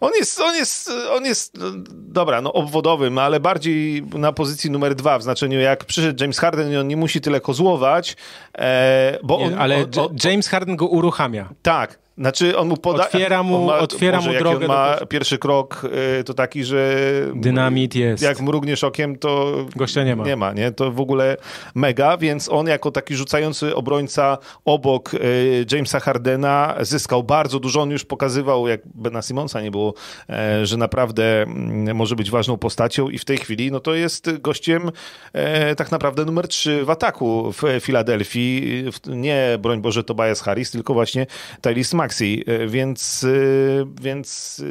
on jest, on jest, on jest, no, dobra, no obwodowym, ale bardziej na pozycji numer dwa, w znaczeniu jak przyszedł James Harden i on nie musi tyle kozłować, e, bo nie, on, Ale on, on, James Harden go uruchamia. Tak, znaczy on mu poda... Otwiera mu, ma, otwiera mu drogę. on ma do... pierwszy krok y, to taki, że... Dynamit jest. Jak mrugniesz okiem, to... Gościa nie ma. Nie ma, nie? To w ogóle mega, więc on jako taki rzucający obrońca obok y, Jamesa Hardena zyskał bardzo dużo. On już pokazywał, jak Bena Simonsa nie było, e, że naprawdę mm, może być ważną postacią i w tej chwili no to jest gościem e, tak naprawdę numer 3 w ataku w Filadelfii. Nie, broń Boże, Tobias Harris, tylko właśnie Tyrese Maxi, e, więc, e, więc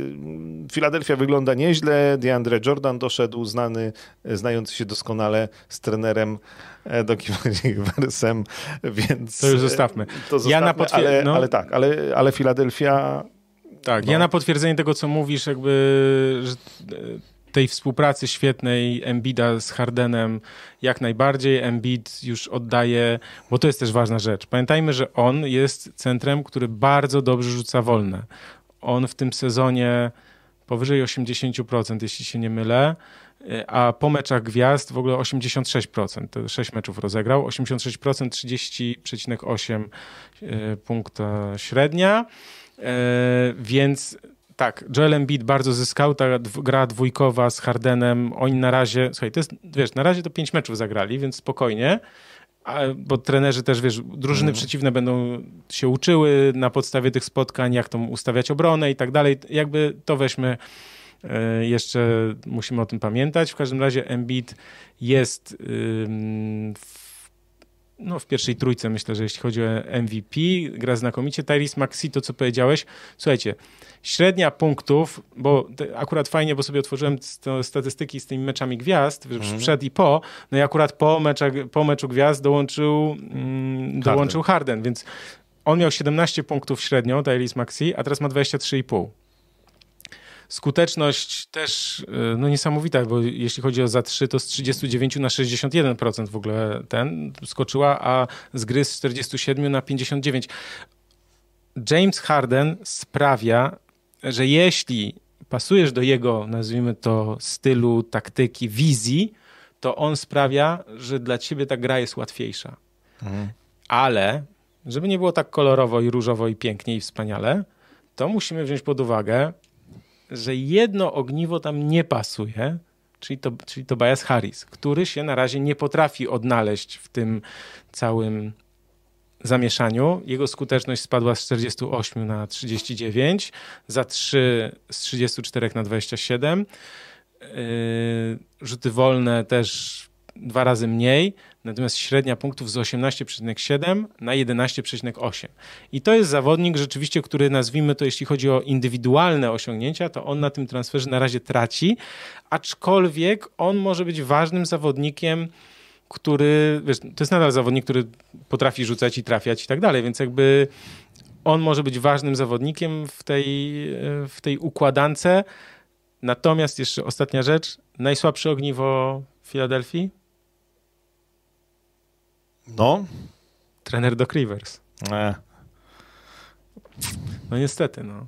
Filadelfia wygląda nieźle. DeAndre Jordan doszedł, znany, znający się doskonale z trenerem Dokim Wersem, więc... To już zostawmy. To zostawmy, ja na potwier- ale, no. ale tak, ale, ale Filadelfia... Tak, no. ja na potwierdzenie tego, co mówisz, jakby, że tej współpracy świetnej Embida z Hardenem jak najbardziej. Embiid już oddaje, bo to jest też ważna rzecz. Pamiętajmy, że on jest centrem, który bardzo dobrze rzuca wolne. On w tym sezonie powyżej 80%, jeśli się nie mylę, a po meczach gwiazd w ogóle 86%. To 6 meczów rozegrał, 86%, 30,8 e, punkta średnia. E, więc tak, Joel Embiid bardzo zyskał, ta gra dwójkowa z Hardenem, oni na razie, słuchaj, to jest, wiesz, na razie to pięć meczów zagrali, więc spokojnie, bo trenerzy też, wiesz, drużyny mm. przeciwne będą się uczyły na podstawie tych spotkań, jak to ustawiać obronę i tak dalej, jakby to weźmy e, jeszcze musimy o tym pamiętać. W każdym razie Embiid jest w no, w pierwszej trójce, myślę, że jeśli chodzi o MVP, gra znakomicie. Tyrese Maxi, to co powiedziałeś, słuchajcie, średnia punktów, bo akurat fajnie, bo sobie otworzyłem statystyki z tymi meczami gwiazd, mhm. przed i po, no i akurat po, meczach, po meczu gwiazd dołączył, mm, dołączył Harden, więc on miał 17 punktów średnio, Tyrese Maxi, a teraz ma 23,5. Skuteczność też y, no niesamowita, bo jeśli chodzi o za 3, to z 39 na 61% w ogóle ten skoczyła, a z gry z 47 na 59. James Harden sprawia, że jeśli pasujesz do jego, nazwijmy to, stylu, taktyki, wizji, to on sprawia, że dla ciebie ta gra jest łatwiejsza. Mhm. Ale, żeby nie było tak kolorowo i różowo i pięknie i wspaniale, to musimy wziąć pod uwagę, że jedno ogniwo tam nie pasuje, czyli to, czyli Tobias Harris, który się na razie nie potrafi odnaleźć w tym całym zamieszaniu. Jego skuteczność spadła z 48 na 39, za 3 z 34 na 27. Yy, rzuty wolne też dwa razy mniej, natomiast średnia punktów z 18,7 na 11,8. I to jest zawodnik rzeczywiście, który nazwijmy to, jeśli chodzi o indywidualne osiągnięcia, to on na tym transferze na razie traci, aczkolwiek on może być ważnym zawodnikiem, który, wiesz, to jest nadal zawodnik, który potrafi rzucać i trafiać i tak dalej, więc jakby on może być ważnym zawodnikiem w tej, w tej układance. Natomiast jeszcze ostatnia rzecz, najsłabsze ogniwo Filadelfii no. Trener Doc Rivers. E. No niestety, no.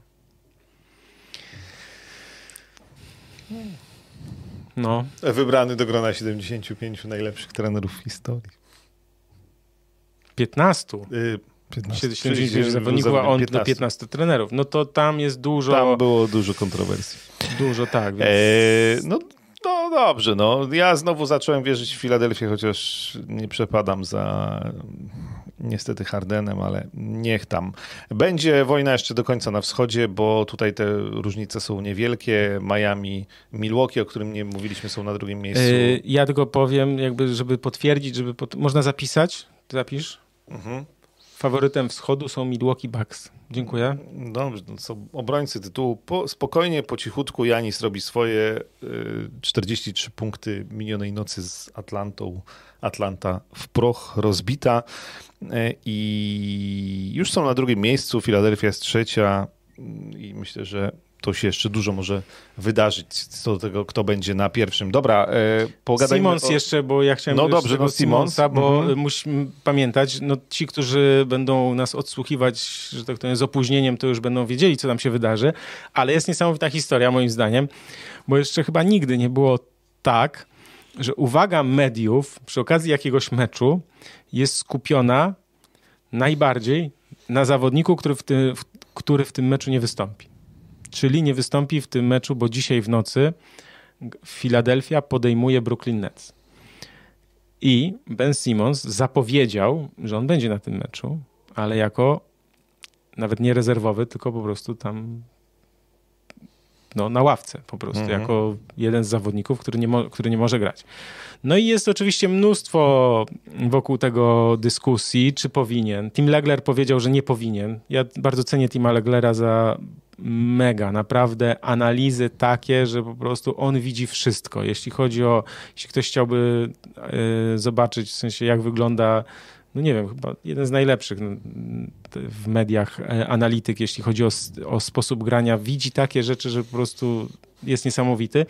No. Wybrany do grona 75 najlepszych trenerów w historii. 15. Y 15. 79 zawodników, a on 15. do 15 trenerów. No to tam jest dużo... Tam było dużo kontrowersji. Dużo, tak. Więc... E, no no dobrze, no. Ja znowu zacząłem wierzyć w Filadelfię, chociaż nie przepadam za niestety Hardenem, ale niech tam. Będzie wojna jeszcze do końca na wschodzie, bo tutaj te różnice są niewielkie. Miami, Milwaukee, o którym nie mówiliśmy, są na drugim miejscu. Yy, ja tylko powiem, jakby, żeby potwierdzić, żeby pot... można zapisać? Zapisz? Mhm. Faworytem wschodu są Milwaukee Bucks. Dziękuję. Dobrze, no są obrońcy tytułu. Po, spokojnie, po cichutku Janis robi swoje 43 punkty minionej nocy z Atlantą. Atlanta w proch rozbita i już są na drugim miejscu. Filadelfia jest trzecia i myślę, że to się jeszcze dużo może wydarzyć co do tego, kto będzie na pierwszym. Dobra, e, pogadajmy Simons o... jeszcze, bo ja chciałem no dobrze, no Simonsa, bo mhm. musimy pamiętać, no ci, którzy będą nas odsłuchiwać, że tak powiem, z opóźnieniem, to już będą wiedzieli, co tam się wydarzy, ale jest niesamowita historia, moim zdaniem, bo jeszcze chyba nigdy nie było tak, że uwaga mediów przy okazji jakiegoś meczu jest skupiona najbardziej na zawodniku, który w, ty, który w tym meczu nie wystąpi czyli nie wystąpi w tym meczu, bo dzisiaj w nocy Philadelphia podejmuje Brooklyn Nets. I Ben Simmons zapowiedział, że on będzie na tym meczu, ale jako nawet nie rezerwowy, tylko po prostu tam no, na ławce po prostu, mhm. jako jeden z zawodników, który nie, który nie może grać. No i jest oczywiście mnóstwo wokół tego dyskusji, czy powinien. Tim Legler powiedział, że nie powinien. Ja bardzo cenię Tima Leglera za mega, naprawdę analizy takie, że po prostu on widzi wszystko. Jeśli chodzi o, jeśli ktoś chciałby y, zobaczyć w sensie jak wygląda no nie wiem, chyba jeden z najlepszych no, w mediach e, analityk, jeśli chodzi o, o, sposób grania, widzi takie rzeczy, że po prostu jest niesamowity,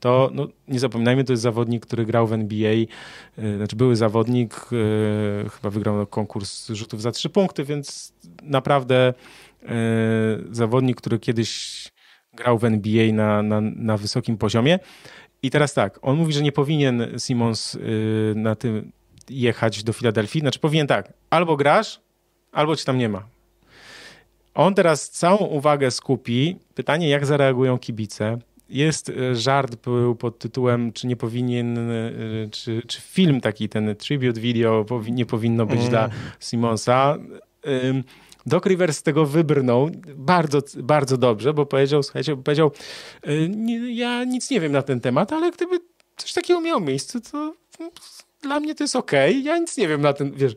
to no, nie zapominajmy, to jest zawodnik, który grał w NBA, e, znaczy były zawodnik, e, chyba wygrał konkurs rzutów za trzy punkty, więc naprawdę zawodnik, który kiedyś grał w NBA na, na, na wysokim poziomie. I teraz tak, on mówi, że nie powinien Simons na tym jechać do Filadelfii. Znaczy powinien tak, albo grasz, albo cię tam nie ma. On teraz całą uwagę skupi. Pytanie, jak zareagują kibice. Jest e, żart był pod tytułem, czy nie powinien, e, czy, czy film taki, ten tribute video nie powinno być mm. dla Simonsa. Doc Rivers z tego wybrnął bardzo, bardzo dobrze, bo powiedział, słuchajcie, powiedział, e, ja nic nie wiem na ten temat, ale gdyby coś takiego miało miejsce, to dla mnie to jest okej, okay. ja nic nie wiem na ten, wiesz,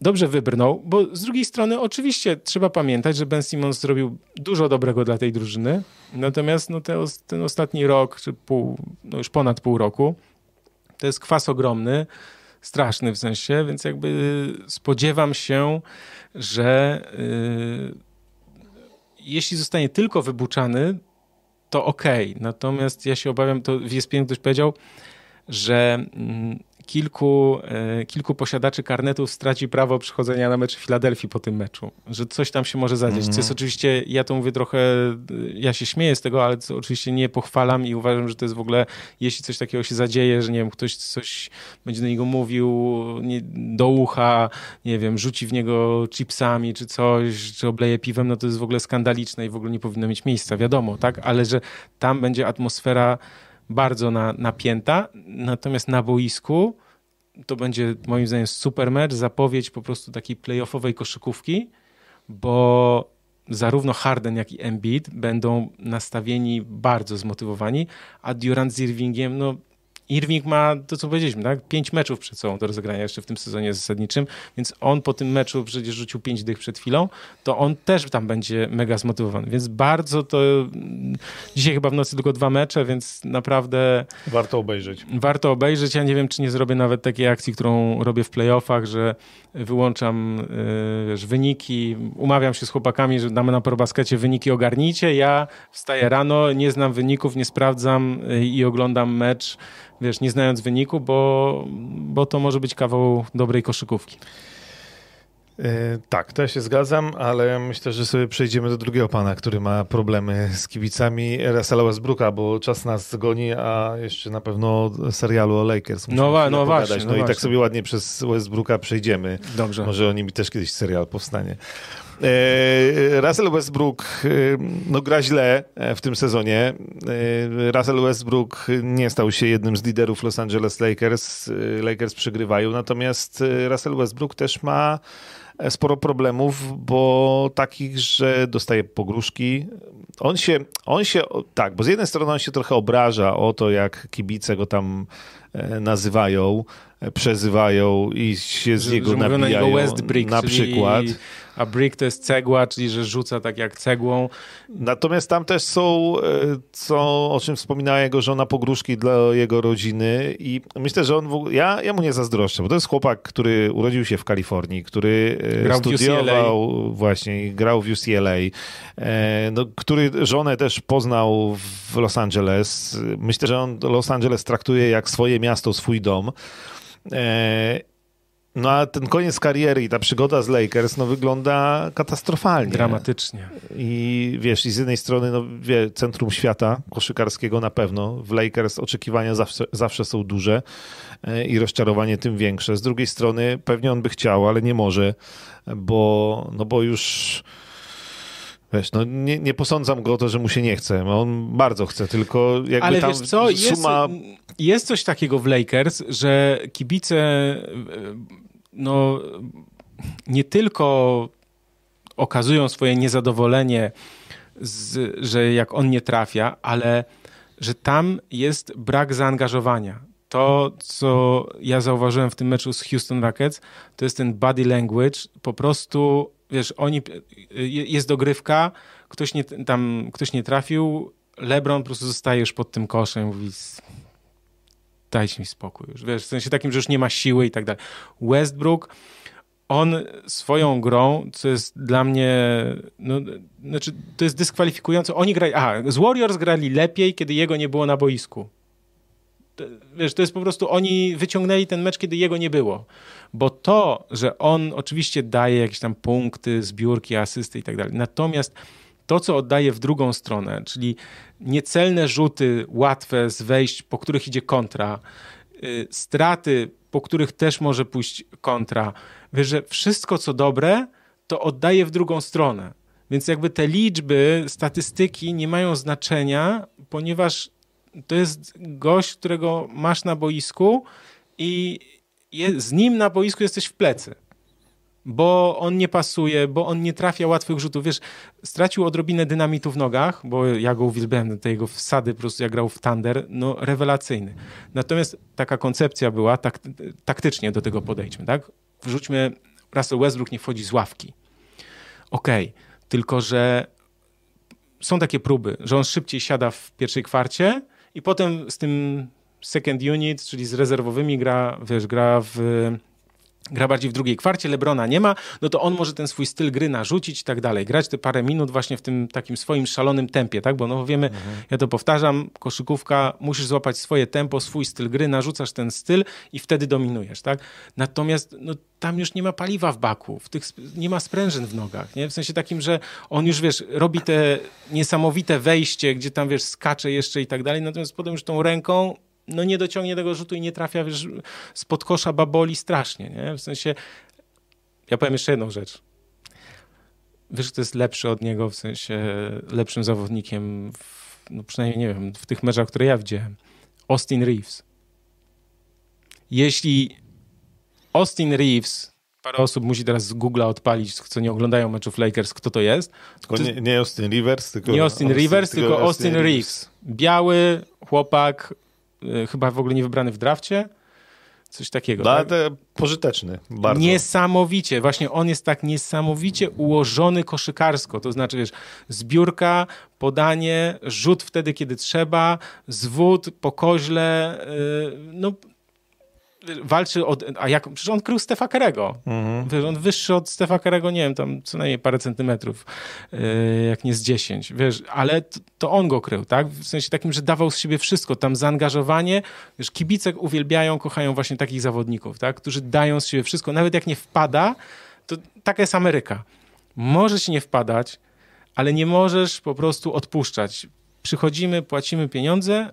dobrze wybrnął, bo z drugiej strony oczywiście trzeba pamiętać, że Ben Simmons zrobił dużo dobrego dla tej drużyny, natomiast no te, ten ostatni rok, czy pół, no już ponad pół roku, to jest kwas ogromny, straszny w sensie, więc jakby spodziewam się, że yy, jeśli zostanie tylko wybuczany, to. Okay. Natomiast ja się obawiam, to w ESPN ktoś powiedział, że mm, kilku, e, kilku posiadaczy karnetów straci prawo przychodzenia na mecz Filadelfii po tym meczu, że coś tam się może zadzieć, -hmm. co jest mhm. oczywiście, ja to mówię trochę, ja się śmieję z tego, ale co oczywiście nie pochwalam i uważam, że to jest w ogóle, jeśli coś takiego się zadzieje, że nie wiem, ktoś coś będzie do niego mówił nie, do ucha, nie wiem, rzuci w niego chipsami czy coś, czy obleje piwem, no to jest w ogóle skandaliczne i w ogóle nie powinno mieć miejsca, wiadomo, tak, ale że tam będzie atmosfera bardzo na, napięta, natomiast na boisku to będzie moim zdaniem super mecz, zapowiedź po prostu takiej playoffowej koszykówki, bo zarówno Harden, jak i Embiid będą nastawieni bardzo zmotywowani, a Durant z Irvingiem, no Irving ma to, co powiedzieliśmy, tak? Pięć meczów przed sobą do rozegrania jeszcze w tym sezonie zasadniczym, więc on po tym meczu przecież rzucił pięć dych przed chwilą, to on też tam będzie mega zmotywowany, więc bardzo to... Dzisiaj chyba w nocy tylko dwa mecze, więc naprawdę... Warto obejrzeć. Warto obejrzeć. Ja nie wiem, czy nie zrobię nawet takiej akcji, którą robię w playoffach, że wyłączam yy, wiesz, wyniki, umawiam się z chłopakami, że damy na probaskecie wyniki ogarnijcie, ja wstaję rano, nie znam wyników, nie sprawdzam yy, i oglądam mecz wiesz, nie znając wyniku, bo, bo to może być kawał dobrej koszykówki. E, tak, to ja się zgadzam, ale myślę, że sobie przejdziemy do drugiego pana, który ma problemy z kibicami, Russella Westbrooka, bo czas nas goni, a jeszcze na pewno serialu o Lakers musimy No, no właśnie. No, no i tak właśnie. tak sobie ładnie przez Westbrooka przejdziemy. Dobrze. Może o nim też kiedyś serial powstanie. E, Russell Westbrook e, no, gra źle e, w tym sezonie. Russell Westbrook nie stał się jednym z liderów Los Angeles Lakers. Lakers przegrywają, natomiast Russell Westbrook też ma sporo problemów, bo takich, że dostaje pogróżki. On się, on się, tak, bo z jednej strony on się trochę obraża o to, jak kibice go tam nazywają, przezywają i się z niego nabijają. Na, niego West Brick, na przykład a brick to jest cegła, czyli że rzuca tak jak cegłą. Natomiast tam też są, e, co, o czym wspominała jego żona, pogróżki dla jego rodziny i myślę, że on, w ogóle, ja, ja mu nie zazdroszczę, bo to jest chłopak, który urodził się w Kalifornii, który e, grał studiował właśnie grał w UCLA, e, no, który żonę też poznał w Los Angeles. Myślę, że on Los Angeles traktuje jak swoje miasto, swój dom. No a ten koniec kariery i ta przygoda z Lakers no, wygląda katastrofalnie. Dramatycznie. I wiesz, i z jednej strony no, wie, centrum świata koszykarskiego na pewno. W Lakers oczekiwania zawsze, zawsze są duże e, i rozczarowanie tym większe. Z drugiej strony pewnie on by chciał, ale nie może, bo, no bo już... Wiesz, no nie, nie posądzam go o to, że mu się nie chce. On bardzo chce, tylko jakby Ale tam wiesz co, suma... jest, jest coś takiego w Lakers, że kibice no, nie tylko okazują swoje niezadowolenie, z, że jak on nie trafia, ale że tam jest brak zaangażowania. To, co ja zauważyłem w tym meczu z Houston Rockets, to jest ten body language. Po prostu, wiesz, oni, jest dogrywka, ktoś nie, tam, ktoś nie trafił, LeBron po prostu zostaje już pod tym koszem, mówi dajcie mi spokój już, wiesz, w sensie takim, że już nie ma siły i tak dalej. Westbrook, on swoją grą, co jest dla mnie, no, znaczy, to jest dyskwalifikujące. Oni grali, aha, z Warriors grali lepiej, kiedy jego nie było na boisku. To, wiesz, to jest po prostu, oni wyciągnęli ten mecz, kiedy jego nie było. Bo to, że on oczywiście daje jakieś tam punkty, zbiórki, asysty i tak dalej, natomiast to, co oddaje w drugą stronę, czyli niecelne rzuty łatwe z wejść, po których idzie kontra, y, straty, po których też może pójść kontra. Wiesz, że wszystko, co dobre, to oddaje w drugą stronę. Więc jakby te liczby, statystyki nie mają znaczenia, ponieważ to jest gość, którego masz na boisku i z nim na boisku jesteś w plecy bo on nie pasuje, bo on nie trafia łatwych rzutów. Wiesz, stracił odrobinę dynamitu w nogach, bo ja go uwielbiałem, te jego wsady po prostu jak grał w Thunder, no rewelacyjny. Natomiast taka koncepcja była, tak, taktycznie do tego podejdźmy, tak? Wrzućmy, Russell Westbrook nie wchodzi z ławki. Okej, okay, tylko że są takie próby, że on szybciej siada w pierwszej kwarcie i potem z tym second unit, czyli z rezerwowymi gra, wiesz, gra w gra bardziej w drugiej kwarcie, Lebrona nie ma, no to on może ten swój styl gry narzucić i tak dalej. Grać te parę minut właśnie w tym takim swoim szalonym tempie, tak? Bo no wiemy, mhm. ja to powtarzam, koszykówka, musisz złapać swoje tempo, swój styl gry, narzucasz ten styl i wtedy dominujesz, tak? Natomiast no, tam już nie ma paliwa w baku, w tych, nie ma sprężyn w nogach, nie? W sensie takim, że on już, wiesz, robi te niesamowite wejście, gdzie tam, wiesz, skacze jeszcze i tak dalej, natomiast potem już tą ręką no nie dociągnie tego rzutu i nie trafia wiesz, spod kosza baboli strasznie, nie? W sensie, ja powiem jeszcze jedną rzecz. Wiesz, kto jest lepszy od niego, w sensie lepszym zawodnikiem, w, no przynajmniej nie wiem, w tych meczach, które ja widziałem. Austin Reeves. Jeśli Austin Reeves, parę osób musi teraz z Google'a odpalić, co nie oglądają meczów Lakers, kto to jest. To, nie, nie, Austin Rivers, tylko... Nie Austin, Austin Rivers, tylko, Austin, Austin Reeves. Reeves. Biały chłopak, chyba w ogóle nie wybrany w drafcie. Coś takiego. No, tak? pożyteczny, bardzo. Niesamowicie. Właśnie on jest tak niesamowicie ułożony koszykarsko. To znaczy, wiesz, zbiórka, podanie, rzut wtedy, kiedy trzeba, zwód po koźle. Yy, no, walczy od... A jak... Przecież on krył Stefa Kerego. Mhm. on wyższy od Stefa Kerego, nie wiem, tam co najmniej parę centymetrów, yy, jak nie z 10. Wiesz, ale to, to, on go krył, tak? W sensie takim, że dawał z siebie wszystko. Tam zaangażowanie, wiesz, kibice uwielbiają, kochają właśnie takich zawodników, tak? Którzy dają z siebie wszystko. Nawet jak nie wpada, to taka jest Ameryka. Może ci nie wpadać, ale nie możesz po prostu odpuszczać. Przychodzimy, płacimy pieniądze,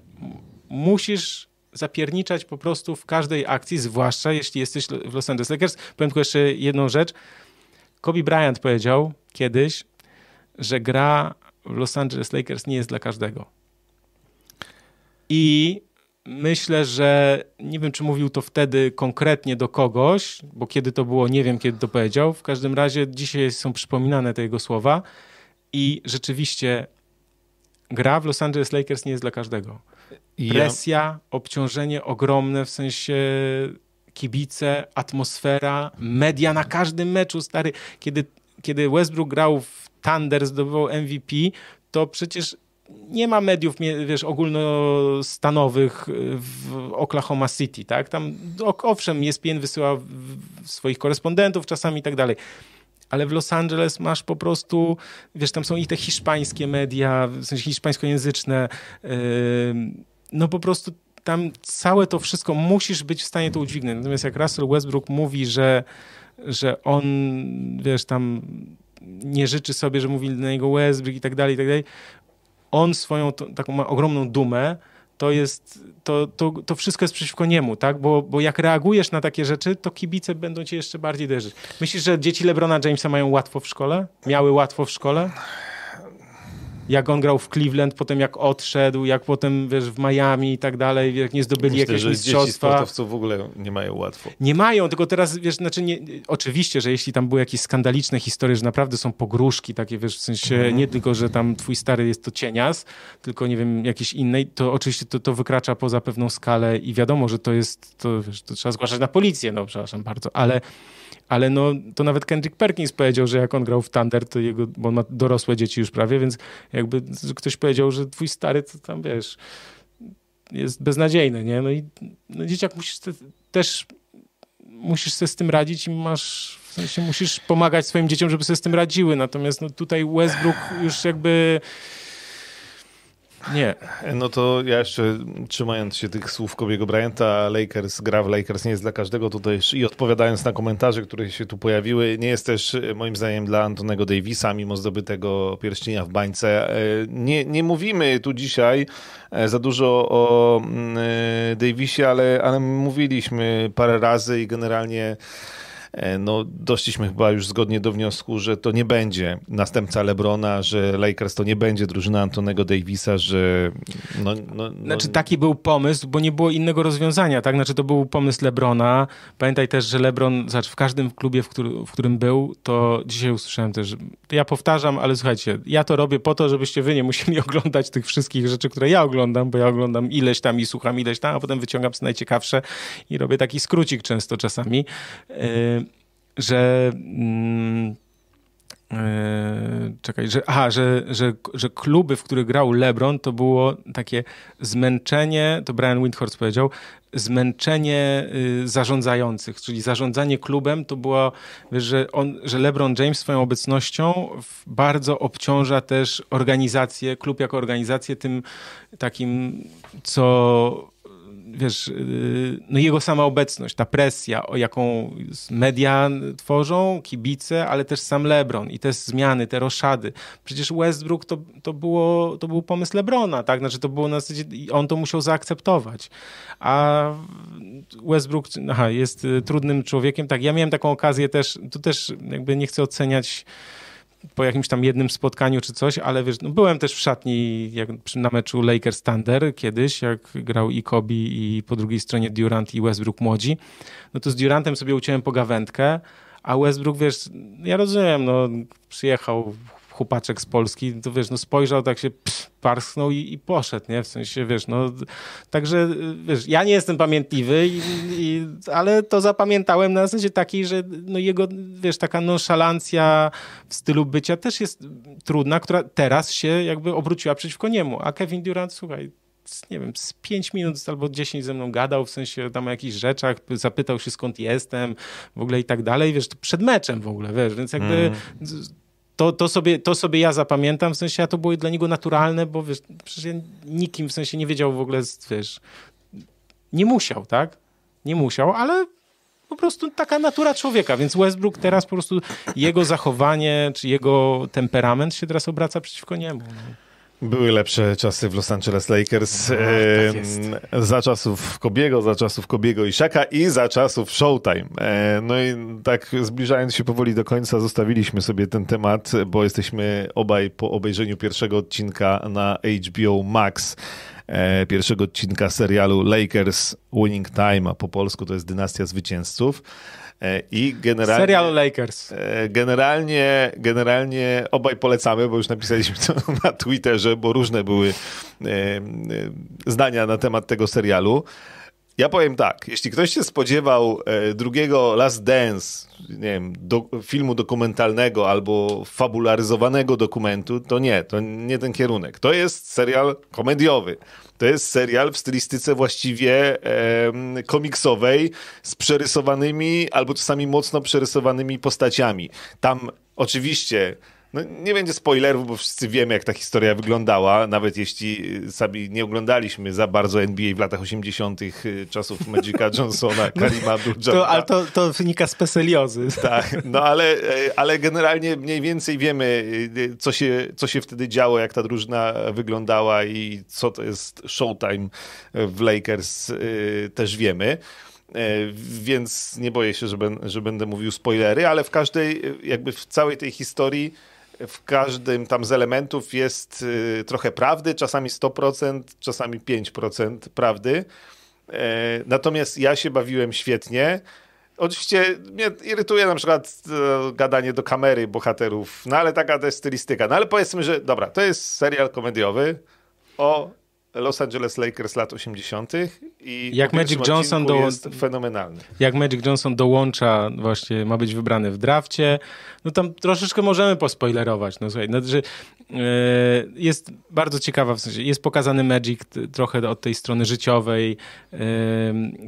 musisz zapierniczać po prostu w każdej akcji, zwłaszcza jeśli jesteś w Los Angeles Lakers. Powiem tylko jeszcze jedną rzecz. Kobe Bryant powiedział kiedyś, że gra w Los Angeles Lakers nie jest dla każdego. I myślę, że nie wiem, czy mówił to wtedy konkretnie do kogoś, bo kiedy to było, nie wiem, kiedy to powiedział. W każdym razie dzisiaj są przypominane te jego słowa i rzeczywiście gra w Los Angeles Lakers nie jest dla każdego. Presja, obciążenie ogromne w sensie kibice, atmosfera, media na każdym meczu, stary. Kiedy, kiedy Westbrook grał w Thunder, zdobywał MVP, to przecież nie ma mediów, wiesz, ogólnostanowych w Oklahoma City, tak? Tam, owszem, ESPN wysyła swoich korespondentów czasami i tak dalej, ale w Los Angeles masz po prostu, wiesz, tam są i te hiszpańskie media, w sensie hiszpańskojęzyczne, no po prostu tam całe to wszystko musisz być w stanie to udźwignąć. Natomiast jak Russell Westbrook mówi, że, że on, wiesz, tam nie życzy sobie, że mówi na niego Westbrook i tak dalej, i tak dalej, on swoją taką ma ogromną dumę, to jest, to, to, to wszystko jest przeciwko niemu, tak? Bo, bo jak reagujesz na takie rzeczy, to kibice będą cię jeszcze bardziej dojeżdżać. Myślisz, że dzieci LeBrona Jamesa mają łatwo w szkole? Miały łatwo w szkole? Jak on grał w Cleveland, potem jak odszedł, jak potem, wiesz, w Miami i tak dalej, jak nie zdobyli Myślę, jakiegoś że mistrzostwa. Sportowców w ogóle nie mają łatwo. Nie mają, tylko teraz, wiesz, znaczy nie, oczywiście, że jeśli tam były jakieś skandaliczne historie, że naprawdę są pogróżki takie, wiesz, w sensie mhm. nie tylko, że tam twój stary jest to cienias, tylko nie wiem, jakiejś innej, to oczywiście to, to wykracza poza pewną skalę i wiadomo, że to jest, to, wiesz, to trzeba zgłaszać na policję, no przepraszam bardzo, ale ale no, to nawet Kendrick Perkins powiedział, że jak on grał w Thunder, to jego, bo on ma dorosłe dzieci już prawie, więc jakby ktoś powiedział, że twój stary to tam, wiesz, jest beznadziejny, nie? No i no, dzieciak musisz te, też musisz sobie z tym radzić i masz, w sensie musisz pomagać swoim dzieciom, żeby sobie z tym radziły, natomiast no, tutaj Westbrook już jakby nie. No to ja jeszcze trzymając się tych słów Kobiego Bryanta, Lakers, gra w Lakers nie jest dla każdego tutaj i odpowiadając na komentarze, które się tu pojawiły, nie jest też moim zdaniem dla Antonego Davisa, mimo zdobytego pierścienia w bańce. E, nie, nie mówimy tu dzisiaj e, za dużo o mm, e, Davisie, ale, ale mówiliśmy parę razy i generalnie E, no, doszliśmy chyba już zgodnie do wniosku, że to nie będzie następca Lebrona, że Lakers to nie będzie drużyna Antonego Davisa, że no, no, no... Znaczy taki był pomysł, bo nie było innego rozwiązania, tak? Znaczy to był pomysł Lebrona. Pamiętaj też, że Lebron, znaczy w każdym klubie, w, który, w którym był, to dzisiaj usłyszałem też, ja powtarzam, ale słuchajcie, ja to robię po to, żebyście wy nie musieli oglądać tych wszystkich rzeczy, które ja oglądam, bo ja oglądam ileś tam i słucham ileś tam, a potem wyciągam co najciekawsze i robię taki skrócik często czasami. Yy, że. Mm, e, czekaj, że, aha, że, że, że kluby, w których grał LeBron, to było takie zmęczenie, to Brian Windhorst powiedział, zmęczenie y, zarządzających, czyli zarządzanie klubem to było, wiesz, że, on, że LeBron James swoją obecnością bardzo obciąża też organizację, klub jako organizację tym takim, co wiesz, y, no jego sama obecność, ta presja, jaką media tworzą, kibice, ale też sam LeBron i te zmiany, te roszady. Przecież Westbrook to, to, było, to był pomysł LeBrona, tak? Znaczy to było na zasadzie, on to musiał zaakceptować. A Westbrook aha, jest y, trudnym człowiekiem. Tak, ja miałem taką okazję też, tu też jakby nie chcę oceniać po jakimś tam jednym spotkaniu czy coś, ale wiesz, no byłem też w szatni jak, na meczu Lakers Thunder kiedyś, jak grał i Kobe i po drugiej stronie Durant i Westbrook młodzi, no to z Durantem sobie uciąłem pogawędkę, a Westbrook, wiesz, ja rozumiem, no przyjechał chłopaczek z Polski, to wiesz, no spojrzał, tak się psz, parsknął i, i, poszedł, nie? W sensie, wiesz, no, także, wiesz, ja nie jestem pamiętliwy, i, i, ale to zapamiętałem na zasadzie takiej, że no jego, wiesz, taka nonszalancja w stylu bycia też jest trudna, która teraz się jakby obróciła przeciwko niemu, a Kevin Durant, słuchaj, nie wiem, z 5 minut albo 10 ze mną gadał, w sensie tam o jakichś rzeczach, zapytał się skąd jestem, w ogóle i tak dalej, wiesz, przed meczem w ogóle, wiesz, więc jakby mm to, to, sobie, to sobie ja zapamiętam, w sensie, a to było dla niego naturalne, bo wiesz, przecież ja nikim w sensie nie wiedział w ogóle, wiesz, nie musiał, tak? Nie musiał, ale po prostu taka natura człowieka, więc Westbrook teraz po prostu jego zachowanie, czy jego temperament się teraz obraca przeciwko niemu. No. Były lepsze czasy w Los Angeles Lakers. No, tak za czasów Kobiego, za czasów Kobiego i Szaka i za czasów Showtime. E, no i tak zbliżając się powoli do końca, zostawiliśmy sobie ten temat, bo jesteśmy obaj po obejrzeniu pierwszego odcinka na HBO Max. e, pierwszego odcinka serialu Lakers Winning Time, a po polsku to jest Dynastia Zwycięzców. E, I generalnie. Serial Lakers. E, generalnie, generalnie obaj polecamy, bo już napisaliśmy to na Twitterze, bo różne były e, zdania na temat tego serialu. Ja powiem tak, jeśli ktoś się spodziewał drugiego Last Dance, nie wiem, do, filmu dokumentalnego albo fabularyzowanego dokumentu, to nie, to nie ten kierunek. To jest serial komediowy. To jest serial w stylistyce właściwie e, komiksowej z przerysowanymi albo czasami mocno przerysowanymi postaciami. Tam oczywiście no, nie będzie spoilerów, bo wszyscy wiemy, jak ta historia wyglądała, nawet jeśli y, sami nie oglądaliśmy za bardzo NBA w latach 80. Y, czasów Magica Johnsona, Karima abdul Ale to, to wynika z peseliozy. Tak, no ale, y, ale generalnie mniej więcej wiemy, co się, co się wtedy działo, jak ta drużyna wyglądała i co to jest Showtime w Lakers, też wiemy więc nie boję się, że, ben, że, będę mówił spoilery, ale w każdej, jakby w całej tej historii w każdym tam z elementów jest y, trochę prawdy, czasami 100%, czasami 5% prawdy. E, natomiast ja się bawiłem świetnie. Oczywiście mnie irytuje na przykład e, gadanie do kamery bohaterów, no ale taka to jest stylistyka. No ale powiedzmy, że dobra, to jest serial komediowy o Los Angeles Lakers lat 80. i jak Magic Johnson do... jest fenomenalny. Jak Magic Johnson dołącza, właśnie ma być wybrany w drafcie, no tam troszeczkę możemy pospoilerować. No słuchaj, no, że, yy, jest bardzo ciekawa, w sensie jest pokazany Magic trochę od tej strony życiowej. Yy,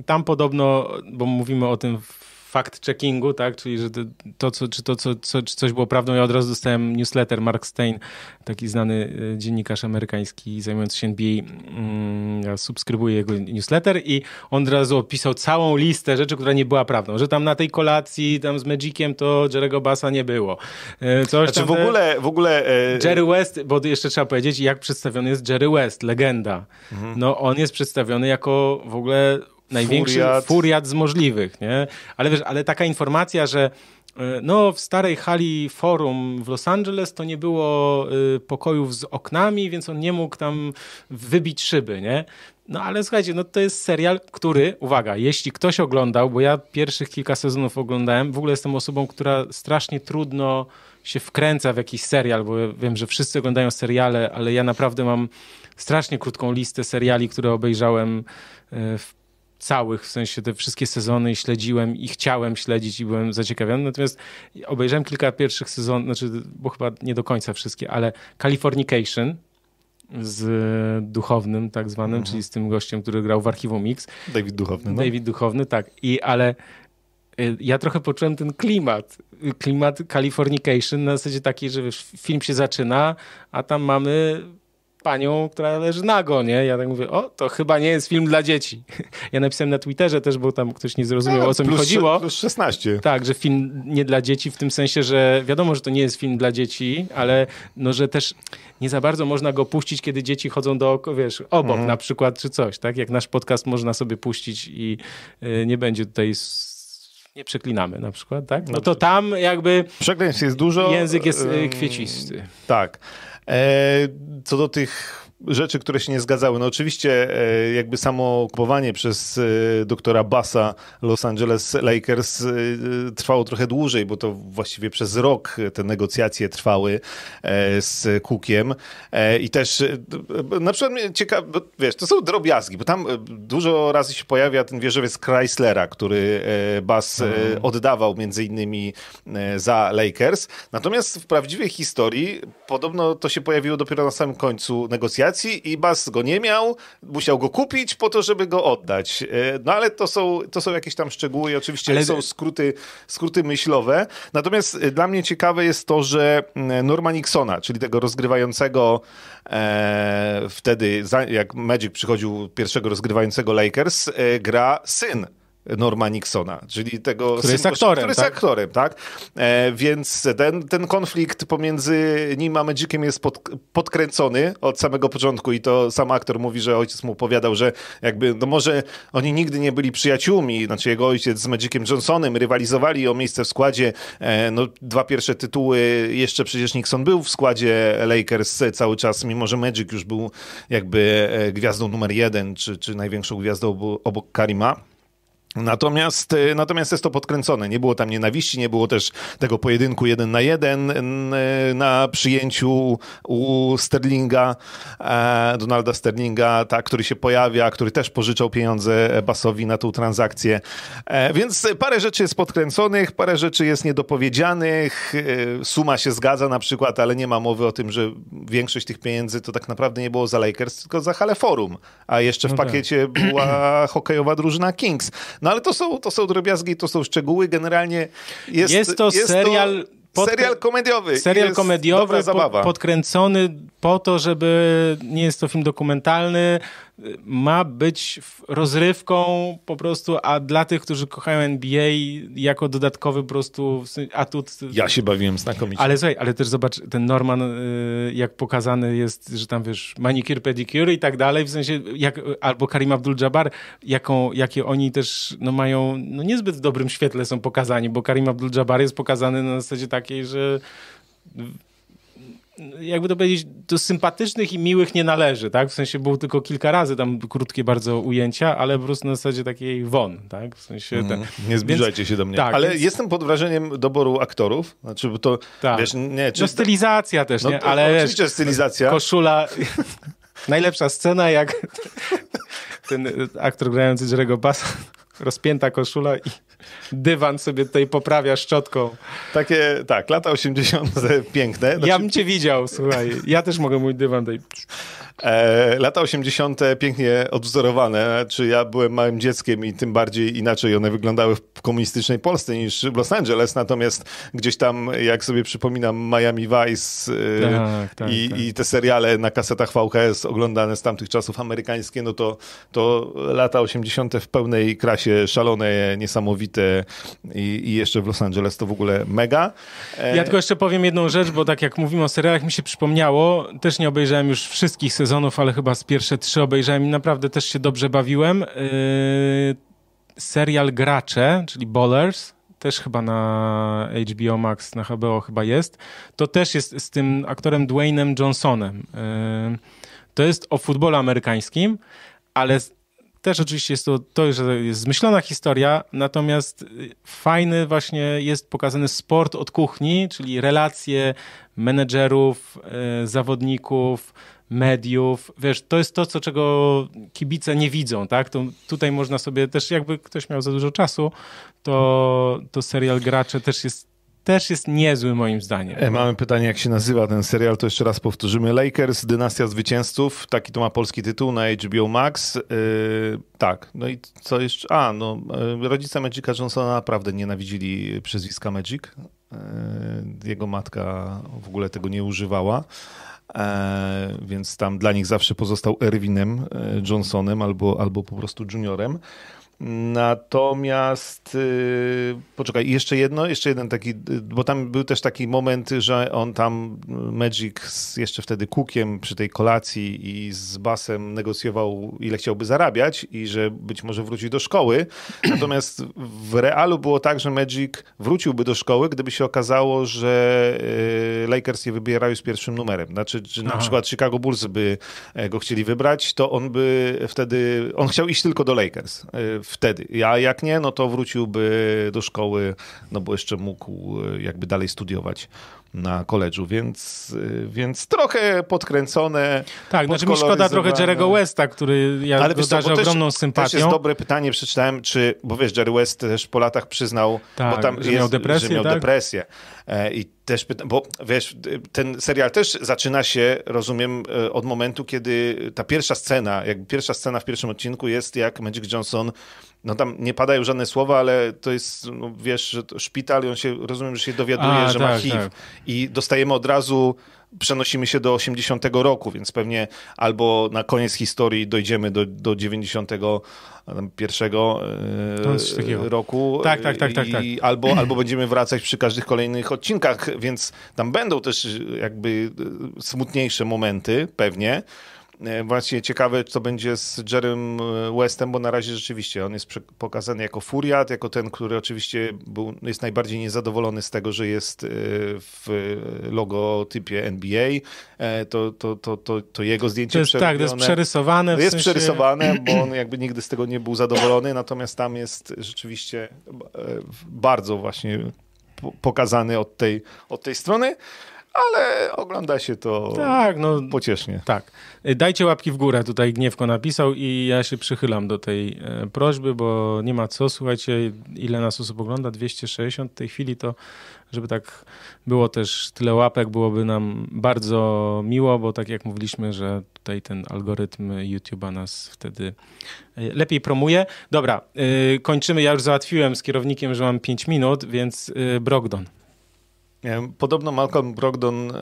tam podobno, bo mówimy o tym w fact-checkingu, tak? Czyli, że to, co, czy to, co, co, czy coś było prawdą. Ja od razu dostałem newsletter Mark Stein, taki znany e, dziennikarz amerykański zajmujący się NBA. Mm, ja subskrybuję jego newsletter i on od razu opisał całą listę rzeczy, która nie była prawdą. Że tam na tej kolacji tam z Magiciem to Jerego Bassa nie było. E, coś znaczy w ogóle... W ogóle e... Jerry West, bo jeszcze trzeba powiedzieć, jak przedstawiony jest Jerry West, legenda. Mhm. No on jest przedstawiony jako w ogóle największy furiat. furiat z możliwych, nie? Ale wiesz, ale taka informacja, że e, no, w starej hali forum w Los Angeles to nie było y, pokojów z oknami, więc on nie mógł tam wybić szyby, nie? No ale słuchajcie, no to jest serial, który, uwaga, jeśli ktoś oglądał, bo ja pierwszych kilka sezonów oglądałem, w ogóle jestem osobą, która strasznie trudno się wkręca w jakiś serial, bo wiem, że wszyscy oglądają seriale, ale ja naprawdę mam strasznie krótką listę seriali, które obejrzałem w całych, w sensie te wszystkie sezony śledziłem i chciałem śledzić i byłem zaciekawiony. Natomiast obejrzałem kilka pierwszych sezonów, znaczy, bo chyba nie do końca wszystkie, ale Californication z Duchownym tak zwanym, mhm. czyli z tym gościem, który grał w Archiwum Mix. David Duchowny. No? David Duchowny, tak. I ale y, ja trochę poczułem ten klimat, klimat Californication na zasadzie taki, że wiesz, film się zaczyna, a tam mamy panią, która leży nago, nie? Ja tak mówię, o, to chyba nie jest film dla dzieci. Ja napisałem na Twitterze też, bo tam ktoś nie zrozumiał, o co mi chodziło. Plus 16. Tak, że film nie dla dzieci w tym sensie, że wiadomo, że to nie jest film dla dzieci, ale no, że też nie za bardzo można go puścić, kiedy dzieci chodzą do, wiesz, obok mhm. na przykład, czy coś, tak? Jak nasz podcast można sobie puścić i y, nie będzie tutaj nie przeklinamy na przykład, tak? No to tam jakby... Przekleństw jest dużo. Język jest y, kwiecisty. Tak. E, co do tych rzeczy, które się nie zgadzały. No oczywiście e, jakby samo kupowanie przez e, doktora Bassa Los Angeles Lakers trwało trochę dłużej, bo to właściwie przez rok te negocjacje trwały z Cookiem i też na przykład ciekawe, wiesz, to są drobiazgi, bo tam dużo razy się pojawia ten wieżowiec Chryslera, który Bass mhm. oddawał między innymi za Lakers. Natomiast w prawdziwej historii podobno to się pojawiło dopiero na samym końcu negocjacji i Bas go nie miał, musiał go kupić po to, żeby go oddać. E, no ale to są, to są jakieś tam szczegóły i oczywiście ale... są skróty, skróty myślowe. Natomiast dla mnie ciekawe jest to, że mm, Norma Nixona, czyli tego rozgrywającego e, wtedy, jak Magic przychodził pierwszego rozgrywającego Lakers, e, gra syn Norma Nixona, czyli tego... Który jest aktorem, Który jest tak? aktorem, tak? E, więc ten, ten konflikt pomiędzy nim a Magiciem jest pod, podkręcony od samego początku i to sam aktor mówi, że ojciec mu opowiadał, że jakby, no może oni nigdy nie byli przyjaciółmi, znaczy jego ojciec z Magiciem Johnsonem rywalizowali o miejsce w składzie, e, no dwa pierwsze tytuły, jeszcze przecież Nixon był w składzie Lakers cały czas, mimo że Magic już był jakby e, gwiazdą numer jeden, czy, czy największą gwiazdą obok Karima. Natomiast, e, natomiast jest to podkręcone. Nie było tam nienawiści, nie było też tego pojedynku jeden na jeden e, na przyjęciu u Sterlinga, e, Donalda Sterlinga, tak, który się pojawia, który też pożyczał pieniądze Basowi na tą transakcję. Więc parę rzeczy jest podkręconych, parę rzeczy jest niedopowiedzianych. Suma się zgadza na przykład, ale nie ma mowy o tym, że większość tych pieniędzy to tak naprawdę nie było za Lakers, tylko za Hale Forum. A jeszcze w no tak. pakiecie była hokejowa drużyna Kings. No ale to są, to są drobiazgi, to są szczegóły. Generalnie jest, jest to jest serial... To... Pod... Serial komediowy. Serial komediowy, po, podkręcony po to, żeby nie jest to film dokumentalny, ma być rozrywką po prostu, a dla tych, którzy kochają NBA jako dodatkowy po prostu atut. Ja się bawiłem znakomicie. Ale słuchaj, ale też zobacz, ten Norman y, jak pokazany jest, że tam wiesz, manicure, pedicure i tak dalej, w sensie, jak, albo Karim Abdul-Jabbar, jaką, jakie oni też no, mają, no niezbyt w dobrym świetle są pokazani, bo Karim Abdul-Jabbar jest pokazany na zasadzie takiej, że jakby to powiedzieć, do sympatycznych i miłych nie należy, tak? W sensie było tylko kilka razy tam krótkie bardzo ujęcia, ale po prostu na zasadzie takiej won, tak? W sensie... Mm, nie zbliżajcie więc, się do mnie. Tak, ale więc... jestem pod wrażeniem doboru aktorów, znaczy, bo to, tak. wiesz, nie... Czy... No stylizacja też, no, nie? Ale oczywiście wiesz, stylizacja. Koszula... Najlepsza scena, jak ten aktor grający Jerego Bassa, rozpięta koszula i dywan sobie tutaj poprawia szczotką. Takie, tak, lata 80. piękne. Znaczy... Ja bym cię widział, słuchaj. Ja też mogę mój dywan tutaj... E, lata 80. pięknie odwzorowane. Czy ja byłem małym dzieckiem i tym bardziej inaczej one wyglądały w komunistycznej Polsce niż w Los Angeles. Natomiast gdzieś tam, jak sobie przypominam, Miami Vice e, tak, tak, i, tak. i, te seriale na kasetach VHS oglądane z tamtych czasów amerykańskie, no to, to lata 80. w pełnej krasie, szalone, niesamowite i, i jeszcze w Los Angeles to w ogóle mega. E... Ja tylko jeszcze powiem jedną rzecz, bo tak jak mówimy o serialach, mi się przypomniało, też nie obejrzałem już wszystkich sezonów sezonów, ale chyba z pierwsze trzy obejrzałem i naprawdę też się dobrze bawiłem. Yy, serial Gracze, czyli Bowlers, też chyba na HBO Max, na HBO chyba jest. To też jest z tym aktorem Dwaynem Johnsonem. Yy, to jest o futbolu amerykańskim, ale też oczywiście jest to, to że jest zmyślona historia, natomiast fajny właśnie jest pokazany sport od kuchni, czyli relacje menedżerów, yy, zawodników, mediów. Wiesz, to jest to, co, czego kibice nie widzą, tak? To tutaj można sobie też, jakby ktoś miał za dużo czasu, to, to serial Gracze też jest też jest niezły moim zdaniem. E, mamy pytanie, jak się nazywa ten serial, to jeszcze raz powtórzymy. Lakers, Dynastia Zwycięzców, taki to ma polski tytuł na HBO Max. Yy, tak, no i co jeszcze? A, no, yy, rodzice Magica Johnsona naprawdę nienawidzili przezwiska Magic. Jego matka w ogóle tego nie używała. E, więc tam dla nich zawsze pozostał Erwinem e, Johnsonem albo, albo po prostu juniorem. Natomiast yy, poczekaj, jeszcze jedno, jeszcze jeden taki, bo tam był też taki moment, że on tam Magic z jeszcze wtedy Cookiem przy tej kolacji i z Basem negocjował, ile chciałby zarabiać i że być może wróci do szkoły. Natomiast w realu było tak, że Magic wróciłby do szkoły, gdyby się okazało, że yy, Lakers je wybierają z pierwszym numerem. Znaczy, że na Aha. przykład Chicago Bulls by e, go chcieli wybrać, to on by wtedy, on chciał iść tylko do Lakers yy, wtedy. A jak nie, no to wróciłby do szkoły, no bo jeszcze mógł e, jakby dalej studiować na koledżu, więc, e, więc trochę podkręcone. Tak, znaczy mi szkoda trochę Jerego Westa, który ja Ale darzę ogromną sympatią. Też jest dobre pytanie, przeczytałem, czy, bo wiesz, Jerry West też po latach przyznał, tak, bo tam że jest, miał depresję, że miał tak? depresję. E, I też pytam, bo wiesz, ten serial też zaczyna się, rozumiem, od momentu, kiedy ta pierwsza scena, jak pierwsza scena w pierwszym odcinku jest, jak Magic Johnson no tam nie padają żadne słowa, ale to jest, no wiesz, że szpital i on się, rozumiem, że się dowiaduje, A, że tak, ma HIV tak. i dostajemy od razu przenosimy się do 80 roku, więc pewnie albo na koniec historii dojdziemy do, do 91 e, roku. Tak, tak, tak, tak, tak. I albo, albo będziemy wracać przy każdych kolejnych odcinkach, więc tam będą też jakby smutniejsze momenty, pewnie. E, właśnie ciekawe, co będzie z Jerem e, Westem, bo na razie rzeczywiście on jest pokazany jako furiat, jako ten, który oczywiście był, jest najbardziej niezadowolony z tego, że jest e, w logotypie NBA. To, to, to, to, to jego zdjęcie to jest, Tak, to jest przerysowane. jest sensie... przerysowane, bo on jakby nigdy z tego nie był zadowolony, natomiast tam jest rzeczywiście bardzo właśnie pokazany od tej, od tej strony ale ogląda się to tak, no, pociesznie. Tak. Dajcie łapki w górę, tutaj Gniewko napisał i ja się przychylam do tej e, prośby, bo nie ma co, słuchajcie, ile nas osób ogląda, 260 w tej chwili, to żeby tak było też tyle łapek, byłoby nam bardzo miło, bo tak jak mówiliśmy, że tutaj ten algorytm YouTube'a nas wtedy e, lepiej promuje. Dobra, e, kończymy, ja już załatwiłem z kierownikiem, że mam 5 minut, więc Brogdon. Podobno Malcolm Brogdon e,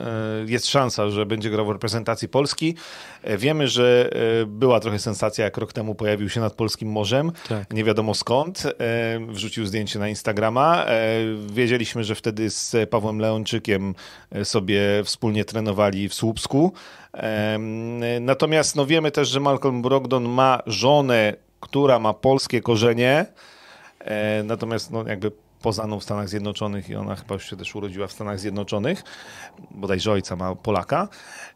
jest szansa, że będzie grał w reprezentacji Polski. E, wiemy, że e, była trochę sensacja, jak rok temu pojawił się nad Polskim Morzem. Tak. Nie wiadomo skąd. Wrzucił zdjęcie na Instagrama. Wiedzieliśmy, że wtedy z Pawłem Leonczykiem sobie wspólnie trenowali w Słupsku. Natomiast no, wiemy też, że Malcolm Brogdon ma żonę, która ma polskie korzenie. Natomiast no, jakby poznaną w Stanach Zjednoczonych i ona chyba już się też urodziła w Stanach Zjednoczonych, bodajże ojca ma Polaka,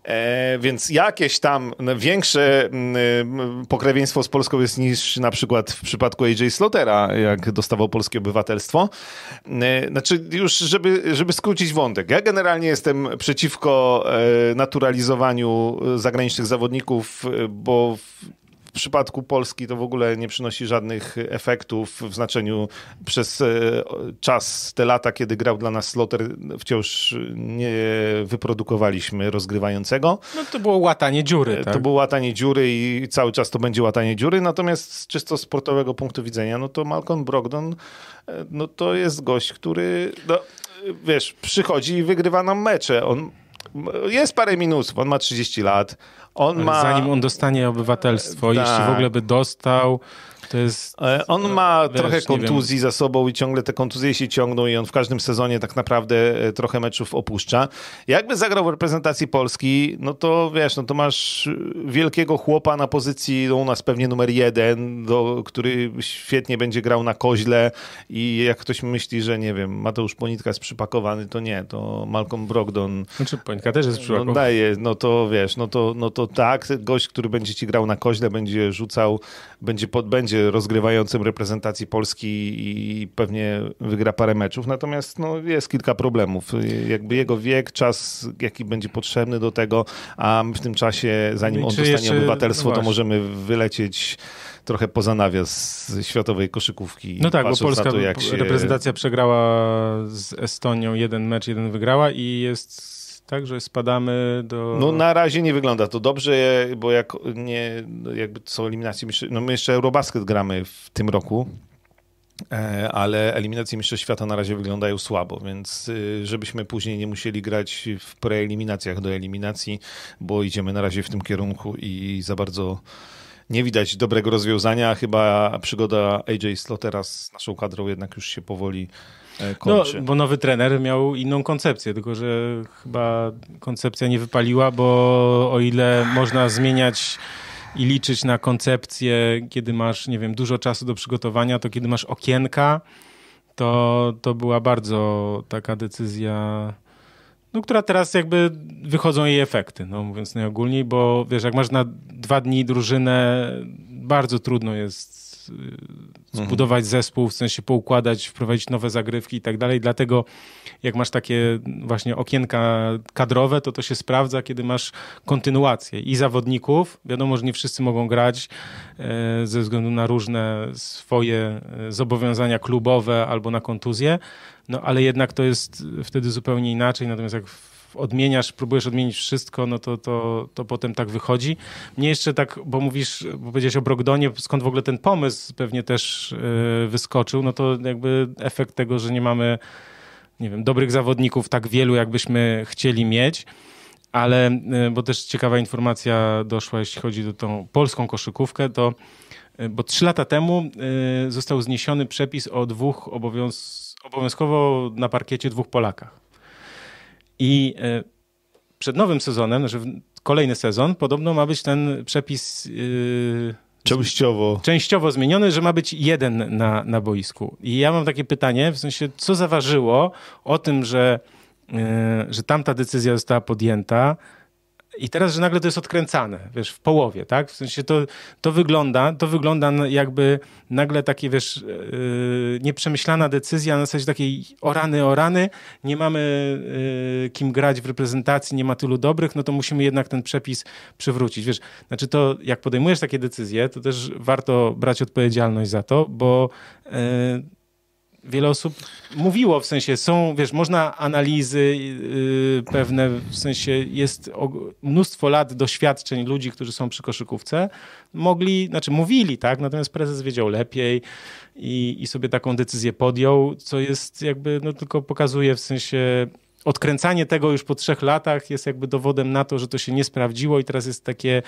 e, więc jakieś tam większe mm, pokrewieństwo z Polską jest niż na przykład w przypadku AJ Slotera, jak dostawał polskie obywatelstwo. E, znaczy już, żeby, żeby skrócić wątek, ja generalnie jestem przeciwko e, naturalizowaniu zagranicznych zawodników, bo w przypadku Polski to w ogóle nie przynosi żadnych efektów w znaczeniu przez e, czas, te lata, kiedy grał dla nas Slotter, wciąż nie wyprodukowaliśmy rozgrywającego. No to było łatanie dziury. E, tak? To było łatanie dziury i cały czas to będzie łatanie dziury, natomiast z czysto sportowego punktu widzenia, no to Malcolm Brogdon, e, no to jest gość, który, no, wiesz, przychodzi i wygrywa nam mecze. On jest parę minusów, on ma 30 lat, on ma... Zanim on dostanie obywatelstwo, tak. jeśli w ogóle by dostał, to jest... E, on ma wiesz, trochę kontuzji za sobą i ciągle te kontuzje się ciągną i on w każdym sezonie tak naprawdę e, trochę meczów opuszcza. Jakby zagrał w reprezentacji Polski, no to wiesz, no to masz wielkiego chłopa na pozycji no u nas pewnie numer jeden, do, który świetnie będzie grał na koźle i jak ktoś myśli, że nie wiem, Mateusz Ponitka jest przypakowany, to nie, to Malcolm Brogdon... Znaczy Ponitka też jest no, przypakowany. No daje, no to wiesz, no to, no to tak, gość, który będzie ci grał na koźle, będzie rzucał, będzie, pod, będzie rozgrywającym reprezentacji Polski i pewnie wygra parę meczów, natomiast no, jest kilka problemów. Jakby jego wiek, czas, jaki będzie potrzebny do tego, a w tym czasie, zanim no on dostanie jeszcze... obywatelstwo, no to możemy wylecieć trochę poza nawias światowej koszykówki. No tak, bo polska to, się... reprezentacja przegrała z Estonią jeden mecz, jeden wygrała i jest tak, że spadamy do... No na razie nie wygląda to dobrze, bo jak nie, jakby są eliminacje, no my jeszcze Eurobasket gramy w tym roku, e, ale eliminacje Mistrzostw Świata na razie wyglądają słabo, więc y, żebyśmy później nie musieli grać w preeliminacjach do eliminacji, bo idziemy na razie w tym kierunku i za bardzo nie widać dobrego rozwiązania. Chyba przygoda AJ Slotera z naszą kadrą jednak już się powoli E. No, bo nowy trener miał inną koncepcję, tylko że chyba koncepcja nie wypaliła, bo o ile można zmieniać i liczyć na koncepcję, kiedy masz, nie wiem, dużo czasu do przygotowania, to kiedy masz okienka, to, to była bardzo taka decyzja, no, która teraz jakby wychodzą jej efekty, no, mówiąc najogólniej, bo wiesz, jak masz na dwa dni drużynę, bardzo trudno jest Y, zbudować zespół, w sensie poukładać, wprowadzić nowe zagrywki i tak dalej. Dlatego jak masz takie właśnie okienka kadrowe, to to się sprawdza, kiedy masz kontynuację i zawodników. Wiadomo, że nie wszyscy mogą grać e, ze względu na różne swoje e, zobowiązania klubowe albo na kontuzję, no ale jednak to jest wtedy zupełnie inaczej. Natomiast jak odmieniasz, próbujesz odmienić wszystko, no to, to, to potem tak wychodzi. Mnie jeszcze tak, bo mówisz, bo powiedziałeś o Brogdonie, skąd w ogóle ten pomysł pewnie też yy, wyskoczył, no to jakby efekt tego, że nie mamy, nie wiem, dobrych zawodników tak wielu, jakbyśmy chcieli mieć. ale, bo też ciekawa informacja doszła, jeśli chodzi o tą polską koszykówkę, to bo trzy lata temu został zniesiony przepis o dwóch obowiąz obowiązkowo na parkiecie dwóch Polakach. I przed nowym sezonem, że znaczy kolejny sezon, podobno ma być ten przepis. Yy, częściowo. Częściowo zmieniony, że ma być jeden na, na boisku. I ja mam takie pytanie, w sensie, co zaważyło o tym, że, yy, że tamta decyzja została podjęta, i teraz, że nagle to jest odkręcane, wiesz, w połowie, tak? W sensie to, to wygląda, to wygląda jakby nagle takie, wiesz, yy, nieprzemyślana decyzja na zasadzie takiej orany, orany, nie mamy yy, kim grać w reprezentacji, nie ma tylu dobrych, no to musimy jednak ten przepis przywrócić, wiesz. Znaczy to, jak podejmujesz takie decyzje, to też warto brać odpowiedzialność za to, bo yy, wiele osób mówiło, w sensie są, wiesz, można analizy yy, pewne, w sensie jest mnóstwo lat doświadczeń ludzi, którzy są przy koszykówce, mogli, znaczy mówili, tak, natomiast prezes wiedział lepiej i, i sobie taką decyzję podjął, co jest jakby, no tylko pokazuje w sensie odkręcanie tego już po trzech latach jest jakby dowodem na to, że to się nie sprawdziło i teraz jest takie,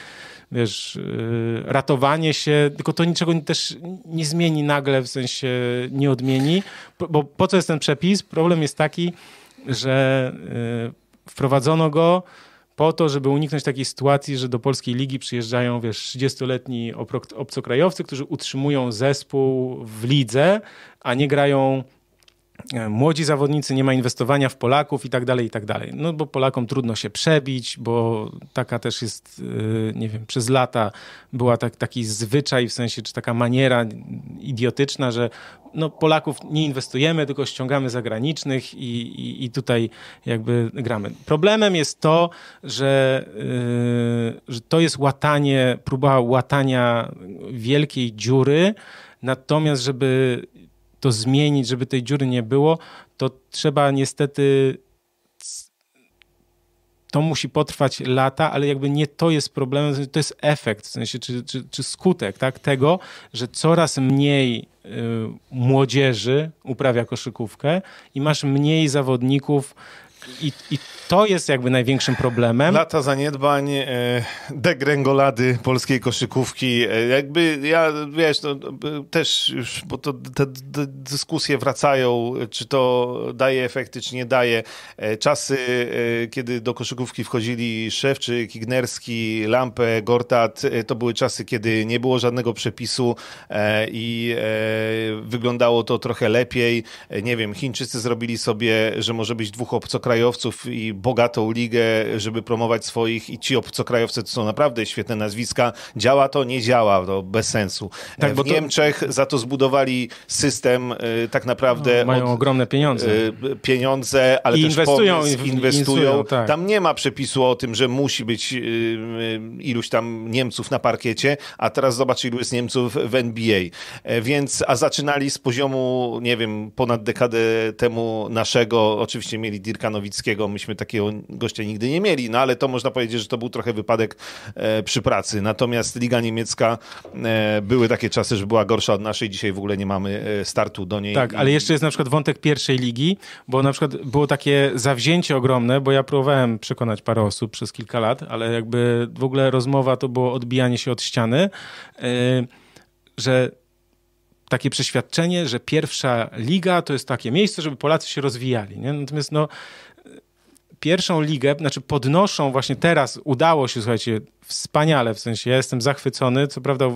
wiesz, y, ratowanie się, tylko to niczego też nie zmieni nagle, w sensie nie odmieni, bo po co jest ten przepis? Problem jest taki, że y, wprowadzono go po to, żeby uniknąć takiej sytuacji, że do polskiej ligi przyjeżdżają, wiesz, 30-letni obcokrajowcy, którzy utrzymują zespół w lidze, a nie grają młodzi zawodnicy, nie ma inwestowania w Polaków i tak dalej, i tak dalej. No bo Polakom trudno się przebić, bo taka też jest, e, nie wiem, przez lata była tak, taki zwyczaj, w sensie, czy taka maniera idiotyczna, że no Polaków nie inwestujemy, tylko ściągamy zagranicznych i, i, i tutaj jakby gramy. Problemem jest to, że, yy, że to jest łatanie, próba łatania wielkiej dziury, natomiast żeby to zmienić, żeby tej dziury nie było, to trzeba niestety to musi potrwać lata, ale jakby nie to jest problemem, to jest efekt, w sensie, czy, czy, czy skutek tak, tego, że coraz mniej y, młodzieży uprawia koszykówkę i masz mniej zawodników i, I to jest jakby największym problemem. Lata zaniedbań, e, degrengolady polskiej koszykówki. E, jakby ja, wiesz, no, też już, bo to te dyskusje wracają, czy to daje efekty, czy nie daje. E, czasy, kiedy do koszykówki wchodzili Szewczyk, Ignerski, Lampę, Gortat, to były czasy, kiedy nie było żadnego przepisu i wyglądało to trochę lepiej. Nie wiem, Chińczycy zrobili sobie, że może być dwóch obcokrajowców obcokrajowców i bogatą ligę, żeby promować swoich i ci obcokrajowcy to są naprawdę świetne nazwiska. Działa to? Nie działa, to bez sensu. Tak, w to... Niemczech za to zbudowali system y, tak naprawdę. No, mają od, ogromne pieniądze. Y, pieniądze, ale I też inwestują, pomysł, inwestują. inwestują tak. Tam nie ma przepisu o tym, że musi być y, iluś tam Niemców na parkiecie, a teraz zobacz ilu jest Niemców w NBA. E, więc, a zaczynali z poziomu, nie wiem, ponad dekadę temu naszego, oczywiście mieli Dirka Nowickiego, myśmy takiego gościa nigdy nie mieli, no ale to można powiedzieć, że to był trochę wypadek e, przy pracy. Natomiast Liga Niemiecka, e, były takie czasy, że była gorsza od naszej, dzisiaj w ogóle nie mamy e, startu do niej. Tak, ale jeszcze jest na przykład wątek pierwszej ligi, bo na przykład było takie zawzięcie ogromne, bo ja próbowałem przekonać parę osób przez kilka lat, ale jakby w ogóle rozmowa to było odbijanie się od ściany, że takie przeświadczenie, że pierwsza liga to jest takie miejsce, żeby Polacy się rozwijali. Nie? Natomiast no, pierwszą ligę, znaczy podnoszą właśnie teraz, udało się, słuchajcie, wspaniale, w sensie ja jestem zachwycony, co prawda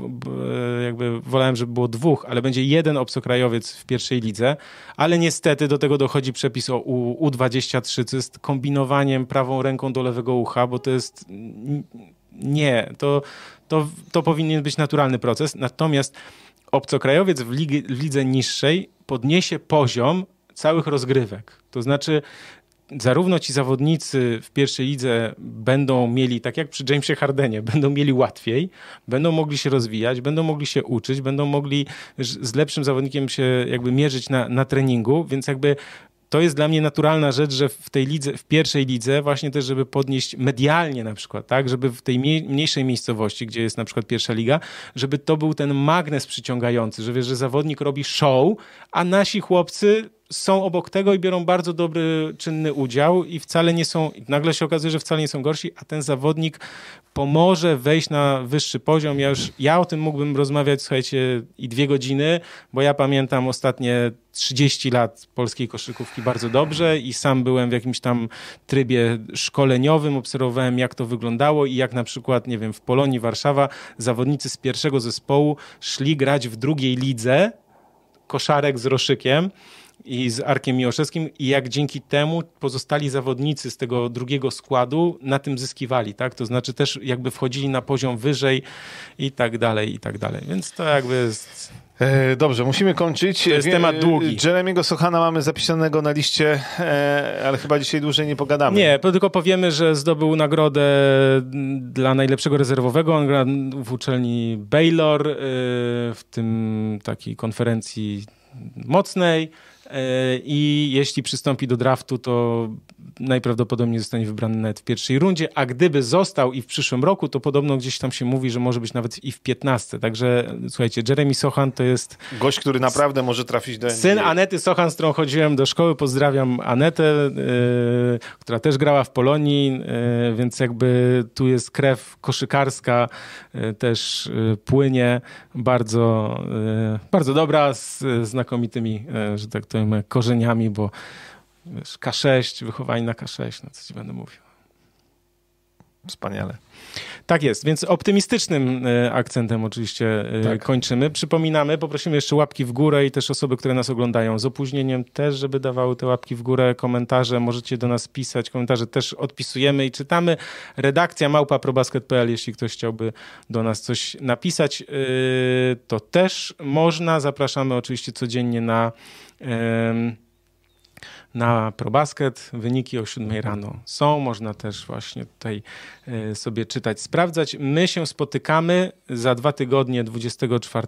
jakby wolałem, żeby było dwóch, ale będzie jeden obcokrajowiec w pierwszej lidze, ale niestety do tego dochodzi przepis o U, U23, co jest kombinowaniem prawą ręką do lewego ucha, bo to jest nie, to, to, to powinien być naturalny proces, natomiast obcokrajowiec w, ligi, w lidze niższej podniesie poziom całych rozgrywek. To znaczy, zarówno ci zawodnicy w pierwszej lidze będą mieli, tak jak przy Jamesie Hardenie, będą mieli łatwiej, będą mogli się rozwijać, będą mogli się uczyć, będą mogli z lepszym zawodnikiem się jakby mierzyć na, na treningu, więc jakby to jest dla mnie naturalna rzecz, że w tej lidze, w pierwszej lidze właśnie też, żeby podnieść medialnie na przykład, tak, żeby w tej mniejszej miejscowości, gdzie jest na przykład pierwsza liga, żeby to był ten magnes przyciągający, że wiesz, że zawodnik robi show, a nasi chłopcy są obok tego i biorą bardzo dobry, czynny udział i wcale nie są, nagle się okazuje, że wcale nie są gorsi, a ten zawodnik pomoże wejść na wyższy poziom. Ja już, ja o tym mógłbym rozmawiać, słuchajcie, i dwie godziny, bo ja pamiętam ostatnie 30 lat polskiej koszykówki bardzo dobrze i sam byłem w jakimś tam trybie szkoleniowym, obserwowałem jak to wyglądało i jak na przykład, nie wiem, w Polonii Warszawa zawodnicy z pierwszego zespołu szli grać w drugiej lidze, koszarek z Roszykiem, i z Arkiem Miłoszewskim i jak dzięki temu pozostali zawodnicy z tego drugiego składu na tym zyskiwali, tak? To znaczy też jakby wchodzili na poziom wyżej i tak dalej, i tak dalej. Więc to jakby jest... E, dobrze, musimy kończyć. To jest temat długi. Jeremiego Sochana mamy zapisanego na liście, e, ale chyba dzisiaj dłużej nie pogadamy. Nie, tylko powiemy, że zdobył nagrodę dla najlepszego rezerwowego. On gra w uczelni Baylor e, w tym takiej konferencji mocnej. E, i jeśli przystąpi do draftu, to najprawdopodobniej zostanie wybrany nawet w pierwszej rundzie, a gdyby został i w przyszłym roku, to podobno gdzieś tam się mówi, że może być nawet i w 15. Także słuchajcie, Jeremy Sochan to jest... Gość, który naprawdę może trafić do NBA. Syn Anety Sochan, z którą chodziłem do szkoły. Pozdrawiam Anetę, yy, która też grała w Polonii, yy, więc jakby tu jest krew koszykarska yy, też płynie. Bardzo, bardzo dobra, z znakomitymi, że tak to powiem, korzeniami, bo wiesz, K6, wychowanie na K6, no co ci będę mówił. Wspaniale. Tak jest, więc optymistycznym e, akcentem oczywiście e, tak. kończymy. Przypominamy, poprosimy jeszcze łapki w górę i też osoby, które nas oglądają z opóźnieniem też, żeby dawały te łapki w górę, komentarze, możecie do nas pisać, komentarze też odpisujemy i czytamy. Redakcja małpa.probasket.pl, jeśli ktoś chciałby do nas coś napisać, e, to też można. Zapraszamy oczywiście codziennie na na ProBasket. Wyniki o 7 rano są, można też właśnie tutaj e, sobie czytać, sprawdzać. My się spotykamy za dwa tygodnie, 24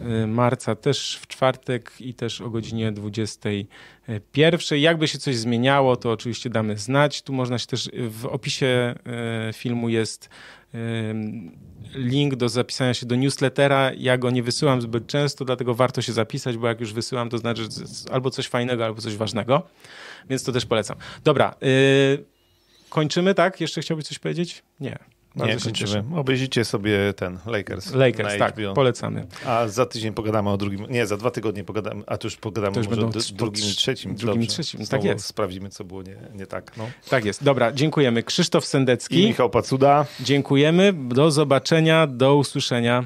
e, marca, też w czwartek i też o godzinie 21. Jakby się coś zmieniało, to oczywiście damy znać. Tu można się też w opisie e, filmu jest link do zapisania się do newslettera. Ja go nie wysyłam zbyt często, dlatego warto się zapisać, bo jak już wysyłam, to znaczy, albo coś fajnego, albo coś ważnego. Więc to też polecam. Dobra, yy, kończymy, tak? Jeszcze chciałbyś coś powiedzieć? Nie. Bardzo nie, kończymy. Obejrzyjcie sobie ten Lakers. Lakers, tak, polecamy. A za tydzień pogadamy o drugim, nie, za dwa tygodnie pogadamy, a tu już pogadamy to już może o drugim i trzecim. Drugim i trzecim, tak jest. Sprawdzimy, co było nie, nie tak. No. Tak jest. Dobra, dziękujemy. Krzysztof Sendecki. I Michał Pacuda. Dziękujemy. Do zobaczenia, do usłyszenia.